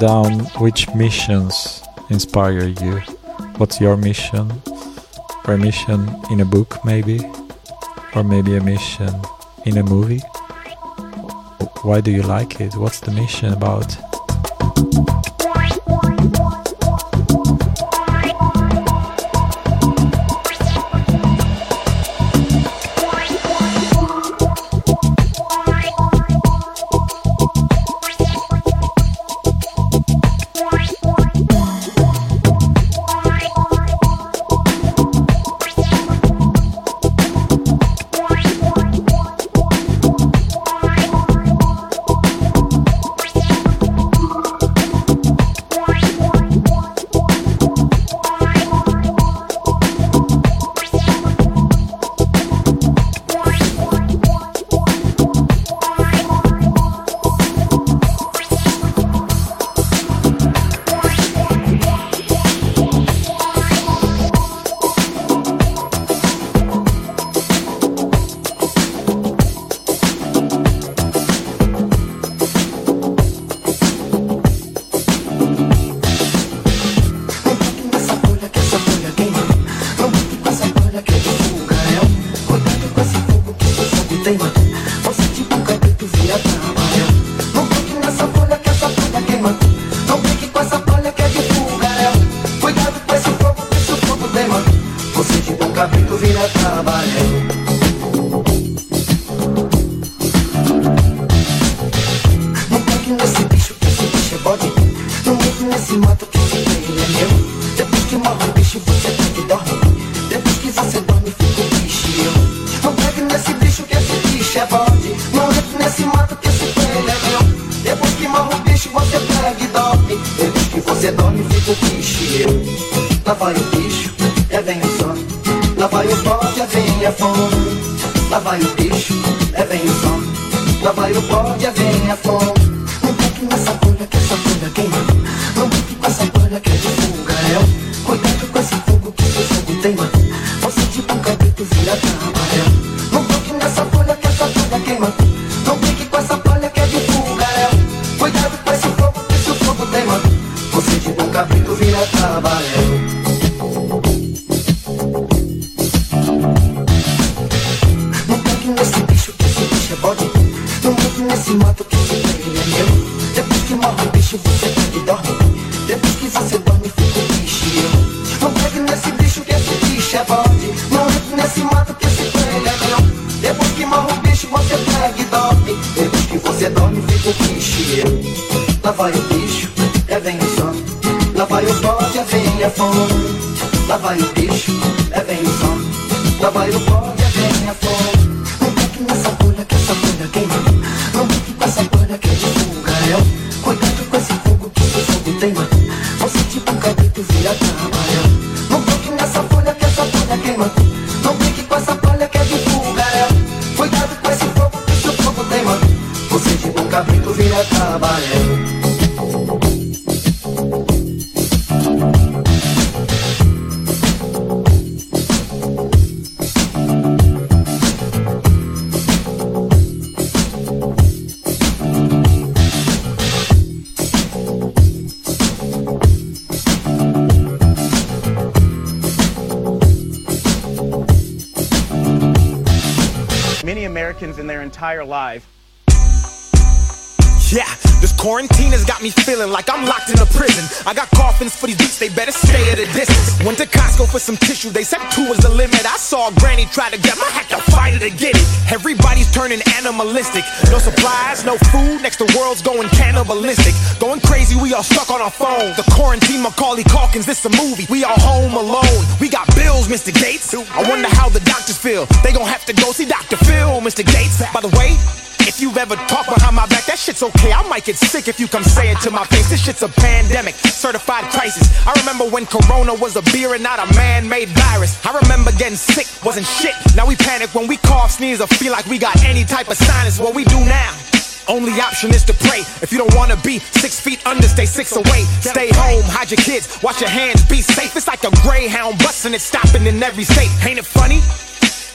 down which missions inspire you. What's your mission? Or a mission in a book maybe? Or maybe a mission in a movie? why do you like it? What's the mission about? Many entire life Yeah, this quarantine has got me feeling like I'm locked in a prison. I got coffins for these beats, they better stay at a distance. Went to Costco for some tissue, they said two was the limit. I saw granny try to get my had to fight it to get it. Everybody's turning animalistic. No supplies, no food, next the world's going cannibalistic. Going crazy, we all stuck on our phone. The quarantine Macaulay Culkins, this a movie. We all home alone. Mr. Gates. I wonder how the doctors feel. They gon' have to go see Dr. Phil, Mr. Gates. By the way, if you've ever talked behind my back, that shit's okay. I might get sick if you come say it to my face. This shit's a pandemic, certified crisis. I remember when Corona was a beer and not a man-made virus. I remember getting sick, wasn't shit. Now we panic when we cough, sneeze, or feel like we got any type of sinus. What we do now? Only option is to pray. If you don't wanna be six feet under, stay six away. Stay home, hide your kids, wash your hands, be safe. It's like a greyhound busting it, stopping in every state. Ain't it funny?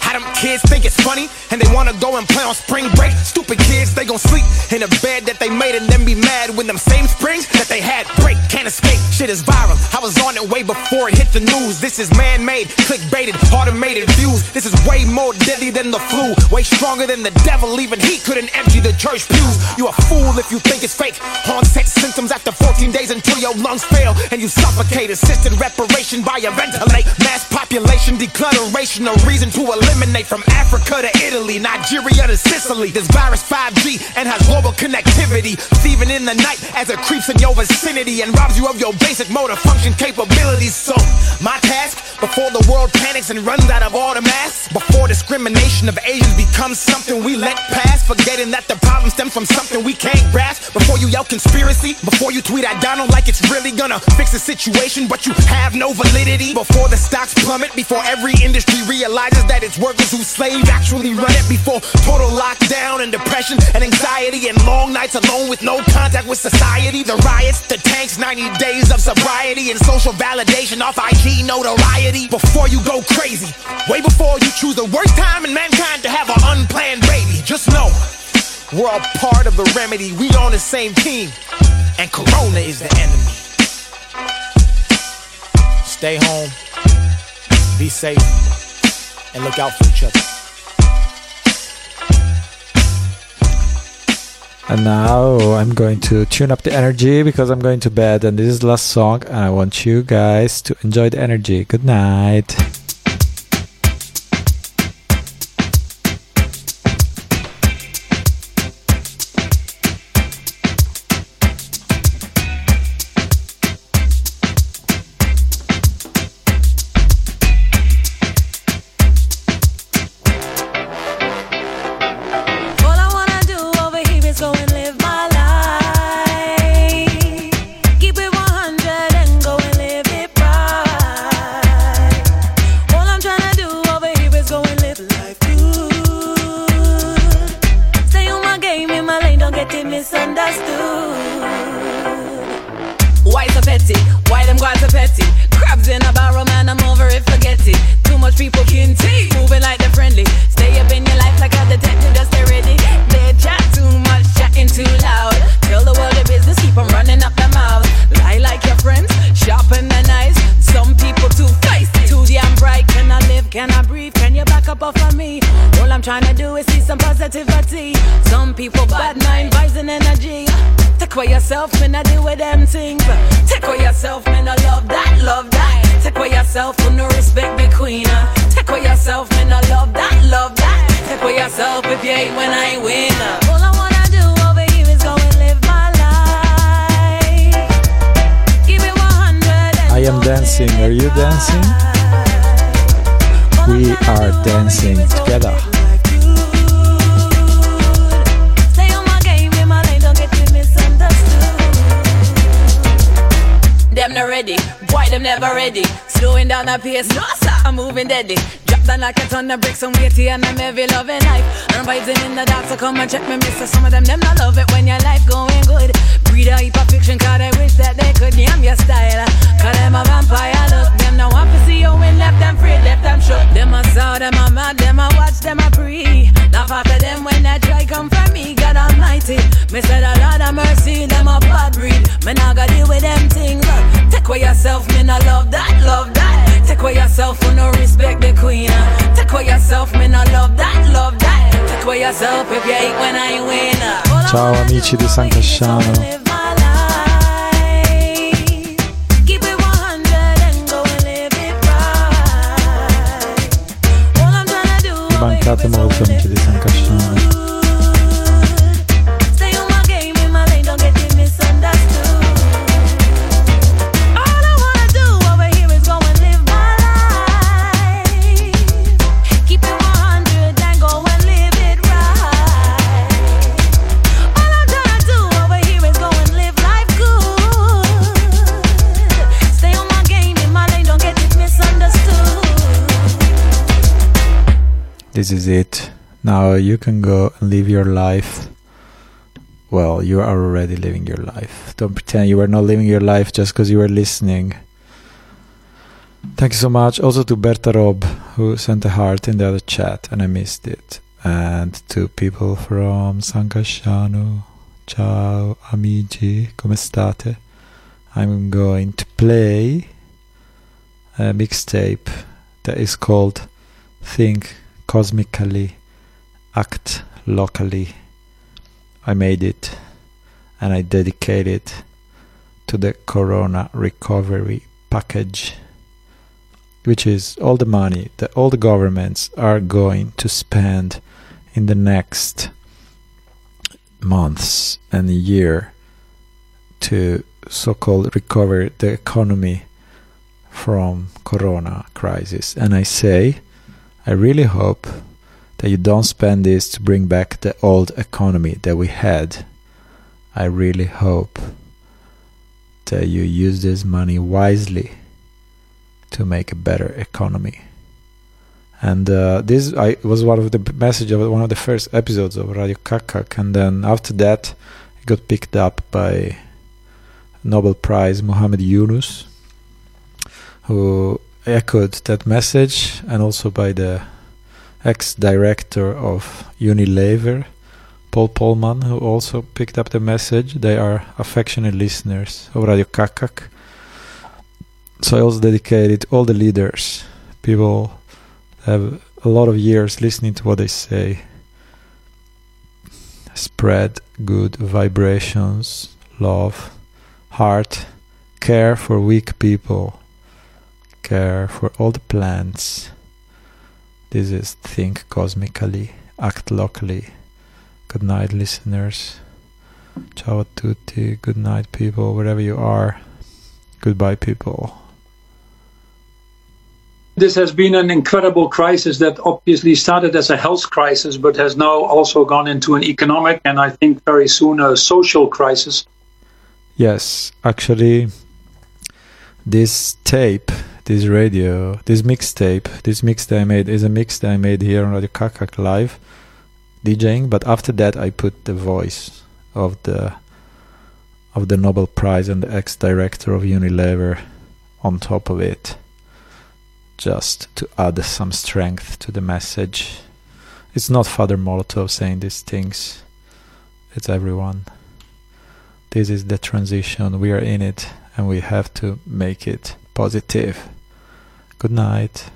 How them kids think it's funny and they wanna go and play on spring break. Stupid kids, they gon' sleep in a bed that they made and then be mad when them same springs that they had break. Can't escape. Shit is viral. I was on it way before it hit the news. This is man-made, click-baited, automated views. This is way more deadly than the flu. Way stronger than the devil. Even he couldn't empty the church pews. You a fool if you think it's fake. Onset symptoms after 14 days until your lungs fail and you suffocate. Assisted reparation by a ventilate. Mass population declutteration. A reason to eliminate from Africa to Italy, Nigeria to Sicily. This virus 5G and has global connectivity. Thieving in the night as it creeps in your vicinity and robs you of your basic motor function capabilities. So, my task before the world panics and runs out of all the masks, before discrimination of Asians becomes something we let pass, forgetting that the problem stems from something we can't grasp. Before you yell conspiracy, before you tweet at Donald like it's really gonna fix the situation, but you have no validity. Before the stocks plummet, before every industry realizes that it's workers who slave actually run it, before total lockdown and depression and anxiety and long nights alone with no contact with society. The riots, the tanks, 90 days of sobriety and social validation off IG notoriety. Before you go crazy, way before you choose the worst time in mankind to have an unplanned baby. Just know we're all part of the remedy. We on the same team, and Corona is the enemy. Stay home, be safe, and look out for each other. And now I'm going to tune up the energy because I'm going to bed and this is the last song and I want you guys to enjoy the energy. Good night. Trying to do is see some positivity. Some people bad mind, vibes and energy. Take away yourself, man, I do with them things. Take away yourself, man, I love that, love that. Take away yourself, who no respect the queen. uh. Take away yourself, man, I love that, love that. Take away yourself if you ain't when I ain't win. uh. All I wanna do over here is go and live my life. Keep it 100 I am dancing. Are you dancing? We are dancing together. Ready, boy, them never ready. Slowing down the pace, no sir, I'm moving deadly. Drop down like a ton of bricks, I'm weighty and I'm heavy loving life. I'm vibes in the dark, so come and check me, mister. Some of them, them not love it when your life going good. Breed a heap of fiction, cause they wish that they could yam your style. Cause them a vampire look, them no want to see you win, left them free, left them shook. Them a saw, them a mad, them a watch, them a pre. Laugh after them when that try come from me, God Almighty. Me said a lot of mercy, them a bad breed. Me not gonna deal with them things. uh. Take away yourself, me not love that, love that. Take away yourself, who no respect the queen. Take away yourself, me not love that, love that. Take away yourself if you ain't when I win. Ciao amici di San Casciano. Tryna do Mi mancate molto This is it. Now you can go and live your life. Well, you are already living your life. Don't pretend you are not living your life just because you were listening. Thank you so much. Also to Berta Rob, who sent a heart in the other chat and I missed it. And to people from San. Ciao amici, come state? I'm going to play a mixtape that is called Think Cosmically, Act Locally. I made it and I dedicate it to the Corona recovery package, which is all the money that all the governments are going to spend in the next months and year to so-called recover the economy from corona crisis and i say i really hope that you don't spend this to bring back the old economy that we had. I really hope that you use this money wisely to make a better economy. And uh, this I was one of the message of one of the first episodes of Radio Kak Kak, and then after that, it got picked up by Nobel Prize Muhammad Yunus, who echoed that message, and also by the ex-director of Unilever, Paul Polman, who also picked up the message. They are affectionate listeners of Radio Kak Kak. So I also dedicated all the leaders, people have a lot of years listening to what they say. Spread good vibrations, love, heart, care for weak people, care for all the plants. This is Think Cosmically, Act Locally. Good night, listeners. Ciao a tutti. Good night, people, wherever you are. Goodbye, people. This has been an incredible crisis that obviously started as a health crisis, but has now also gone into an economic and I think very soon a social crisis. Yes, actually, this tape, this radio, this mixtape, this mix that I made is a mix that I made here on Radio Kak Kak live, DJing. But after that, I put the voice of the of the Nobel Prize and the ex-director of Unilever on top of it, just to add some strength to the message. It's not Father Molotov saying these things; it's everyone this is the transition we are in it and we have to make it positive good night